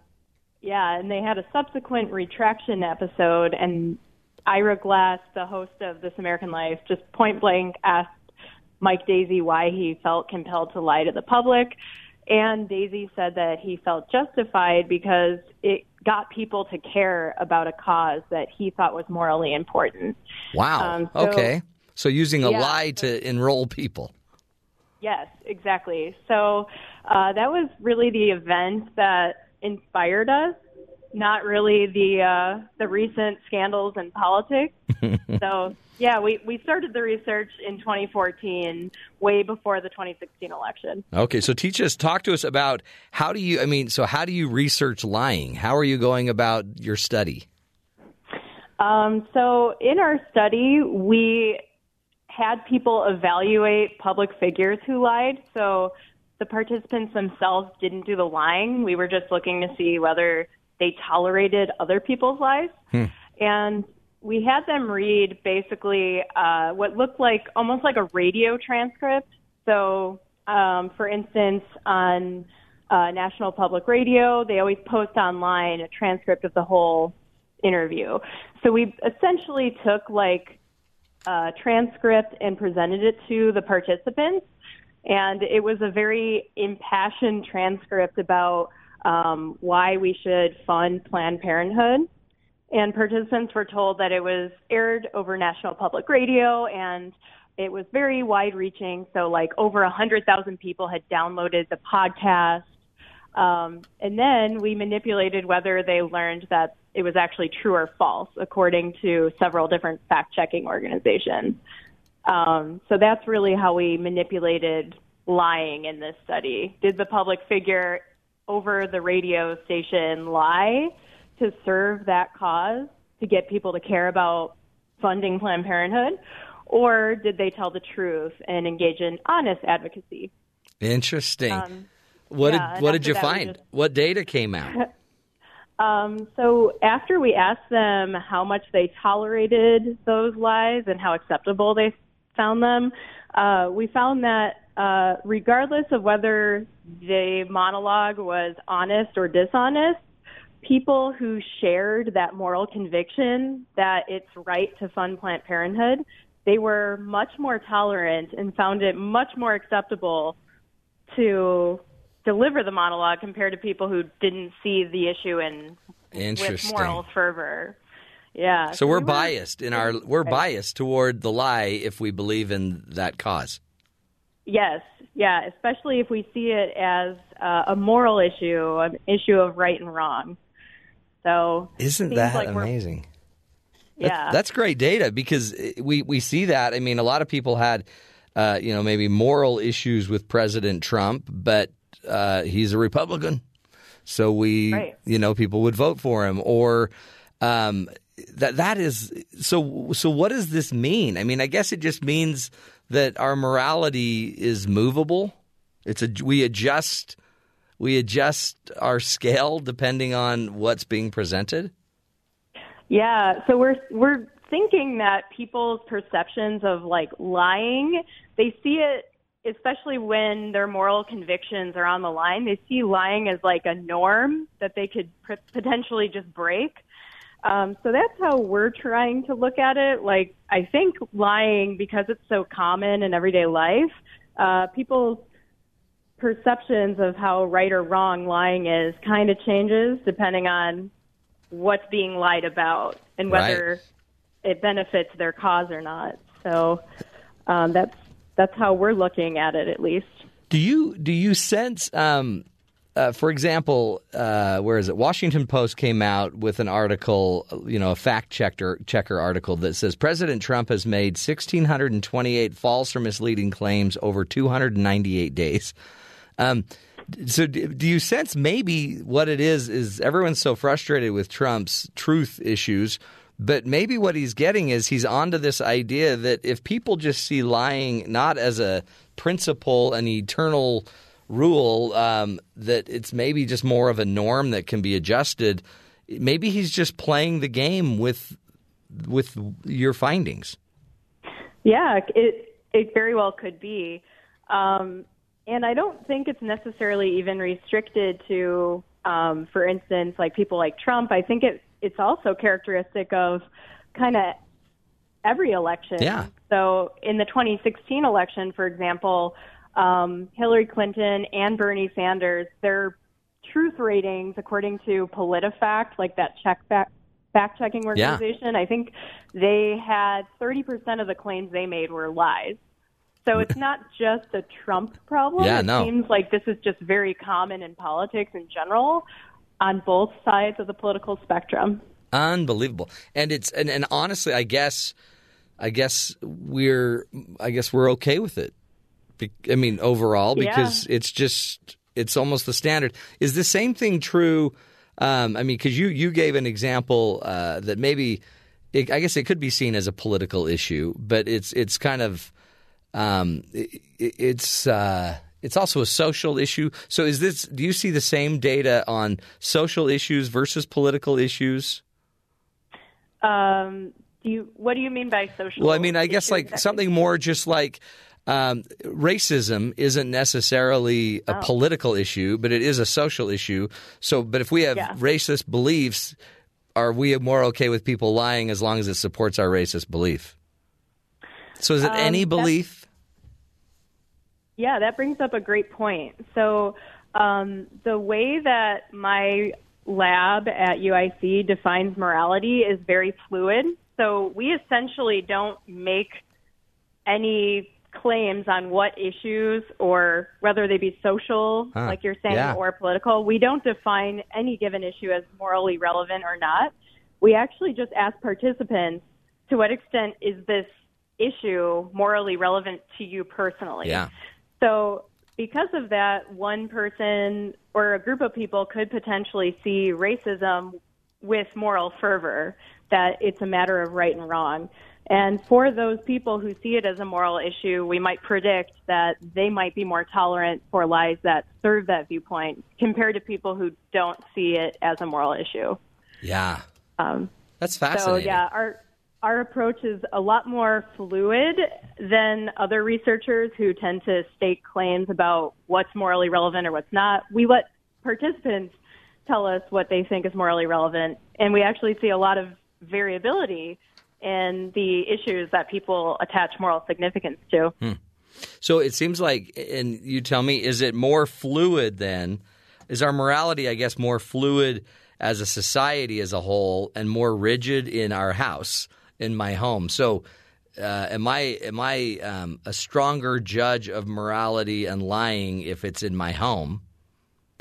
yeah, and they had a subsequent retraction episode, and Ira Glass, the host of This American Life, just point blank asked Mike Daisey why he felt compelled to lie to the public. And Daisey said that he felt justified because it got people to care about a cause that he thought was morally important. Wow. Um, so- okay. So using a Yeah. lie to enroll people. Yes, exactly. So uh, that was really the event that inspired us, not really the uh, the recent scandals in politics. so yeah, we, we started the research in 2014, way before the 2016 election. Okay, so teach us, talk to us about how do you, I mean, so how do you research lying? How are you going about your study? Um, so in our study, we had people evaluate public figures who lied. So the participants themselves didn't do the lying. We were just looking to see whether they tolerated other people's lies. Hmm. And we had them read basically uh, what looked like almost like a radio transcript. So, um, for instance, on uh, National Public Radio, they always post online a transcript of the whole interview. So we essentially took like a transcript and presented it to the participants. And it was a very impassioned transcript about um, why we should fund Planned Parenthood. And participants were told that it was aired over National Public Radio and it was very wide reaching. So, like, over 100,000 people had downloaded the podcast. Um, and then we manipulated whether they learned that it was actually true or false, according to several different fact checking organizations. Um, so that's really how we manipulated lying in this study. Did the public figure over the radio station lie to serve that cause, to get people to care about funding Planned Parenthood? Or did they tell the truth and engage in honest advocacy? Interesting. Um, what yeah, did what did you find? just- What data came out? Um, so after we asked them how much they tolerated those lies and how acceptable they found them, uh, we found that uh, regardless of whether the monologue was honest or dishonest, people who shared that moral conviction that it's right to fund Planned Parenthood, they were much more tolerant and found it much more acceptable to deliver the monologue compared to people who didn't see the issue in with moral fervor. Yeah. So we're we biased in our we're biased toward the lie if we believe in that cause. Yes, yeah, especially if we see it as uh, a moral issue, an issue of right and wrong. So Isn't that like amazing? That- Yeah, that's great data because we we see that. I mean, a lot of people had, uh, you know, maybe moral issues with President Trump, but uh, he's a Republican, so we, Right. you know, people would vote for him. Or um, that that is so. So what does this mean? I mean, I guess it just means that our morality is movable. It's a we adjust we adjust our scale depending on what's being presented. Yeah, so we're we're thinking that people's perceptions of like lying, they see it especially when their moral convictions are on the line. They see lying as like a norm that they could potentially just break. Um, so that's how we're trying to look at it. Like I think lying because it's so common in everyday life, uh, people's perceptions of how right or wrong lying is kind of changes depending on what's being lied about and whether it benefits their cause or not. So um, that's that's how we're looking at it, at least. Do you do you sense, um, uh, for example, uh, where is it? Washington Post came out with an article, you know, a fact checker checker article that says President Trump has made sixteen hundred and twenty eight false or misleading claims over two hundred and ninety eight days. Um, so, do you sense maybe what it is is everyone's so frustrated with Trump's truth issues, but maybe what he's getting is he's onto this idea that if people just see lying not as a principle, an eternal rule, um, that it's maybe just more of a norm that can be adjusted. Maybe he's just playing the game with with your findings. Yeah, it it very well could be, um, and I don't think it's necessarily even restricted to, um, for instance, like people like Trump. I think it it's also characteristic of kind of every election. Yeah. So in the 2016 election, for example, um, Hillary Clinton and Bernie Sanders, their truth ratings, according to PolitiFact, like that check fact fact checking Yeah. organization, I think they had 30% of the claims they made were lies. So it's not just a Trump problem. Yeah, it no. seems like this is just very common in politics in general on both sides of the political spectrum. Unbelievable. And it's and, and honestly, I guess I guess we're I guess we're okay with it. I mean, overall, Yeah. because it's just it's almost the standard. Is the same thing true? Um, I mean, because you you gave an example uh, that maybe it, I guess it could be seen as a political issue, but it's it's kind of um, it, it's uh, it's also a social issue. So is this? Do you see the same data on social issues versus political issues? Um, do you? What do you mean by social? Well, I mean, I guess like something more just like um, racism isn't necessarily a Oh. political issue, but it is a social issue. So, but if we have Yeah. racist beliefs, are we more okay with people lying as long as it supports our racist belief? So, is it Um, any belief? Yeah, that brings up a great point. So, um, the way that my lab at UIC defines morality is very fluid. So, we essentially don't make any claims on what issues or whether they be social, Huh, like you're saying, yeah. or political. We don't define any given issue as morally relevant or not. We actually just ask participants to what extent is this issue morally relevant to you personally? Yeah. So, because of that, one person or a group of people could potentially see racism with moral fervor, that it's a matter of right and wrong. And for those people who see it as a moral issue, we might predict that they might be more tolerant for lies that serve that viewpoint compared to people who don't see it as a moral issue. Yeah, Um, that's fascinating. so yeah, our our approach is a lot more fluid than other researchers who tend to state claims about what's morally relevant or what's not. We let participants tell us what they think is morally relevant, and we actually see a lot of variability in the issues that people attach moral significance to. So it seems like, and you tell me, is it more fluid then? Is our morality, I guess, more fluid as a society as a whole and more rigid in our house, in my home? So uh, am I am I um, a stronger judge of morality and lying if it's in my home?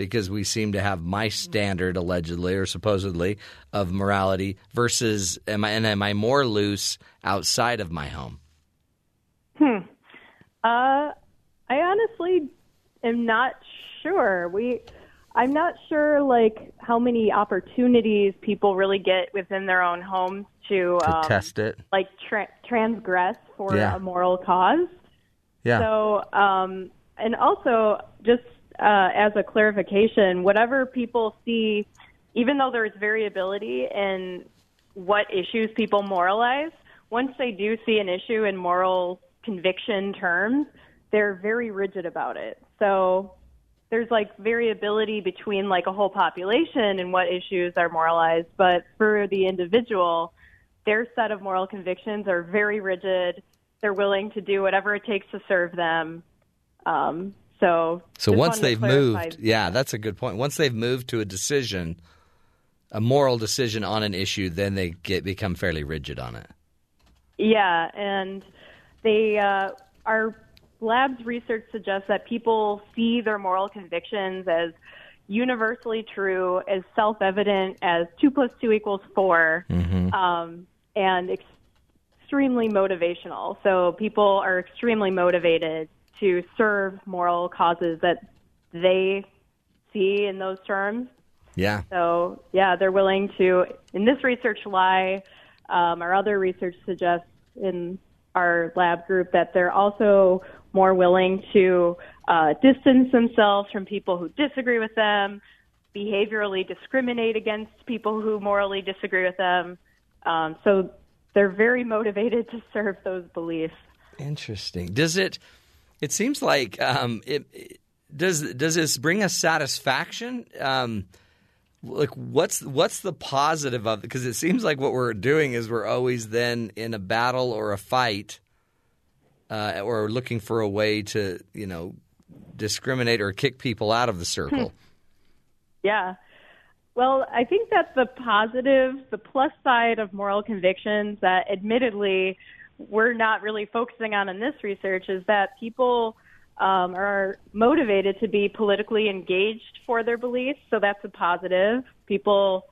Because we seem to have my standard, allegedly or supposedly, of morality versus am I and am I more loose outside of my home? Hmm. Uh, I honestly am not sure. We, I'm not sure like how many opportunities people really get within their own homes to, um, test it. like tra- transgress for Yeah. a moral cause. Yeah. So, um, and also just uh, as a clarification, whatever people see, even though there's variability in what issues people moralize, once they do see an issue in moral conviction terms, they're very rigid about it. So there's like variability between like a whole population and what issues are moralized, but for the individual, their set of moral convictions are very rigid. They're willing to do whatever it takes to serve them. Um, so, So once they've moved, yeah, that's a good point. Once they've moved to a decision, a moral decision on an issue, then they get become fairly rigid on it. Yeah, and they uh, our lab's research suggests that people see their moral convictions as universally true, as self-evident as two plus two equals 4 um, and ex- extremely motivational. So people are extremely motivated to serve moral causes that they see in those terms. Yeah. So, yeah, they're willing to, in this research, lie. Um, our other research suggests in our lab group that they're also more willing to uh, distance themselves from people who disagree with them, behaviorally discriminate against people who morally disagree with them. Um, so they're very motivated to serve those beliefs. Interesting. Does it? It seems like um, it, it- does. Does this bring us satisfaction? Um, like what's what's the positive of it? Because it seems like what we're doing is we're always then in a battle or a fight, uh, or looking for a way to you know discriminate or kick people out of the circle. Yeah. Well, I think that the positive, the plus side of moral convictions that admittedly we're not really focusing on in this research is that people um, are motivated to be politically engaged for their beliefs. So that's a positive. People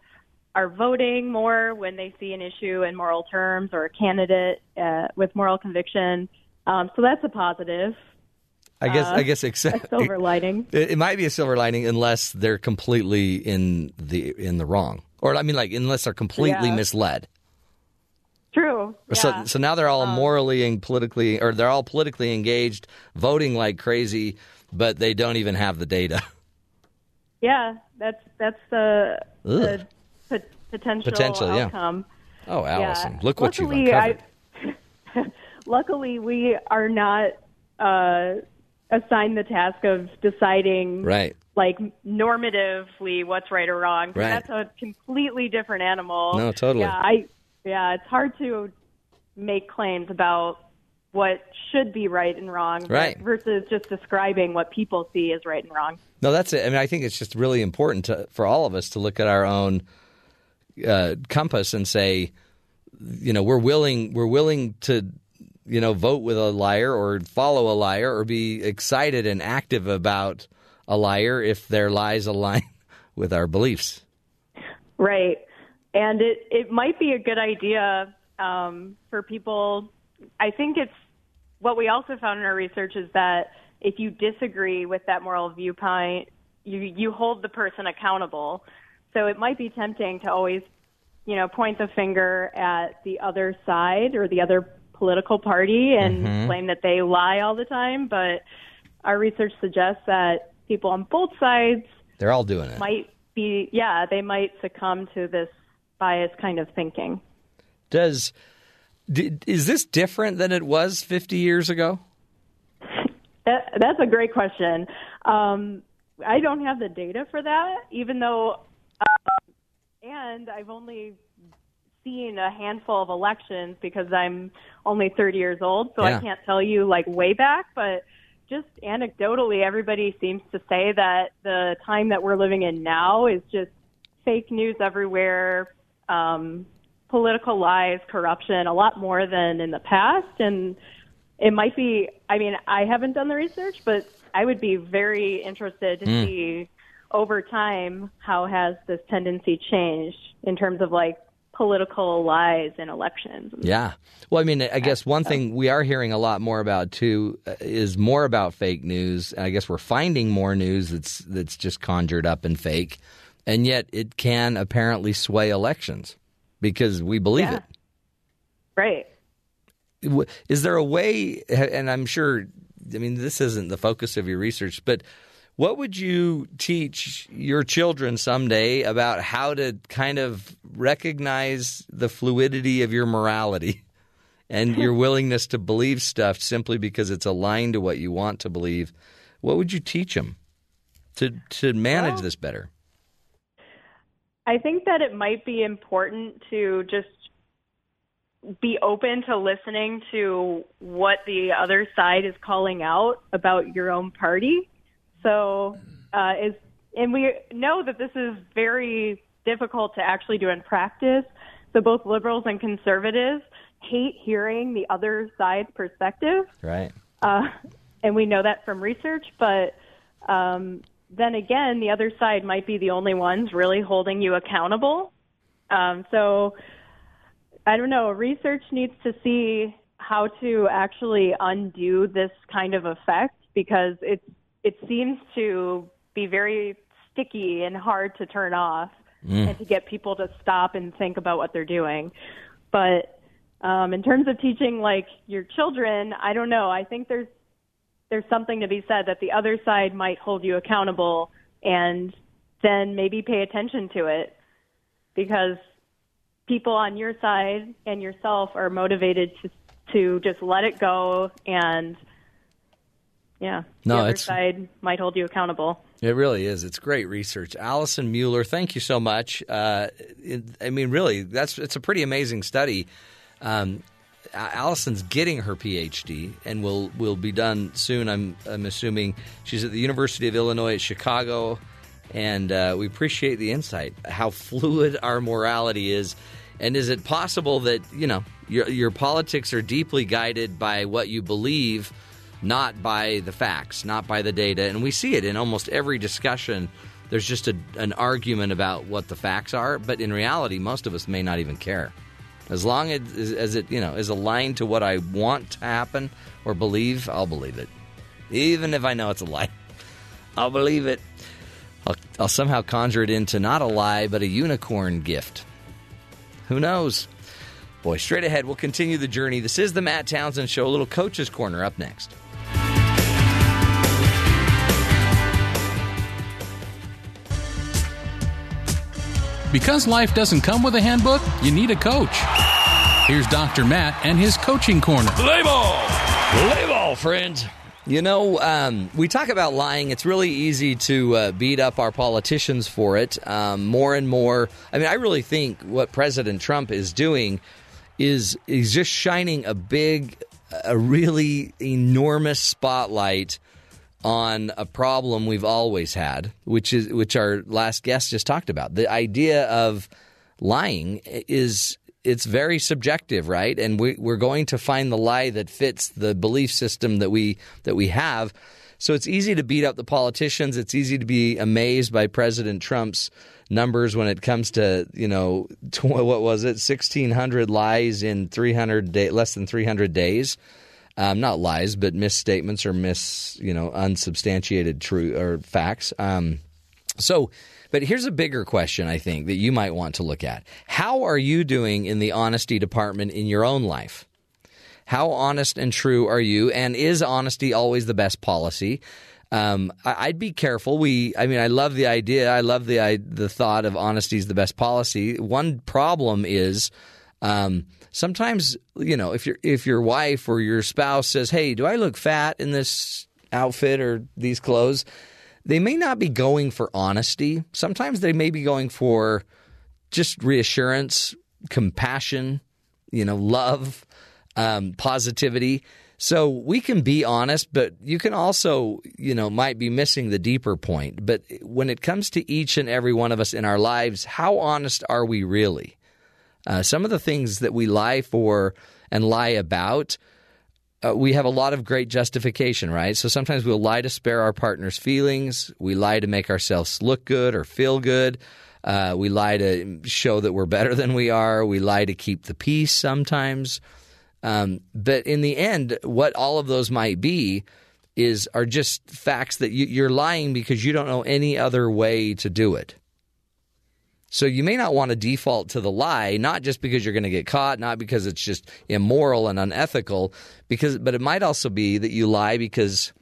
are voting more when they see an issue in moral terms or a candidate uh, with moral conviction. Um, so that's a positive. I guess Uh, I guess except a silver lining. It, it might be a silver lining unless they're completely in the in the wrong, or I mean, like unless they're completely Yeah. misled. True. So, yeah. so now they're all Um, morally and politically, or they're all politically engaged, voting like crazy, but they don't even have the data. Yeah, that's that's the, the pot- potential, Potential, yeah. outcome. Oh, Allison, Yeah. look what you've Luckily, uncovered. I, luckily, we are not uh, assigned the task of deciding, Right. like normatively, what's right or wrong. Right. That's a completely different animal. No, totally. Yeah, I yeah, it's hard to make claims about what should be right and wrong, Right. versus just describing what people see as right and wrong. No, that's it. I mean, I think it's just really important to, for all of us to look at our own uh, compass and say, you know, we're willing we're willing to, you know, vote with a liar or follow a liar or be excited and active about a liar if their lies align with our beliefs. Right. And it, it might be a good idea um, for people. I think it's what we also found in our research is that if you disagree with that moral viewpoint, you, you hold the person accountable. So it might be tempting to always, you know, point the finger at the other side or the other political party and Mhm. claim that they lie all the time. But our research suggests that people on both sides They're all doing it. might be yeah they might succumb to this bias kind of thinking Does is this different than it was 50 years ago? that, that's a great question um, i don't have the data for that even though um, and i've only seen a handful of elections because i'm only 30 years old so Yeah. i can't tell you like way back but just anecdotally everybody seems to say that the time that we're living in now is just fake news everywhere um, political lies corruption a lot more than in the past and it might be i mean i haven't done the research but i would be very interested to Mm. see over time how has this tendency changed in terms of like political lies in elections Yeah. Well, I mean, I guess one thing we are hearing a lot more about too uh, is more about fake news. I guess we're finding more news that's that's just conjured up and fake, and yet it can apparently sway elections because we believe Yeah. right it. W- Is there a way? And I'm sure. I mean, this isn't the focus of your research, but what would you teach your children someday about how to kind of recognize the fluidity of your morality and your willingness to believe stuff simply because it's aligned to what you want to believe? What would you teach them to to manage Well- this better? I think that it might be important to just be open to listening to what the other side is calling out about your own party. So, uh, is and we know that this is very difficult to actually do in practice. So both liberals and conservatives hate hearing the other side's perspective. Right. Uh, and we know that from research, but um, then again, the other side might be the only ones really holding you accountable. Um, so I don't know. Research needs to see how to actually undo this kind of effect because it it seems to be very sticky and hard to turn off Mm. and to get people to stop and think about what they're doing. But um, in terms of teaching like your children, I don't know. I think there's there's something to be said that the other side might hold you accountable and then maybe pay attention to it because people on your side and yourself are motivated to to just let it go and yeah No, the other side might hold you accountable It really is. It's great research. Allison Mueller, thank you so much. Uh, it, I mean, really, that's it's a pretty amazing study. Um, Allison's getting her PhD and will will be done soon. I'm I'm assuming she's at the University of Illinois at Chicago, and uh, we appreciate the insight how fluid our morality is, and is it possible that you know your your politics are deeply guided by what you believe not by the facts, not by the data. And we see it in almost every discussion. There's just a, an argument about what the facts are, but in reality, most of us may not even care. As long as, as it you know is aligned to what I want to happen or believe, I'll believe it, even if I know it's a lie. I'll believe it. I'll, I'll somehow conjure it into not a lie, but a unicorn gift. Who knows? Boy, straight ahead, we'll continue the journey. This is the Matt Townsend Show. A little coach's corner up next. Because life doesn't come with a handbook, you need a coach. Here's Dr. Matt and his coaching corner. Play ball! Play ball, friends. You know, um, we talk about lying. It's really easy to uh, beat up our politicians for it. Um, more and more. I mean, I really think what President Trump is doing is is just shining a big, a really enormous spotlight on a problem we've always had, which is which our last guest just talked about. The idea of lying is it's very subjective, right? And we, we're going to find the lie that fits the belief system that we that we have. So it's easy to beat up the politicians. It's easy to be amazed by President Trump's numbers when it comes to you know what was it, sixteen hundred lies in three hundred day, less than three hundred days. Um, not lies, but misstatements or mis you know unsubstantiated true or facts. Um, so but here's a bigger question I think that you might want to look at. How are you doing in the honesty department in your own life? How honest and true are you? And is honesty always the best policy? Um, I'd be careful. We, I mean, I love the idea. I love the I, the thought of honesty is the best policy. One problem is um, sometimes, you know, if your if your wife or your spouse says, "Hey, do I look fat in this outfit or these clothes?" they may not be going for honesty. Sometimes they may be going for just reassurance, compassion, you know, love, um, positivity. So we can be honest, but you can also, you know, might be missing the deeper point. But when it comes to each and every one of us in our lives, how honest are we really? Uh, some of the things that we lie for and lie about uh, we have a lot of great justification, right? So sometimes we'll lie to spare our partner's feelings. We lie to make ourselves look good or feel good. Uh, we lie to show that we're better than we are. We lie to keep the peace sometimes. Um, but in the end, what all of those might be is are just facts that you, you're lying because you don't know any other way to do it. So you may not want to default to the lie, not just because you're going to get caught, not because it's just immoral and unethical, because but it might also be that you lie because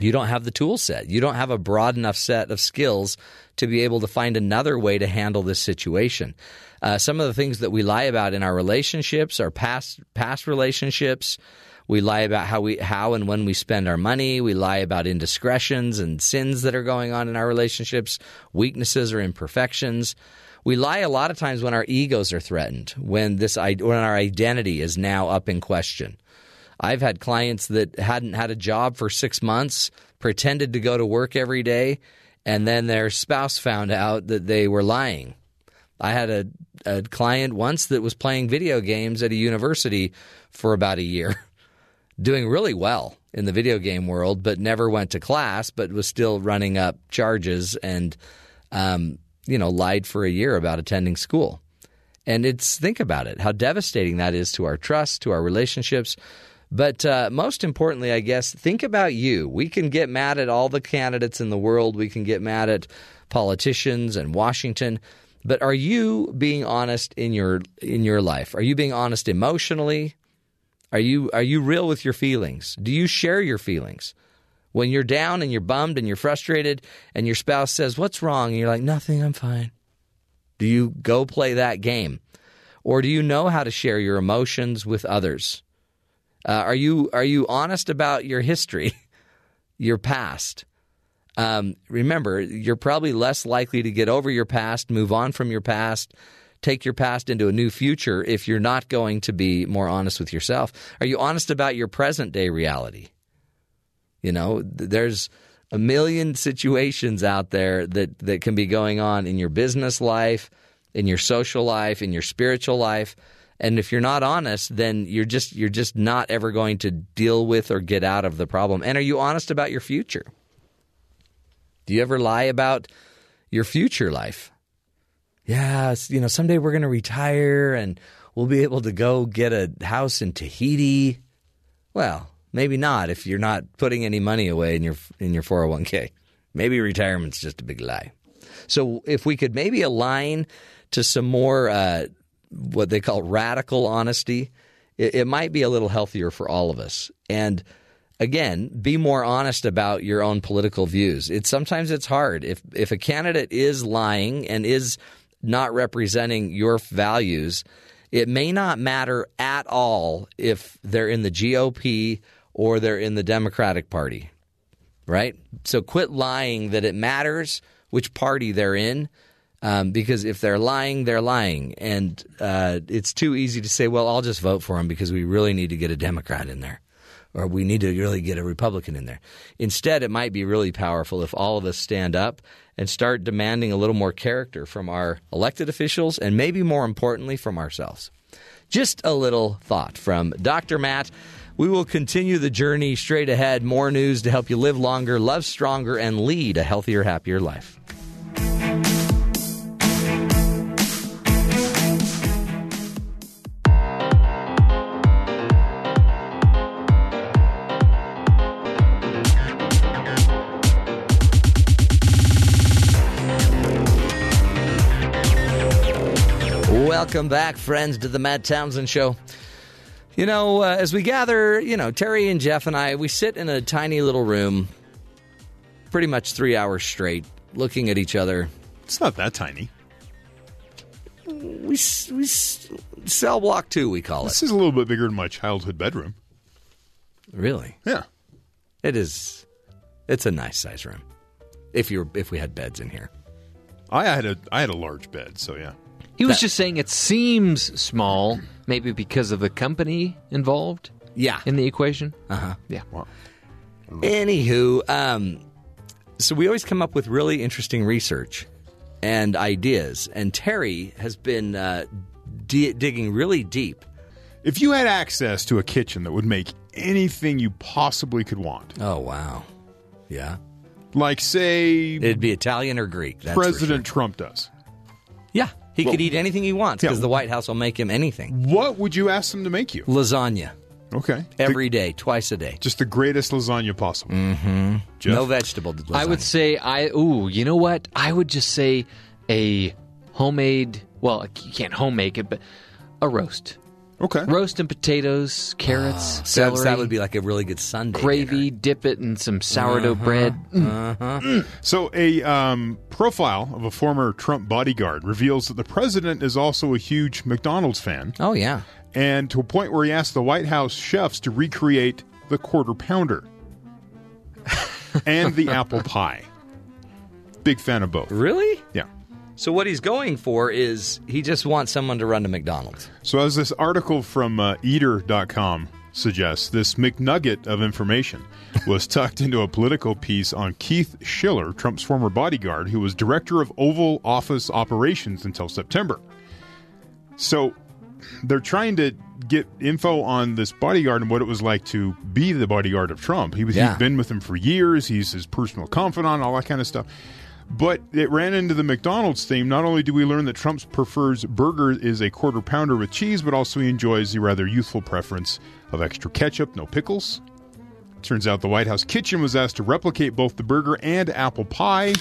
you don't have the tool set. You don't have a broad enough set of skills to be able to find another way to handle this situation. Uh, some of the things that we lie about in our relationships, our past past relationships, we lie about how we how and when we spend our money. We lie about indiscretions and sins that are going on in our relationships, weaknesses or imperfections. We lie a lot of times when our egos are threatened, when this when our identity is now up in question. I've had clients that hadn't had a job for 6 months, pretended to go to work every day, and then their spouse found out that they were lying. I had a, a client once that was playing video games at a university for about a year. doing really well in the video game world, but never went to class, but was still running up charges and, um, you know, lied for a year about attending school. And it's think about it, how devastating that is to our trust, to our relationships. But uh, most importantly, I guess, think about you. We can get mad at all the candidates in the world. We can get mad at politicians and Washington. But are you being honest in your in your life? Are you being honest emotionally? Are you are you real with your feelings? Do you share your feelings? When you're down and you're bummed and you're frustrated and your spouse says, "What's wrong?" and you're like, "Nothing, I'm fine." Do you go play that game? Or do you know how to share your emotions with others? Uh, are you are you honest about your history, your past? Um, remember, you're probably less likely to get over your past, move on from your past, take your past into a new future if you're not going to be more honest with yourself? Are you honest about your present day reality? You know, there's a million situations out there that, that can be going on in your business life, in your social life, in your spiritual life. And if you're not honest, then you're just you're just not ever going to deal with or get out of the problem. And are you honest about your future? Do you ever lie about your future life? Yeah, you know, someday we're going to retire and we'll be able to go get a house in Tahiti. Well, maybe not if you're not putting any money away in your in your 401k. Maybe retirement's just a big lie. So if we could maybe align to some more uh, what they call radical honesty, it, it might be a little healthier for all of us. And again, be more honest about your own political views. It's sometimes it's hard if if a candidate is lying and is not representing your values. It may not matter at all if they're in the GOP or they're in the Democratic Party, right? So quit lying that it matters which party they're in. Um, because if they're lying, they're lying, and uh, it's too easy to say, "Well, I'll just vote for them because we really need to get a Democrat in there." Or we need to really get a Republican in there. Instead, it might be really powerful if all of us stand up and start demanding a little more character from our elected officials and maybe more importantly from ourselves. Just a little thought from Dr. Matt. We will continue the journey straight ahead. More news to help you live longer, love stronger, and lead a healthier, happier life. Welcome back, friends, to the Matt Townsend Show. You know, uh, as we gather, you know, Terry and Jeff and I, we sit in a tiny little room, pretty much three hours straight, looking at each other. It's not that tiny. We, we cell block two, we call it. This it. is a little bit bigger than my childhood bedroom. Really? Yeah. It is. It's a nice size room. If you're, if we had beds in here, I had a I had a large bed, so yeah. He was just saying it seems small, maybe because of the company involved. Yeah, in the equation. Uh huh. Yeah. Well, Anywho, um, so we always come up with really interesting research and ideas, and Terry has been uh, di- digging really deep. If you had access to a kitchen that would make anything you possibly could want, oh wow, yeah, like say it'd be Italian or Greek. That's for President Trump does. Yeah, he Well- could eat anything he wants because Yeah. the White House will make him anything. What would you ask them to make you? Lasagna Okay. every day, twice a day. Just the greatest lasagna possible. Mm-hmm. Jeff? No vegetable. Lasagna. I would say I ooh, you know what? I would just say a homemade. Well, you can't home make it, but a roast. Okay. Roast and potatoes, carrots, So celery. that would be like a really good Sunday gravy. Dip it in some sourdough Uh-huh. bread. Uh-huh. So, a um, profile of a former Trump bodyguard reveals that the president is also a huge McDonald's fan. Oh yeah, and to a point where he asked the White House chefs to recreate the quarter pounder and the apple pie. Big fan of both. Really? Yeah. So what he's going for is he just wants someone to run to McDonald's. So, as this article from uh, Eater.com suggests, this McNugget of information was tucked into a political piece on Keith Schiller, Trump's former bodyguard, who was director of Oval Office operations until September. So, they're trying to get info on this bodyguard and what it was like to be the bodyguard of Trump. He was, Yeah. He's been with him for years. He's his personal confidant, all that kind of stuff. But it ran into the McDonald's theme. Not only do we learn that Trump's prefers burger is a quarter pounder with cheese, but also he enjoys the rather youthful preference of extra ketchup, no pickles. Turns out the White House kitchen was asked to replicate both the burger and apple pie,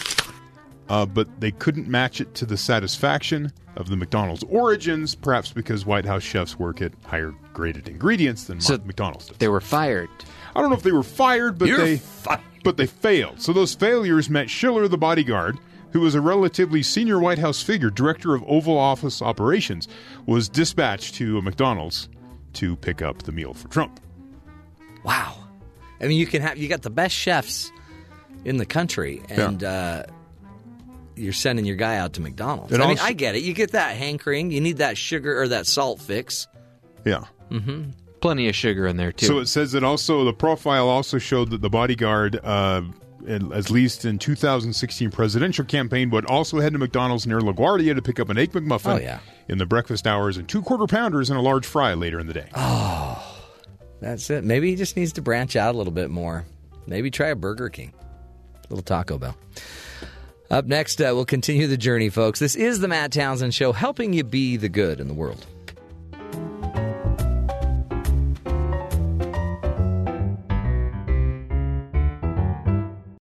uh, but they couldn't match it to the satisfaction of the McDonald's origins, perhaps because White House chefs work at higher graded ingredients than So McDonald's does. They were fired. I don't know if they were fired, but You're they fired. but they failed. So those failures meant Schiller, the bodyguard, who was a relatively senior White House figure, director of Oval Office operations, was dispatched to a McDonald's to pick up the meal for Trump. Wow. I mean, you can have you got the best chefs in the country, and uh, you're sending your guy out to McDonald's. And I mean, also- I get it. You get that hankering. You need that sugar or that salt fix. Yeah. Mm-hmm. Plenty of sugar in there too. So it says that also the profile also showed that the bodyguard, uh, at least in 2016 presidential campaign, would also head to McDonald's near LaGuardia to pick up an egg McMuffin Oh, yeah. in the breakfast hours and two quarter pounders and a large fry later in the day. Oh, that's it. Maybe he just needs to branch out a little bit more. Maybe try a Burger King, a little Taco Bell. Up next, uh, we'll continue the journey, folks. This is the Matt Townsend Show, helping you be the good in the world.